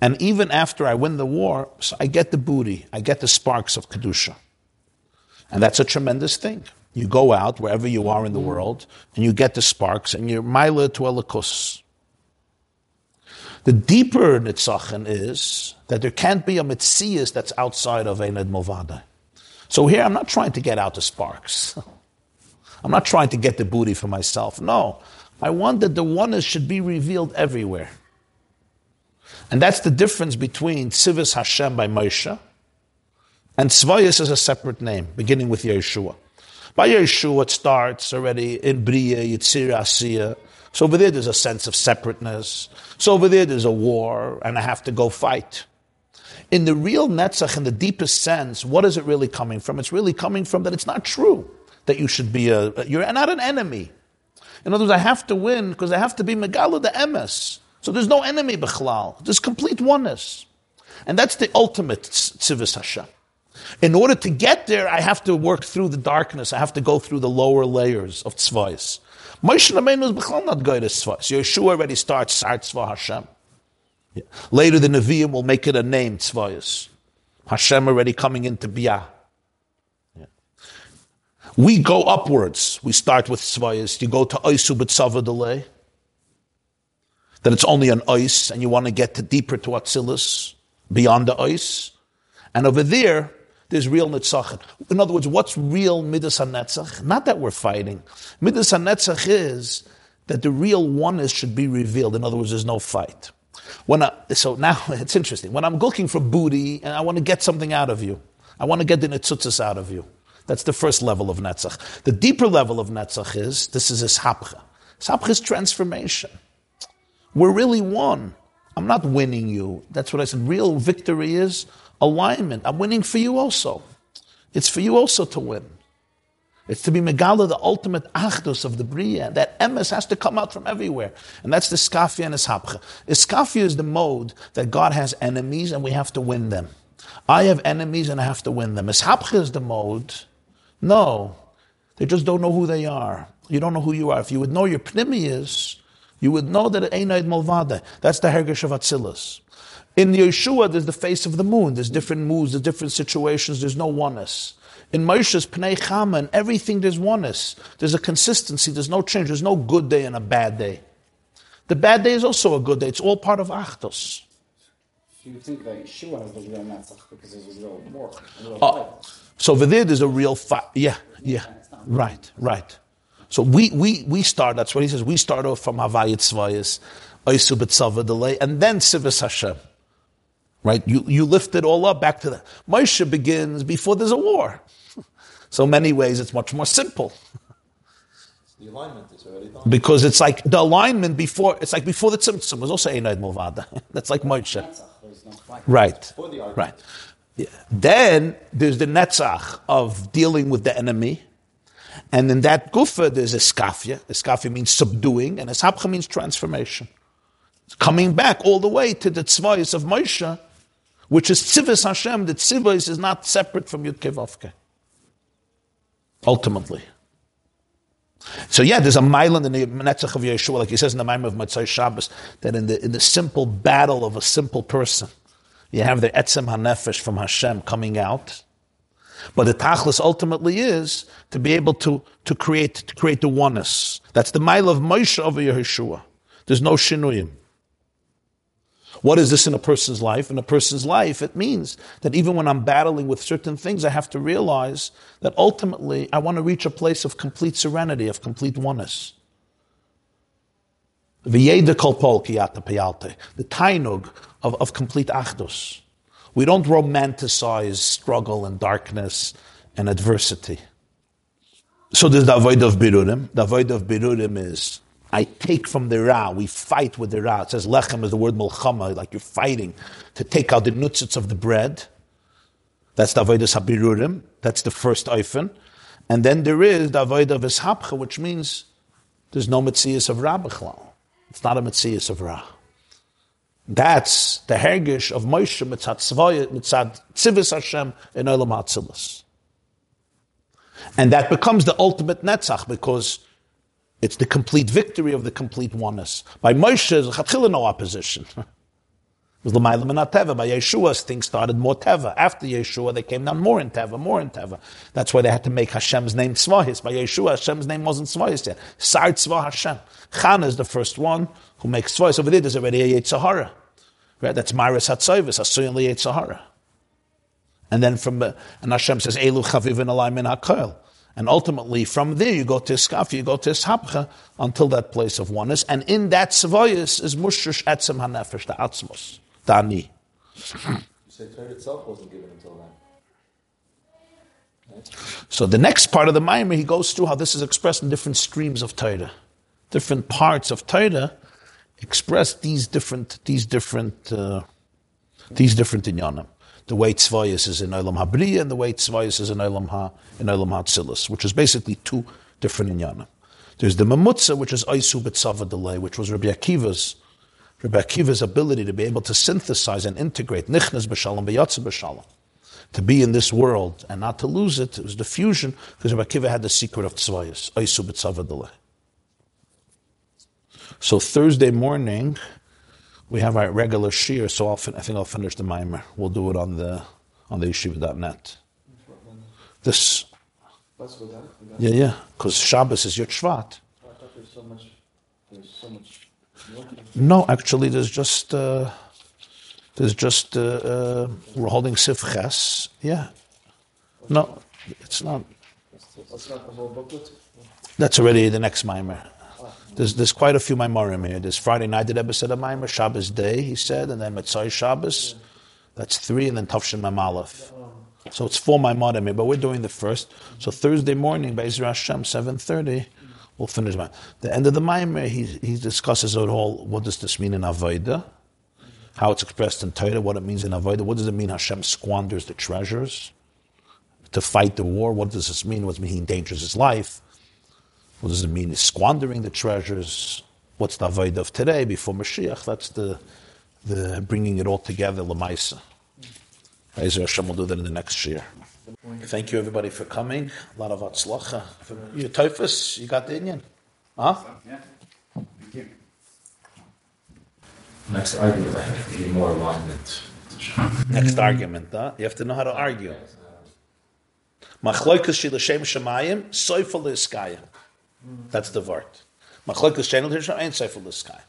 B: And even after I win the war, so I get the booty, I get the sparks of Kedusha. And that's a tremendous thing. You go out wherever you are in the world, and you get the sparks, and you're mila to elikus. The deeper nitzachin is that there can't be a mitzias that's outside of Einad Movada. So here I'm not trying to get out the sparks. I'm not trying to get the booty for myself. No. I want that the oneness should be revealed everywhere. And that's the difference between Tzivis Hashem by Moshe and Tzvayis is a separate name, beginning with Yeshua. By Yeshua, it starts already in Bria, Yitzir, Asiya, so over there, there's a sense of separateness. So over there, there's a war, and I have to go fight. In the real Netzach, in the deepest sense, what is it really coming from? It's really coming from that it's not true that you should be a, you're not an enemy. In other words, I have to win because I have to be Megala the Emes. So there's no enemy, Bechlal. There's complete oneness. And that's the ultimate Tzivis Hashem. In order to get there, I have to work through the darkness. I have to go through the lower layers of tzvayis. Moshe Rabbeinu is not going to tzvah. So Yeshua already starts Sar Tzvah Hashem. Later the Nevi'im will make it a name Tzvahis. Hashem already coming into Biyah. We go upwards. We start with Tzvahis. You go to Oisu B'tzava delay. That it's only an ice and you want to get to deeper to Atzilus, beyond the ice. And over there, there's real nitzachim. In other words, what's real midas hanetzach? Not that we're fighting. Midas hanetzach is that the real oneness should be revealed. In other words, there's no fight. When I, so now it's interesting. When I'm looking for booty and I want to get something out of you, I want to get the nitzutzas out of you. That's the first level of Netzach. The deeper level of Netzach is, this is Ishapcha. Ishapcha is transformation. We're really one. I'm not winning you. That's what I said. Real victory is alignment. I'm winning for you also. It's for you also to win. It's to be Megala, the ultimate achdus of the Bria. That emes has to come out from everywhere. And that's the Skafia and Ishapcha. Iskafia is the mode that God has enemies and we have to win them. I have enemies and I have to win them. Ishapcha is the mode. No. They just don't know who they are. You don't know who you are. If you would know your pnimi is, you would know that it ain't Molvada. That's the Hergesh of Atzilus. In Yeshua, there's the face of the moon. There's different moods, there's different situations. There's no oneness. In Moshe's Pnei Chama and everything, there's oneness. There's a consistency. There's no change. There's no good day and a bad day. The bad day is also a good day. It's all part of Achdus.
E: You would think that Yeshua has the real Netzach because there's a real a real
B: Oh. So over there, there's a real fight. Yeah, yeah. Right, right. So we, we, we start, that's what he says, we start off from Havayit Tzvayis, Oisu B'Tzava delay, and then Sivis Hashem. Right? You, you lift it all up back to that. Moshe begins before there's a war. So many ways it's much more simple.
F: The alignment is already done.
B: Because it's like the alignment before, it's like before the Tzimtzum was also Einaid Mulvada. That's like Moshe.
E: Netzach, there's no fight.
B: Right. Right. Then there's the netzach of dealing with the enemy. And in that gufa, there's eskafia. Eskafia means subduing, and eshapcha means transformation. It's coming back all the way to the tzvayis of Moshe, which is tzivis Hashem. The tzvayis is not separate from Yud Kevavke. Ultimately. So yeah, there's a mile in the Netzach of Yeshua, like he says in the Maimon of Matzai Shabbos, that in the, in the simple battle of a simple person, you have the Etzem HaNefesh from Hashem coming out. But the Tachlis ultimately is to be able to, to create, to create the oneness. That's the mile of Moshe over Yeshua. There's no shinuyim. What is this in a person's life? In a person's life, it means that even when I'm battling with certain things, I have to realize that ultimately I want to reach a place of complete serenity, of complete oneness. The tainug of, of complete achdus. We don't romanticize struggle and darkness and adversity. So there's the avoid of birurim. The avoid of birurim is I take from the ra. We fight with the ra. It says lechem is the word mulchama, like you're fighting to take out the nutzits of the bread. That's the avoid of habirurim. That's the first oifen. And then there is the avoid of ishapcha, which means there's no mitzias of ra b'chlal. It's not a mitzias of ra. That's the hergish of Moshe mitzad tzvaya, mitzad tzivis Hashem in Olam. And that becomes the ultimate netzach because it's the complete victory of the complete oneness. By Moshe, there's no opposition. Was and teva. By Yeshua, things started more teva. After Yeshua, they came down more in teva, more in teva. That's why they had to make Hashem's name tzvahis. By Yeshua, Hashem's name wasn't tzvahis yet. Sar tzvah Hashem. Chana is the first one who makes tzvahis. Over there, there's already a Yetzahara. Right? That's Maris Hatzovis, Asuyin Li Yetzahara. And then from, uh, and Hashem says, Elu chavivin alay min hakoil. And ultimately, from there, you go to Iskaf, you go to Ishapcha, until that place of oneness. And in that Savoyas is Mushrish Etzem HaNefesh, the Atzmos, the Ani.
F: You say Torah itself wasn't given until then.
B: So the next part of the Maimer, he goes through how this is expressed in different streams of Torah. Different parts of Torah express these different, these different, uh, these different inyanim. The way Tzvayas is in Olam HaBriya and the way Tzvayas is in Olam Ha, in Olam HaTzilus, which is basically two different inyanim. There's the Mamutza, which is Aisu B'Tzava Delay, which was Rabbi Akiva's, Rabbi Akiva's ability to be able to synthesize and integrate Nichnas B'Shalom, B'Yatza B'Shalom. To be in this world and not to lose it, it was the fusion, because Rabbi Akiva had the secret of Tzvayas, Aisu B'Tzava Delay. So Thursday morning, we have our regular shir, so I'll fin- I think I'll finish the mimer. We'll do it on the on the yeshiva.net. This,
C: That's what that. that-
B: yeah, yeah, because Shabbos is your Shvat.
C: I thought there's so much. There's so much. work.
B: No, actually, there's just uh, there's just uh, uh, we're holding Sifches. Yeah, no, it's not.
C: That's not the whole booklet.
B: That's already the next mimer. There's, there's quite a few Maimorim here. There's Friday night, the Rebbe said a Maimer, Shabbos day, he said, and then Mitzvah Shabbos. That's three, and then Tavshin Mamalef. So it's for my mother, but we're doing the first. So Thursday morning, by Ezra Hashem, seven thirty, we'll finish. My, the end of the Maimer, he he discusses it all. What does this mean in Avodah? How it's expressed in Torah, what it means in Avodah. What does it mean Hashem squanders the treasures to fight the war? What does this mean? What does it mean he endangers his life? What does it mean he's squandering the treasures? What's the Avodah of today before Mashiach? That's the the bringing it all together, Lamaisa. Ezra Hashem will do that in the next year. Thank you everybody for coming. A lot of atzlacha. You typhus, you got the Indian? Huh?
F: Next argument, I have to be more alignment.
B: Next argument, huh? You have to know how to argue. Machloikus shilashem shemayim, soifel liskaya. That's the word. Machloikus shenel hirsham ain't soifel liskaya.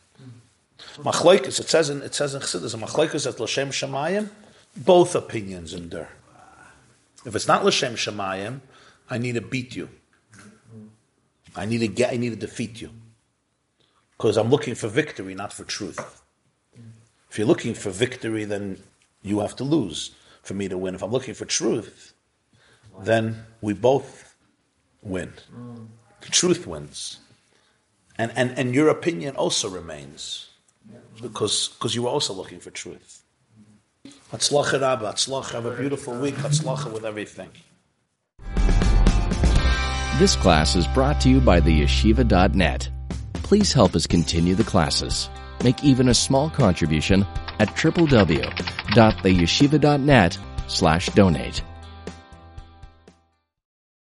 B: Machloikus, it says in it says in Chassidus, machloikus at l'shem shemayim, both opinions endure. If it's not l'shem shemayim, I need to beat you. I need to get. I need to defeat you. Because I'm looking for victory, not for truth. If you're looking for victory, then you have to lose for me to win. If I'm looking for truth, then we both win. The truth wins. And, and, and your opinion also remains because, because you were also looking for truth. Hatzlacha Rabba, Hatzlacha, have a beautiful week, Hatzlacha with everything.
G: This class is brought to you by the yeshiva.net. Please help us continue the classes. Make even a small contribution at www.theyeshiva.net slash donate.